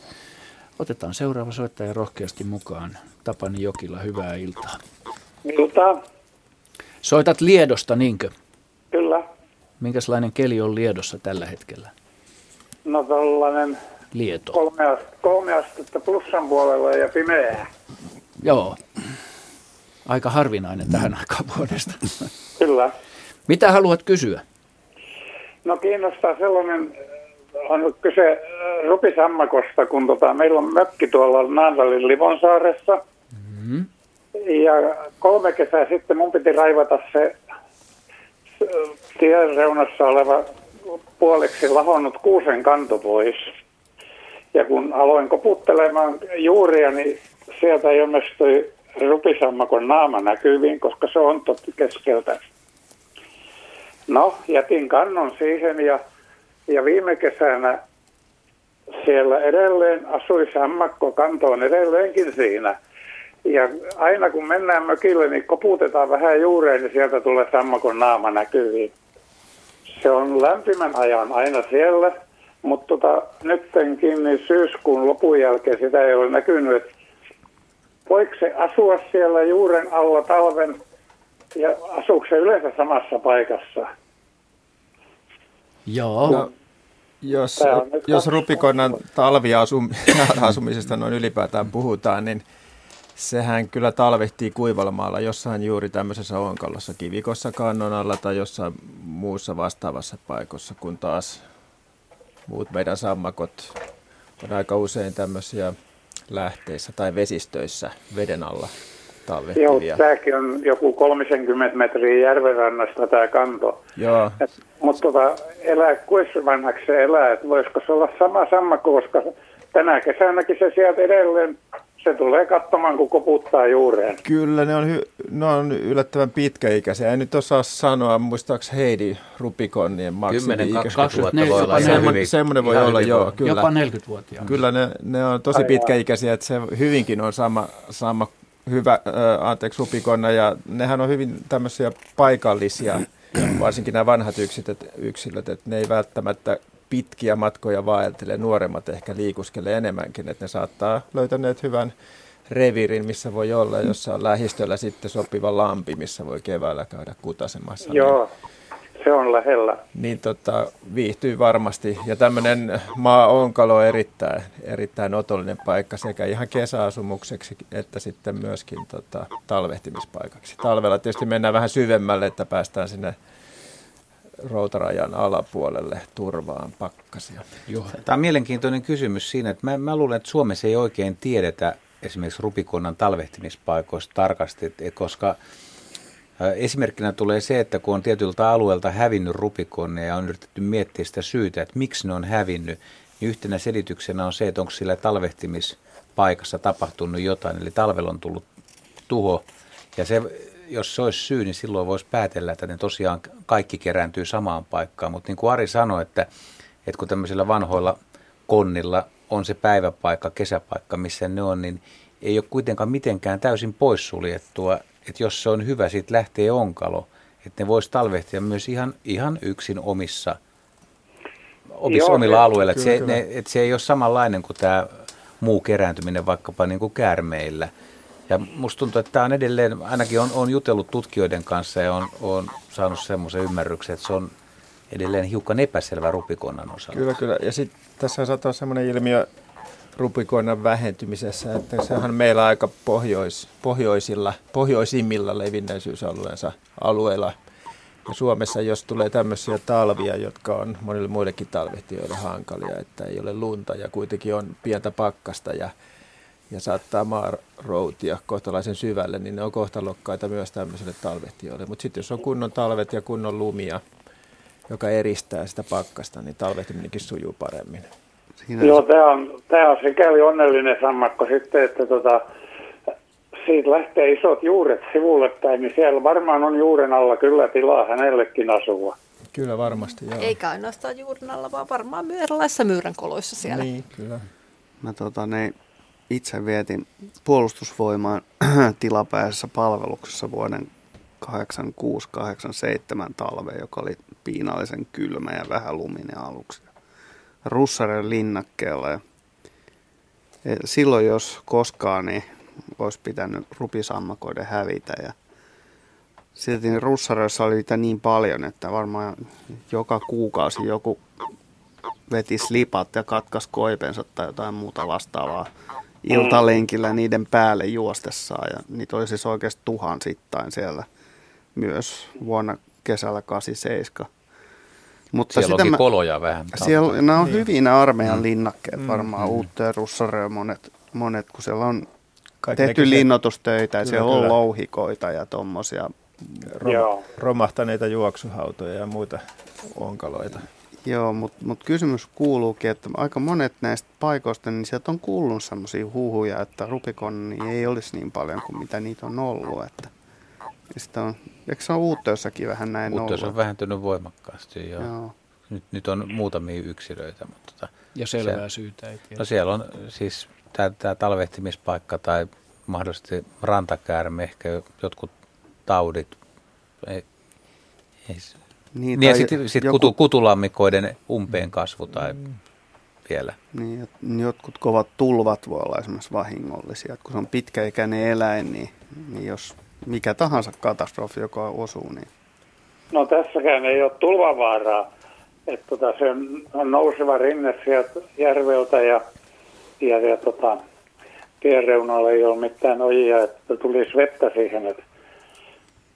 Otetaan seuraava soittaja rohkeasti mukaan. Tapani Jokila, hyvää iltaa. Iltaa. Soitat Liedosta, niinkö? Kyllä. Minkälainen keli on Liedossa tällä hetkellä? No tällainen Lieto. kolme, kolme astetta plussan puolella ja pimeää. Joo. Aika harvinainen tähän aikaan vuodesta. Kyllä. Mitä haluat kysyä? No kiinnostaa sellainen, on kyse äh, rupisammakosta, kun tota, meillä on mökki tuolla Naantalin Livonsaaressa. Mm-hmm. Ja kolme kesää sitten mun piti raivata se tien reunassa oleva puoleksi lahonnut kuusen kanto pois. Ja kun aloin koputtelemaan juuria, niin sieltä ilmestyi rupisammakon naama näkyviin, koska se on totti keskeltä. No, jätin kannon siihen ja, ja viime kesänä siellä edelleen asui sammakko, kanto on edelleenkin siinä. Ja aina kun mennään mökille, niin koputetaan vähän juureen, niin sieltä tulee sammakon naama näkyviin. Se on lämpimän ajan aina siellä, mutta tota, nyttenkin niin syyskuun lopun jälkeen sitä ei ole näkynyt, voiko se asua siellä juuren alla talven ja asuuko se yleensä samassa paikassa? Joo. No, jos, jos rupikonnan talviasumisesta [LAUGHS] noin ylipäätään puhutaan, niin sehän kyllä talvehtii kuivalla maalla jossain juuri tämmöisessä onkalossa, kivikossa kannon alla tai jossain muussa vastaavassa paikassa, kun taas muut meidän sammakot on aika usein tämmöisiä lähteissä tai vesistöissä veden alla. Joo, tämäkin on joku 30 metriä järvenrannasta tämä kanto. Joo. mutta tota, elää, kuinka vanhaksi se elää, että voisiko se olla sama sammakko, koska tänä kesänäkin se sieltä edelleen se tulee katsomaan, kun koputtaa juureen. Kyllä, ne on, hy- ne on yllättävän pitkäikäisiä. En nyt osaa sanoa, muistaakseni Heidi Rupikonnien maksimi 10-20 vuotta voi olla semmoinen, semmoinen voi olla, joo. Kyllä. Jopa 40-vuotiaana. Kyllä ne, ne on tosi pitkäikäisiä, että se hyvinkin on sama, sama hyvä, äh, anteeksi, Rupikonna, ja nehän on hyvin tämmöisiä paikallisia, varsinkin nämä vanhat yksilöt, yksilöt että ne ei välttämättä pitkiä matkoja vaeltele, nuoremmat ehkä liikuskelee enemmänkin, että ne saattaa löytäneet hyvän revirin, missä voi olla, jossa on lähistöllä sitten sopiva lampi, missä voi keväällä käydä kutasemassa. Joo, se on lähellä. Niin tota, viihtyy varmasti. Ja tämmöinen maa-onkalo on erittäin, erittäin otollinen paikka sekä ihan kesäasumukseksi että sitten myöskin tota, talvehtimispaikaksi. Talvella tietysti mennään vähän syvemmälle, että päästään sinne routarajan alapuolelle turvaan pakkasia. Joo. Tämä on mielenkiintoinen kysymys siinä, että mä, mä luulen, että Suomessa ei oikein tiedetä esimerkiksi rupikonnan talvehtimispaikoista tarkasti, koska Esimerkkinä tulee se, että kun on tietyltä alueelta hävinnyt rupikonne ja on yritetty miettiä sitä syytä, että miksi ne on hävinnyt, niin yhtenä selityksenä on se, että onko sillä talvehtimispaikassa tapahtunut jotain, eli talvella on tullut tuho. Ja se jos se olisi syy, niin silloin voisi päätellä, että ne tosiaan kaikki kerääntyy samaan paikkaan. Mutta niin kuin Ari sanoi, että, että kun tämmöisillä vanhoilla konnilla on se päiväpaikka, kesäpaikka, missä ne on, niin ei ole kuitenkaan mitenkään täysin poissuljettua, että jos se on hyvä, siitä lähtee onkalo, että ne voisi talvehtia myös ihan, ihan yksin omissa, omissa Joo, omilla alueilla. Että se, ne, että se ei ole samanlainen kuin tämä muu kerääntyminen vaikkapa niin kuin käärmeillä – ja musta tuntuu, että tämä on edelleen, ainakin on, on jutellut tutkijoiden kanssa ja on, on saanut semmoisen ymmärryksen, että se on edelleen hiukan epäselvä rupikonnan osalta. Kyllä, kyllä. Ja sitten tässä saattaa semmoinen ilmiö rupikonnan vähentymisessä, että sehän meillä aika pohjois, pohjoisilla, pohjoisimmilla levinneisyysalueensa alueilla. Ja Suomessa, jos tulee tämmöisiä talvia, jotka on monille muillekin talvehtijoille hankalia, että ei ole lunta ja kuitenkin on pientä pakkasta ja ja saattaa maaroutia kohtalaisen syvälle, niin ne on kohtalokkaita myös tämmöiselle talvehtijoille. Mutta sitten jos on kunnon talvet ja kunnon lumia, joka eristää sitä pakkasta, niin talvehtiminenkin sujuu paremmin. Siinä Joo, tämä on, tämä on sikäli onnellinen sammakko sitten, että tota, siitä lähtee isot juuret sivulle päin, niin siellä varmaan on juuren alla kyllä tilaa hänellekin asua. Kyllä varmasti, joo. Eikä ainoastaan juuren alla, vaan varmaan myös erilaisissa myyränkoloissa siellä. Niin, kyllä. Mä tota, ne itse vietin puolustusvoimaan [CLEARS THROAT] tilapäisessä palveluksessa vuoden 86-87 talve, joka oli piinallisen kylmä ja vähän luminen aluksi. Russaren linnakkeella. Ja silloin jos koskaan, niin olisi pitänyt rupisammakoiden hävitä. Ja silti russareissa oli niitä niin paljon, että varmaan joka kuukausi joku veti slipat ja katkas koipensa tai jotain muuta vastaavaa iltalenkillä niiden päälle juostessaan. Ja niitä oli siis oikeasti tuhansittain siellä myös vuonna kesällä 87. Mutta siellä onkin mä, koloja vähän. Siellä, nämä on niin. hyvin nämä armeijan mm. linnakkeet varmaan, mm. uutta ja russareja monet, monet, kun siellä on Kaikki tehty linnoitustöitä ja siellä kyllä. on louhikoita ja tuommoisia. Rom, romahtaneita juoksuhautoja ja muita onkaloita. Joo, mutta mut kysymys kuuluukin, että aika monet näistä paikoista, niin sieltä on kuullut sellaisia huhuja, että Rubikon niin ei olisi niin paljon kuin mitä niitä on ollut. Että, sitä on, eikö se ole Uutteossakin vähän näin Uutteos on vähentynyt voimakkaasti, joo. joo. Nyt, nyt on muutamia yksilöitä. Mutta tota, ja selvää se, syytä ei tiedä. No siellä on siis tämä talvehtimispaikka tai mahdollisesti rantakäärme, ehkä jotkut taudit. Ei, ei, niin, niin ja sitten sit joku... kutu, kutulammikoiden umpeen kasvu tai mm. vielä. Niin, jotkut kovat tulvat voi olla esimerkiksi vahingollisia. Että kun se on pitkäikäinen eläin, niin, niin jos mikä tahansa katastrofi, joka osuu, niin... No tässäkään ei ole tulvavaaraa. Että tota, se on nouseva rinne sieltä järveltä ja, ja, ja tota, tien reunalla ei ole mitään ojia, että tulisi vettä siihen. Että,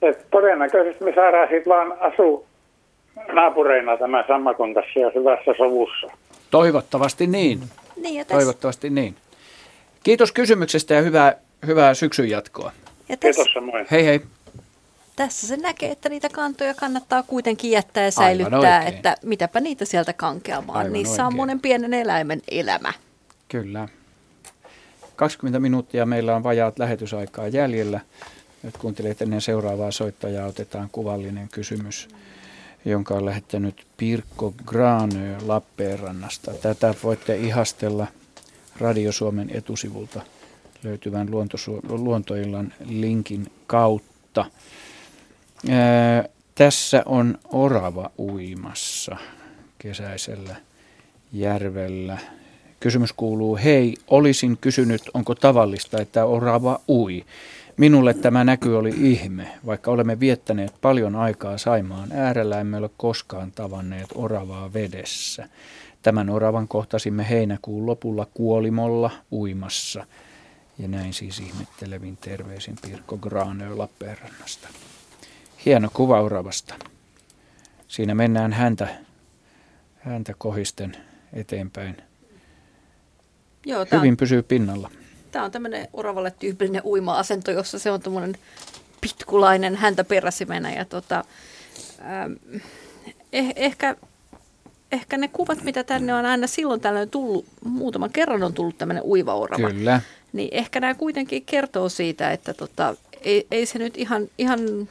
et todennäköisesti me saadaan sitten vaan asua naapureina tämä sammakon tässä ja hyvässä sovussa. Toivottavasti niin. niin ja tässä... Toivottavasti niin. Kiitos kysymyksestä ja hyvää, hyvää syksyn jatkoa. Ja tässä... Kiitos samoin. Hei hei. Tässä se näkee, että niitä kantoja kannattaa kuitenkin jättää ja säilyttää, että mitäpä niitä sieltä kankeamaan. Aivan Niissä oikein. on monen pienen eläimen elämä. Kyllä. 20 minuuttia meillä on vajaat lähetysaikaa jäljellä. Nyt kuuntelet ennen seuraavaa soittajaa, otetaan kuvallinen kysymys. Jonka on lähettänyt Pirkko Granö Lappeenrannasta. Tätä voitte ihastella Radio Suomen etusivulta löytyvän luontoillan linkin kautta. Tässä on orava uimassa kesäisellä järvellä. Kysymys kuuluu, hei, olisin kysynyt, onko tavallista, että orava ui. Minulle tämä näky oli ihme, vaikka olemme viettäneet paljon aikaa Saimaan äärellä, emme ole koskaan tavanneet oravaa vedessä. Tämän oravan kohtasimme heinäkuun lopulla kuolimolla uimassa. Ja näin siis ihmettelevin terveisin Pirkko Graanö Lappeenrannasta. Hieno kuva oravasta. Siinä mennään häntä, häntä kohisten eteenpäin. Joo, Hyvin on... pysyy pinnalla. Tämä on tämmöinen oravalle tyypillinen uima-asento, jossa se on tämmöinen pitkulainen häntä peräsimenä. Ja tota, ähm, eh, ehkä, ehkä ne kuvat, mitä tänne on aina silloin tällöin tullut, muutaman kerran on tullut tämmöinen uiva orava. Kyllä. Niin ehkä nämä kuitenkin kertoo siitä, että tota, ei, ei se nyt ihan, ihan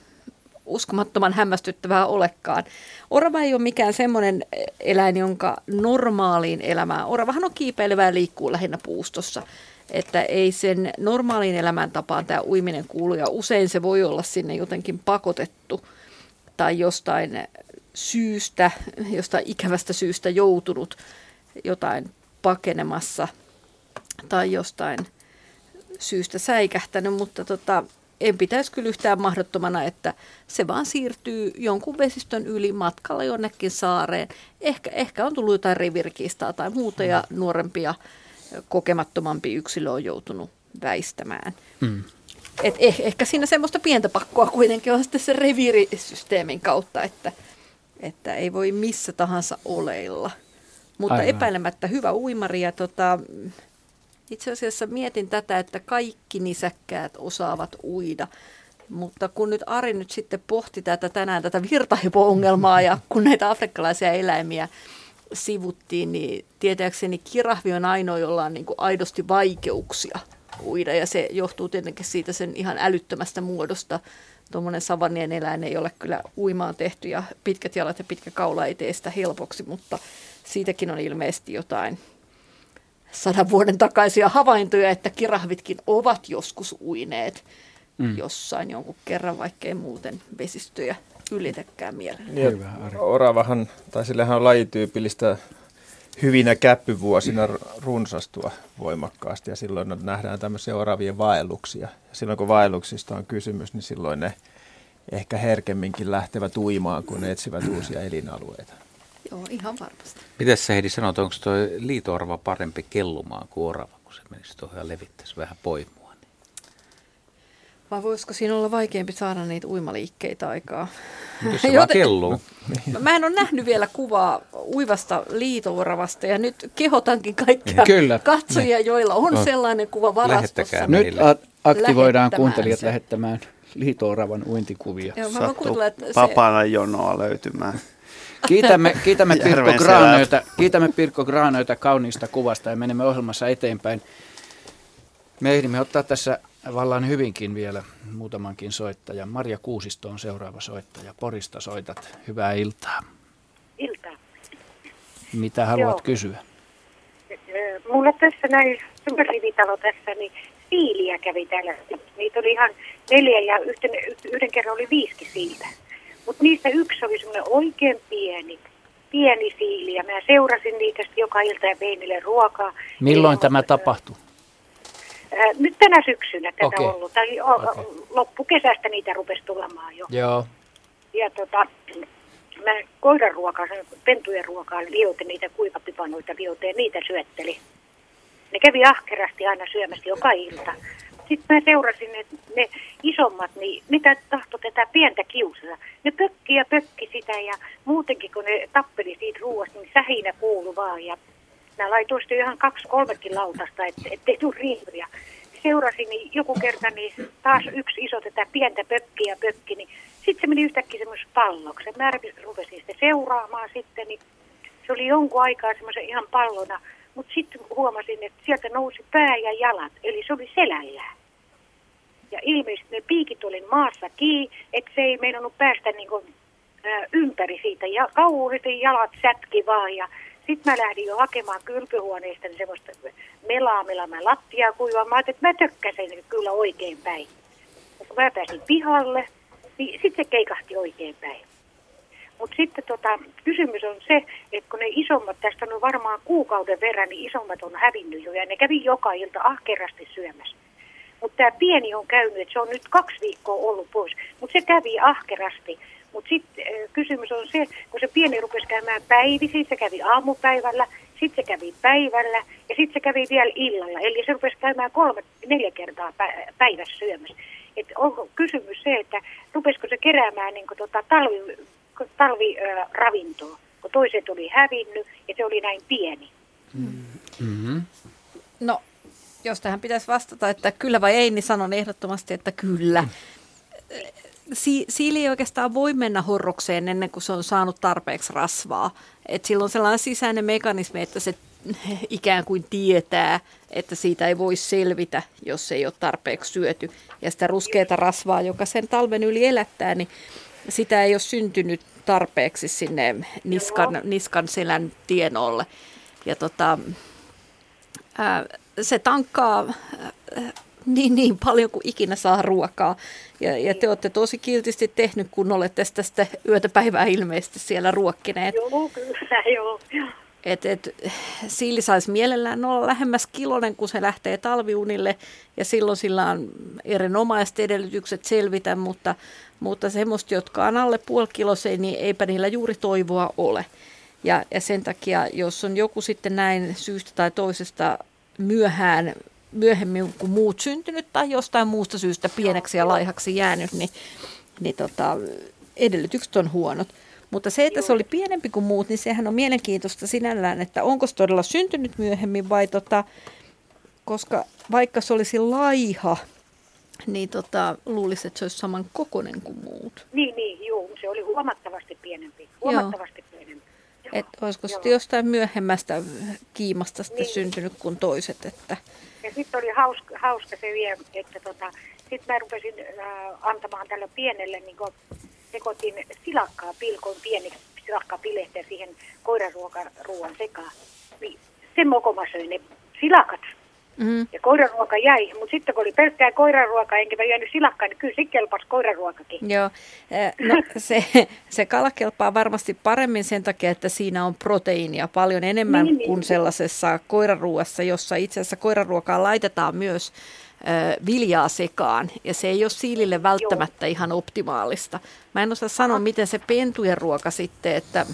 uskomattoman hämmästyttävää olekaan. Orava ei ole mikään semmoinen eläin, jonka normaaliin elämään. Oravahan on kiipeilevää liikkuu lähinnä puustossa että ei sen normaaliin elämäntapaan tämä uiminen kuulu ja usein se voi olla sinne jotenkin pakotettu tai jostain syystä, jostain ikävästä syystä joutunut jotain pakenemassa tai jostain syystä säikähtänyt, mutta tota, en pitäisi kyllä yhtään mahdottomana, että se vaan siirtyy jonkun vesistön yli matkalla jonnekin saareen. Ehkä, ehkä on tullut jotain rivirkistaa tai muuta ja nuorempia kokemattomampi yksilö on joutunut väistämään. Hmm. Et eh, ehkä siinä semmoista pientä pakkoa kuitenkin on sitten se reviirisysteemin kautta, että, että ei voi missä tahansa oleilla. Mutta Aivan. epäilemättä hyvä uimari ja tota, itse asiassa mietin tätä, että kaikki nisäkkäät osaavat uida. Mutta kun nyt Ari nyt sitten pohti tätä tänään, tätä virtahepo-ongelmaa ja kun näitä afrikkalaisia eläimiä sivuttiin, niin tietääkseni kirahvi on ainoa, jolla on niin kuin aidosti vaikeuksia uida ja se johtuu tietenkin siitä sen ihan älyttömästä muodosta. Tuommoinen savannien eläin ei ole kyllä uimaan tehty ja pitkät jalat ja pitkä kaula ei tee sitä helpoksi, mutta siitäkin on ilmeisesti jotain sadan vuoden takaisia havaintoja, että kirahvitkin ovat joskus uineet. mm. jossain jonkun kerran, vaikkei muuten vesistöjä ylitäkään mielellä. Niin, oravahan, tai sillehän on lajityypillistä hyvinä käppyvuosina runsastua voimakkaasti ja silloin nähdään tämmöisiä oravien vaelluksia. Ja silloin kun vaelluksista on kysymys, niin silloin ne ehkä herkemminkin lähtevät uimaan, kun ne etsivät uusia elinalueita. Joo, ihan varmasti. Miten sä Heidi sanot, onko tuo liitoorava parempi kellumaan kuin orava, kun se menisi tuohon ja levittäisi vähän poimua? Niin? Vai voisiko siinä olla vaikeampi saada niitä uimaliikkeitä aikaa? Jos se [LAUGHS] Joten... kelluu. Mä en ole nähnyt vielä kuvaa uivasta liitouravasta ja nyt kehotankin kaikkia [LAUGHS] Kyllä. katsojia, joilla on no. sellainen kuva varastossa. Nyt aktivoidaan kuuntelijat se. lähettämään liitooravan uintikuvia. Joo, mä Sattuu papana se... jonoa löytymään. Kiitämme, kiitämme, Pirkko Graanöitä, kiitämme Pirkko Graanöitä kauniista kuvasta ja menemme ohjelmassa eteenpäin. Me ehdimme ottaa tässä vallan hyvinkin vielä muutamankin soittajan. Marja Kuusisto on seuraava soittaja. Porista soitat. Hyvää iltaa. Iltaa. Mitä haluat Joo. kysyä? Mulla tässä näin rivitalo tässä, niin siiliä kävi täällä. Niitä oli ihan neljä ja yhden, yhden kerran oli viisi siiltä. Mutta niistä yksi oli semmoinen oikein pieni, pieni siili ja mä seurasin niitä joka ilta ja vein niille ruokaa. Milloin tämä tapahtui? nyt tänä syksynä tätä okay. ollut. Tai okay. loppukesästä niitä rupesi tulemaan jo. Joo. Ja tota, mä koiran ruokaa, pentujen ruokaa liotin niitä kuivapipanoita liotin niitä syötteli. Ne kävi ahkerasti aina syömässä joka ilta. Sitten mä seurasin, että ne isommat, niin mitä tahto tätä pientä kiusata. Ne pökki ja pökki sitä ja muutenkin kun ne tappeli siitä ruoasta, niin sähinä kuulu vaan. Ja mä laitoin sitten ihan kaksi kolmekin lautasta, että ettei tule riiviä. Seurasin niin joku kerta, niin taas yksi iso tätä pientä pökkiä ja pökki, niin sitten se meni yhtäkkiä semmoisen palloksi. Mä rupesin sitä seuraamaan sitten, niin se oli jonkun aikaa semmoisen ihan pallona mutta sitten huomasin, että sieltä nousi pää ja jalat, eli se oli selällään. Ja ilmeisesti ne piikit oli maassa kiinni, että se ei meinannut päästä niin kuin, ää, ympäri siitä. Ja kauheasti jalat sätki vaan. Ja sitten mä lähdin jo hakemaan kylpyhuoneesta niin semmoista melaa, millä mä lattiaa kuivaa. Mä ajattelin, että mä tökkäsin kyllä oikein päin. Ja kun mä pääsin pihalle, niin sitten se keikahti oikein päin. Mutta sitten tota, kysymys on se, että kun ne isommat, tästä on varmaan kuukauden verran, niin isommat on hävinnyt jo ja ne kävi joka ilta ahkerasti syömässä. Mutta tämä pieni on käynyt, että se on nyt kaksi viikkoa ollut pois, mutta se kävi ahkerasti. Mutta sitten kysymys on se, kun se pieni rupesi käymään päivisin, se kävi aamupäivällä, sitten se kävi päivällä ja sitten se kävi vielä illalla. Eli se rupesi käymään kolme, neljä kertaa päivässä syömässä. Et onko kysymys se, että rupesiko se keräämään niin tota, talvi, talviravintoa, kun toiset oli hävinnyt ja se oli näin pieni. Mm-hmm. No, jos tähän pitäisi vastata, että kyllä vai ei, niin sanon ehdottomasti, että kyllä. Si- siili ei oikeastaan voi mennä horrokseen ennen kuin se on saanut tarpeeksi rasvaa. Et silloin sellainen sisäinen mekanismi, että se [LAUGHS] ikään kuin tietää, että siitä ei voi selvitä, jos ei ole tarpeeksi syöty. Ja sitä ruskeata rasvaa, joka sen talven yli elättää, niin sitä ei ole syntynyt tarpeeksi sinne niskan, niskan selän tienolle. Ja tota, ää, se tankkaa ää, niin, niin paljon kuin ikinä saa ruokaa. Ja, ja te olette tosi kiltisti tehnyt, kun olette tästä yötä päivää ilmeisesti siellä ruokkineet. Joo, kyllä, [LAUGHS] joo. Et, et, siili saisi mielellään olla lähemmäs kilonen, kun se lähtee talviunille, ja silloin sillä on erinomaiset edellytykset selvitä, mutta, mutta semmoista, jotka on alle puoli kiloseen, niin eipä niillä juuri toivoa ole. Ja, ja sen takia, jos on joku sitten näin syystä tai toisesta myöhään, myöhemmin kuin muut syntynyt tai jostain muusta syystä pieneksi ja laihaksi jäänyt, niin, niin tota, edellytykset on huonot. Mutta se, että se oli pienempi kuin muut, niin sehän on mielenkiintoista sinällään, että onko se todella syntynyt myöhemmin vai tota, koska vaikka se olisi laiha, niin tota, luulisi, että se olisi saman kokoinen kuin muut. Niin, niin, joo, se oli huomattavasti pienempi. Huomattavasti joo. pienempi. Joo. Et olisiko sitten jostain myöhemmästä kiimasta sitten niin. syntynyt kuin toiset. Että... Ja sitten oli hauska, hauska se vielä, että tota, sitten mä rupesin äh, antamaan tälle pienelle niin sekoitin silakkaa, pilkoin pieniksi silakkapileistä siihen koiraruokan sekaan. Niin sen mokoma söi ne silakat Mm. Ja koiraruoka jäi, mutta sitten kun oli pelkkää koiraruokaa, enkä mä jäänyt silakkaan, niin kyllä se kelpasi koiraruokakin. Joo, no [LAUGHS] se, se kala kelpaa varmasti paremmin sen takia, että siinä on proteiinia paljon enemmän niin, kuin niin. sellaisessa koiraruuassa, jossa itse asiassa koiraruokaa laitetaan myös viljaa sekaan, ja se ei ole siilille välttämättä Joo. ihan optimaalista. Mä en osaa sanoa, miten se pentujen ruoka sitten, että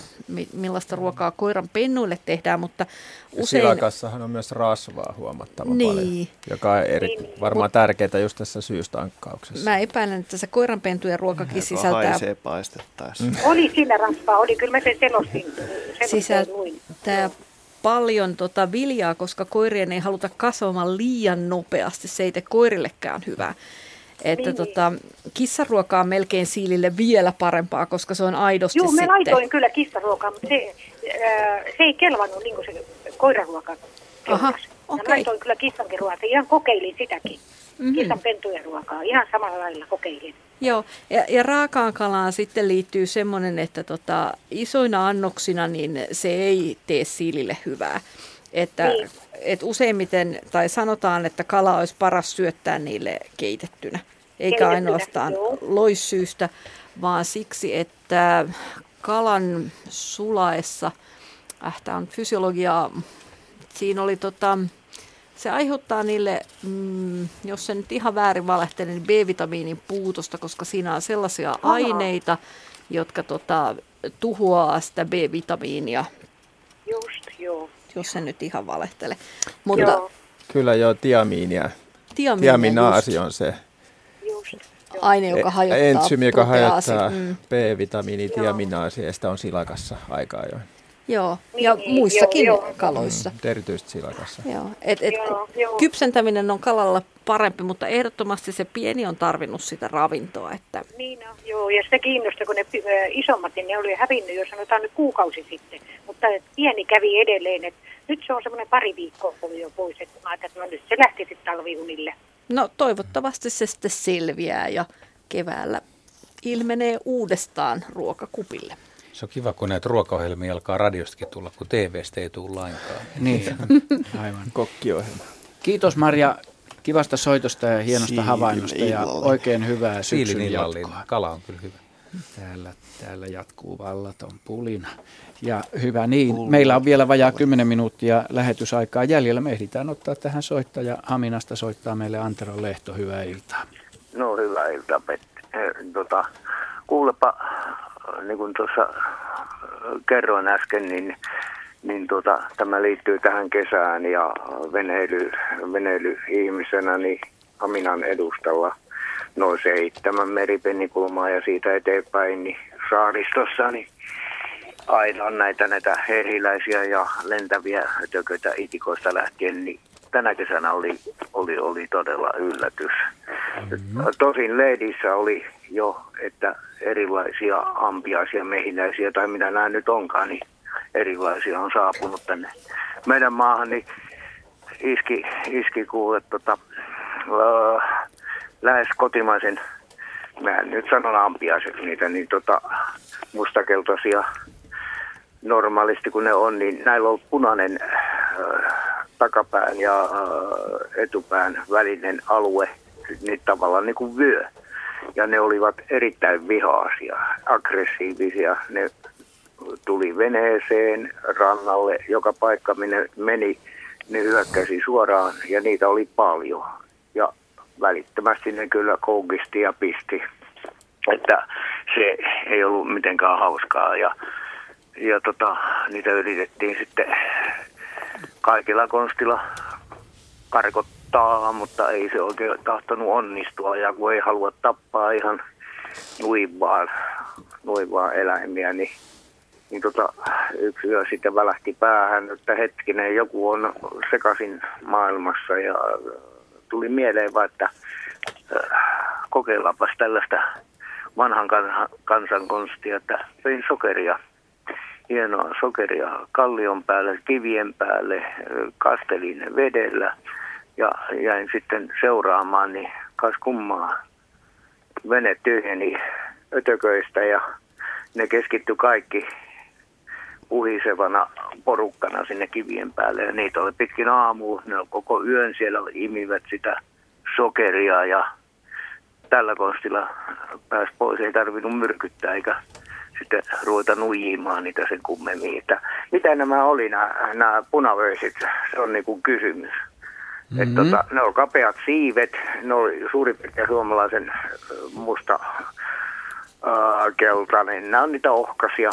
millaista ruokaa koiran pennuille tehdään, mutta usein... Silakassahan on myös rasvaa huomattavan niin. paljon, joka on eri, niin, niin. varmaan Mut... tärkeää just tässä syystankkauksessa. Mä epäilen, että se koiranpentujen ruokakin Joka sisältää... haisee paistettaessa. Mm. Oli siinä rasvaa, oli, kyllä mä sen selostin. Sisältää paljon tota viljaa, koska koirien ei haluta kasvamaan liian nopeasti. Se ei tee koirillekään hyvää. Että niin. tota, kissaruoka on melkein siilille vielä parempaa, koska se on aidosti Joo, me laitoin kyllä kissaruokaa, mutta se, äh, se ei kelvannut niin kuin se koiraruoka. Aha, okay. laitoin kyllä kissankin ruokaa. Ihan kokeilin sitäkin. Mm-hmm. Kissan pentujen ruokaa. Ihan samalla lailla kokeilin. Joo, ja, ja raakaan kalaan sitten liittyy semmoinen, että tota, isoina annoksina niin se ei tee siilille hyvää. Että niin. et useimmiten, tai sanotaan, että kala olisi paras syöttää niille keitettynä, eikä keitettynä, ainoastaan joo. loissyystä, vaan siksi, että kalan sulaessa, äh, tämä on fysiologiaa, siinä oli tota, se aiheuttaa niille, mm, jos se nyt ihan väärin valehtele, niin B-vitamiinin puutosta, koska siinä on sellaisia Aha. aineita, jotka tota, tuhoaa sitä B-vitamiinia. Just, joo. Jos se nyt ihan valehtele. Mutta, joo. Kyllä joo, tiamiinia. Tiamiina, Tiaminaasi on se just, aine, joka e- hajottaa Entsyymi, joka hajottaa mm. B-vitamiini, tiaminaasi, ja sitä on silakassa aika ajoin. Joo, niin, ja niin, muissakin joo, joo. kaloissa. Mm, erityisesti silakassa. Joo, et, et, joo, joo. Kypsentäminen on kalalla parempi, mutta ehdottomasti se pieni on tarvinnut sitä ravintoa. Että... Niin on, joo, ja sitä kiinnostaa, kun ne isommat, niin ne oli hävinnyt jo sanotaan nyt kuukausi sitten. Mutta pieni kävi edelleen, että nyt se on semmoinen pari viikkoa jo pois, että mä ajattelin, että no nyt se lähti sitten talviunille. No toivottavasti se sitten selviää ja keväällä ilmenee uudestaan ruokakupille. Se on kiva, kun näitä ruokaohjelmia alkaa radiostakin tulla, kun TVstä ei tule lainkaan. [LAUGHS] Niin, [LAUGHS] aivan. Kokkiohjelma. Kiitos Marja kivasta soitosta ja hienosta Siilin havainnosta ja oikein hyvää syksyn jatkoa. Kala on kyllä hyvä. Täällä, täällä jatkuu vallaton pulina. Ja hyvä niin. Pulina. Meillä on vielä vajaa 10 minuuttia lähetysaikaa jäljellä. Me ehditään ottaa tähän soittaja. Haminasta soittaa meille Antero Lehto. Hyvää iltaa. No hyvää iltaa, Petti. Tota, kuulepa, niin kuin tuossa kerroin äsken, niin, niin tota, tämä liittyy tähän kesään ja veneily, veneily ihmisenä niin Haminan edustalla noin seitsemän meripennikulmaa ja siitä eteenpäin niin saaristossa, niin aina on näitä, näitä erilaisia ja lentäviä tököitä itikoista lähtien, niin tänä kesänä oli, oli, oli todella yllätys. Mm-hmm. Tosin leidissä oli jo, että erilaisia ampiaisia, mehiläisiä tai mitä nämä nyt onkaan, niin erilaisia on saapunut tänne meidän maahan, niin iski, iski kuule tota, äh, lähes kotimaisen, mä nyt sanon ampiaiseksi niitä, niin tota, mustakeltaisia normaalisti kun ne on, niin näillä on punainen äh, takapään ja äh, etupään välinen alue, niin tavallaan niin kuin vyö. Ja ne olivat erittäin vihaisia, aggressiivisia. Ne tuli veneeseen, rannalle, joka paikka minne meni, ne hyökkäsi suoraan ja niitä oli paljon. Ja välittömästi ne kyllä koukisti ja pisti. Että se ei ollut mitenkään hauskaa ja, ja tota, niitä yritettiin sitten kaikilla konstilla karkottaa, mutta ei se oikein tahtonut onnistua. Ja kun ei halua tappaa ihan noin vaan, noin vaan eläimiä, niin, niin tota, yksi yö sitten välähti päähän, että hetkinen, joku on sekaisin maailmassa ja tuli mieleen vaan, että äh, kokeillaanpas tällaista vanhan kansan konstia, että vein sokeria hienoa sokeria kallion päälle, kivien päälle, kastelin vedellä ja jäin sitten seuraamaan, niin kas kummaa vene tyhjeni ötököistä ja ne keskitty kaikki puhisevana porukkana sinne kivien päälle. Ja niitä oli pitkin aamu. Ne oli koko yön siellä imivät sitä sokeria ja tällä konstilla pääsi pois. Ei tarvinnut myrkyttää eikä sitten ruveta nuijimaan niitä sen kummemmin. Että mitä nämä oli nämä, nämä punavöisit? Se on niin kuin kysymys. Mm-hmm. Että tota, ne on kapeat siivet, ne oli suurin piirtein suomalaisen musta äh, keltainen. Nämä on niitä ohkasia,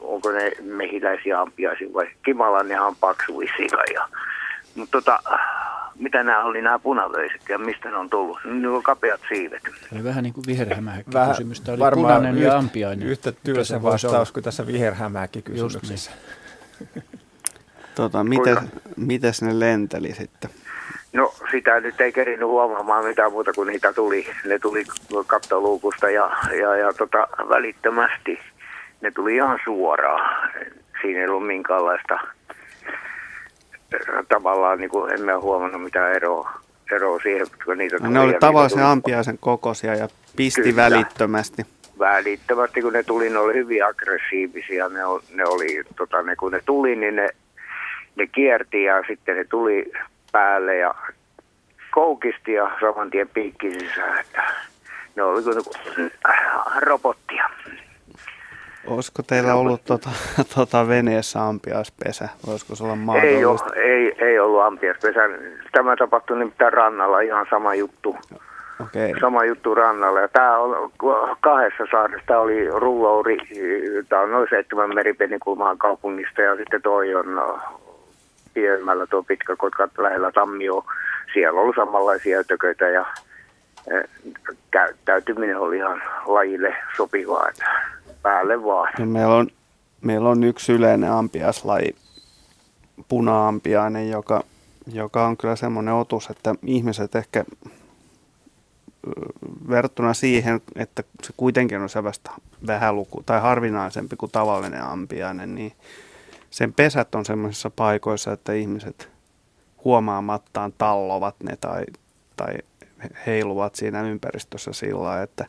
onko ne mehiläisiä ampiaisia vai kimalan ne on paksu Ja, mutta tota, mitä nämä oli nämä punavöiset ja mistä ne on tullut? Ne on kapeat siivet. Oli vähän niin kuin viherhämähäkki kysymys. Tämä oli punainen ja ampiainen. Yhtä tylsä vastaus kuin tässä viherhämähäkki kysymyksessä. Niin. tota, mitä, mitäs ne lenteli sitten? No sitä nyt ei kerinyt huomaamaan mitään muuta kuin niitä tuli. Ne tuli kattoluukusta ja, ja, ja tota, välittömästi. Ne tuli ihan suoraan. Siinä ei ollut minkäänlaista tavallaan, niin kuin emme huomannut mitään eroa, eroa siihen, kun niitä tuli. Ne oli tavallisen ampiaisen kokoisia ja pisti Kyllä. välittömästi. Välittömästi, kun ne tuli, ne oli hyvin aggressiivisia. Ne, ne oli, tota, ne, kun ne tuli, niin ne, ne kierti ja sitten ne tuli päälle ja koukisti ja saman tien piikki sisään. Ne oli kuin robottia. Olisiko teillä ollut [LAUGHS] tuota, tuota veneessä ampiaispesä? Voisiko se olla mahdollista? Ei, ole, ei, ei ollut ampiaispesä. Tämä tapahtui nimittäin rannalla, ihan sama juttu. Okay. Sama juttu rannalla. Ja tämä on kahdessa saaressa. Tämä oli Ruouri, tämä on noin seitsemän meripenikulmaan kaupungista ja sitten toi on no, pienemmällä tuo pitkä kotka lähellä Tammio. Siellä oli samanlaisia ötököitä ja eh, käyttäytyminen oli ihan lajille sopivaa, päälle vaan. Ja meillä, on, meillä on yksi yleinen ampiaslaji, puna-ampiainen, joka, joka on kyllä semmoinen otus, että ihmiset ehkä verrattuna siihen, että se kuitenkin on sellaista vähäluku tai harvinaisempi kuin tavallinen ampiainen, niin sen pesät on semmoisissa paikoissa, että ihmiset huomaamattaan tallovat ne tai, tai heiluvat siinä ympäristössä sillä että,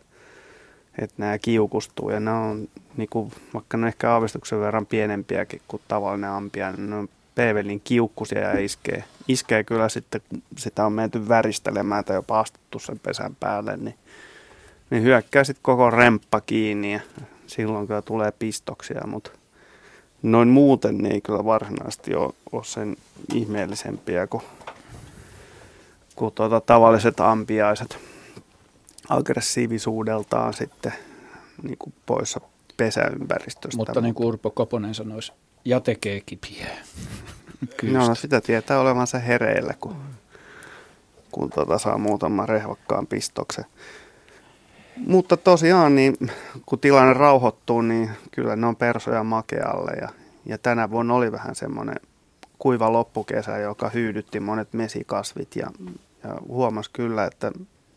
että nämä kiukustuu. Ja ne on, niin kuin, vaikka ne ehkä aavistuksen verran pienempiäkin kuin tavallinen ampia, niin ne on peevelin kiukkusia ja iskee, iskee kyllä sitten, kun sitä on menty väristelemään tai jopa astuttu sen pesän päälle, niin, niin hyökkää sitten koko remppa kiinni ja silloin kyllä tulee pistoksia, mutta noin muuten niin ei kyllä varsinaisesti ole, ole sen ihmeellisempiä kuin, kuin tuota, tavalliset ampiaiset aggressiivisuudeltaan sitten niin kuin poissa pesäympäristöstä. Mutta niin kuin Urpo Koponen sanoisi, ja tekee kipiä. [LAUGHS] no, no sitä tietää olevansa hereillä, kun, kun tuota saa muutaman rehvakkaan pistoksen. Mutta tosiaan, niin kun tilanne rauhoittuu, niin kyllä ne on persoja makealle. Ja, ja tänä vuonna oli vähän semmoinen kuiva loppukesä, joka hyydytti monet mesikasvit. Ja, ja huomasi kyllä, että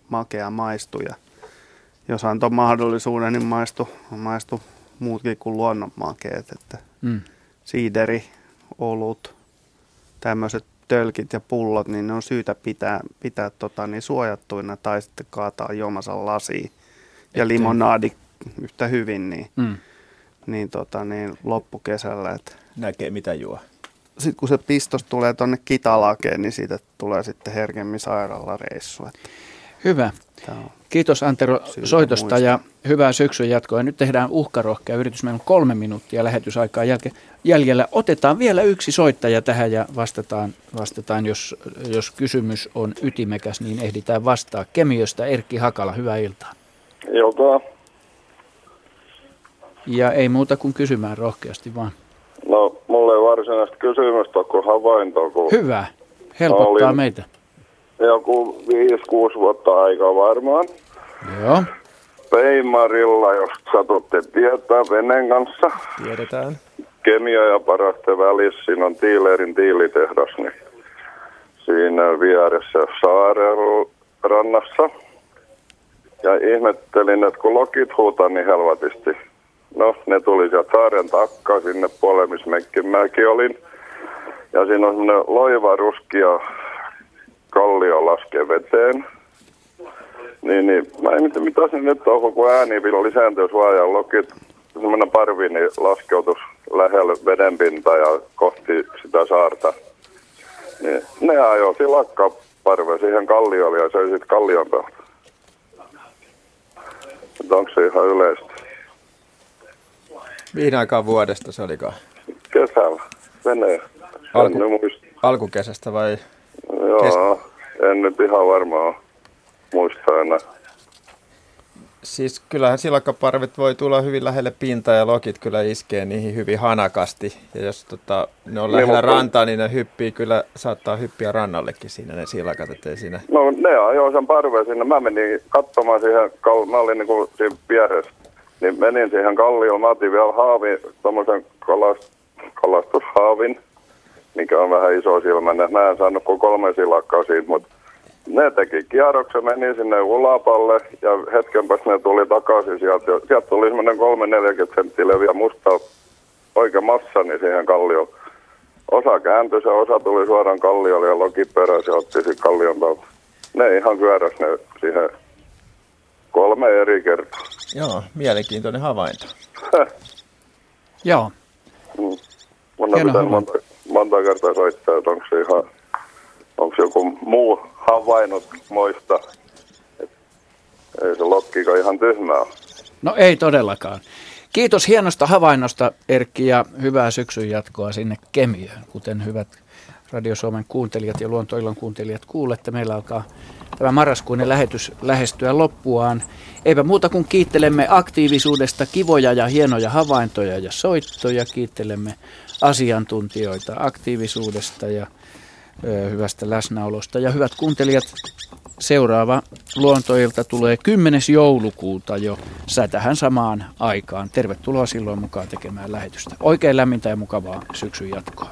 makea maistui. Ja jos antoi mahdollisuuden, niin maistui, maistui muutkin kuin luonnonmakeet. Että mm. Siideri, olut, tämmöiset tölkit ja pullot, niin ne on syytä pitää, pitää tota, niin suojattuina tai sitten kaataa juomassa lasiin ja limonaadi yhtä hyvin, niin, mm. niin, tota, niin loppukesällä. Että Näkee mitä juo. Sitten kun se pistos tulee tuonne Kitalakeen, niin siitä tulee sitten herkemmin sairaalareissu. Että Hyvä. Kiitos Antero soitosta muistaa. ja hyvää syksyn jatkoa. Nyt tehdään uhkarohkea yritys. Meillä on kolme minuuttia lähetysaikaa jälke, jäljellä. Otetaan vielä yksi soittaja tähän ja vastataan, vastataan jos, jos kysymys on ytimekäs, niin ehditään vastaa. Kemiöstä Erkki Hakala, hyvää iltaa. Iltaa. Ja ei muuta kuin kysymään rohkeasti vaan. No, mulle ei varsinaista kysymystä kuin havainto. Kun Hyvä. Helpottaa olin, meitä. Joku 5-6 vuotta aikaa varmaan. Joo. Peimarilla, jos satutte tietää veneen kanssa. Tiedetään. Kemia ja paraste välissä, siinä on Tiilerin tiilitehdas, niin siinä vieressä saaren rannassa ja ihmettelin, että kun lokit huutaa niin helvatisti. No, ne tuli sieltä saaren takka sinne puolelle, missä mäkin olin. Ja siinä on semmoinen loiva ruskia kallio laskee veteen. Niin, niin mä en mitä se nyt on, kun ääni lisääntyy ja lokit, semmoinen parvi, niin laskeutus lähellä vedenpintaa ja kohti sitä saarta. Niin ne ajoi silakkaparve siihen kalliolle ja söi sitten kallion päältä. Onko se ihan yleistä? Mihin aikaan vuodesta se olikaan? Kesällä. Venäjä. Alku, alkukesästä vai? Joo, kes... en nyt ihan varmaan muista enää. Siis kyllähän silakkaparvet voi tulla hyvin lähelle pintaa ja lokit kyllä iskee niihin hyvin hanakasti. Ja jos tota, ne on niin, lähellä mutta... rantaa, niin ne hyppii kyllä, saattaa hyppiä rannallekin siinä ne silakat, ettei siinä... No ne ajoi sen parveen sinne. Mä menin katsomaan siihen, mä olin niin kuin siinä vieressä. Niin menin siihen kallioon, mä otin vielä haavin, tommosen kalast, kalastushaavin, mikä on vähän iso silmäinen. Mä en saanut kuin kolme silakkaa siitä, mutta ne teki kierroksen, meni sinne ulapalle ja hetken päästä ne tuli takaisin sieltä. Sieltä tuli semmoinen 3-40 senttiä leviä musta oikein massani siihen kallioon. Osa kääntyi ja osa tuli suoraan kalliolle ja loki peräsi ja otti sitten kallion päältä. Ne ihan kyöräs ne siihen kolme eri kertaa. Joo, mielenkiintoinen havainto. Joo. Mm. Mun pitää monta, monta kertaa soittaa, että onko se ihan, onko joku muu havainnut moista. Et ei se lokkiko ihan tyhmää No ei todellakaan. Kiitos hienosta havainnosta Erkki ja hyvää syksyn jatkoa sinne Kemiöön, kuten hyvät Radio Suomen kuuntelijat ja Luontoilon kuuntelijat kuulette. Meillä alkaa tämä marraskuinen lähetys lähestyä loppuaan. Eipä muuta kuin kiittelemme aktiivisuudesta, kivoja ja hienoja havaintoja ja soittoja. Kiittelemme asiantuntijoita aktiivisuudesta ja hyvästä läsnäolosta. Ja hyvät kuuntelijat, seuraava luontoilta tulee 10. joulukuuta jo sätähän samaan aikaan. Tervetuloa silloin mukaan tekemään lähetystä. Oikein lämmintä ja mukavaa syksyn jatkoa.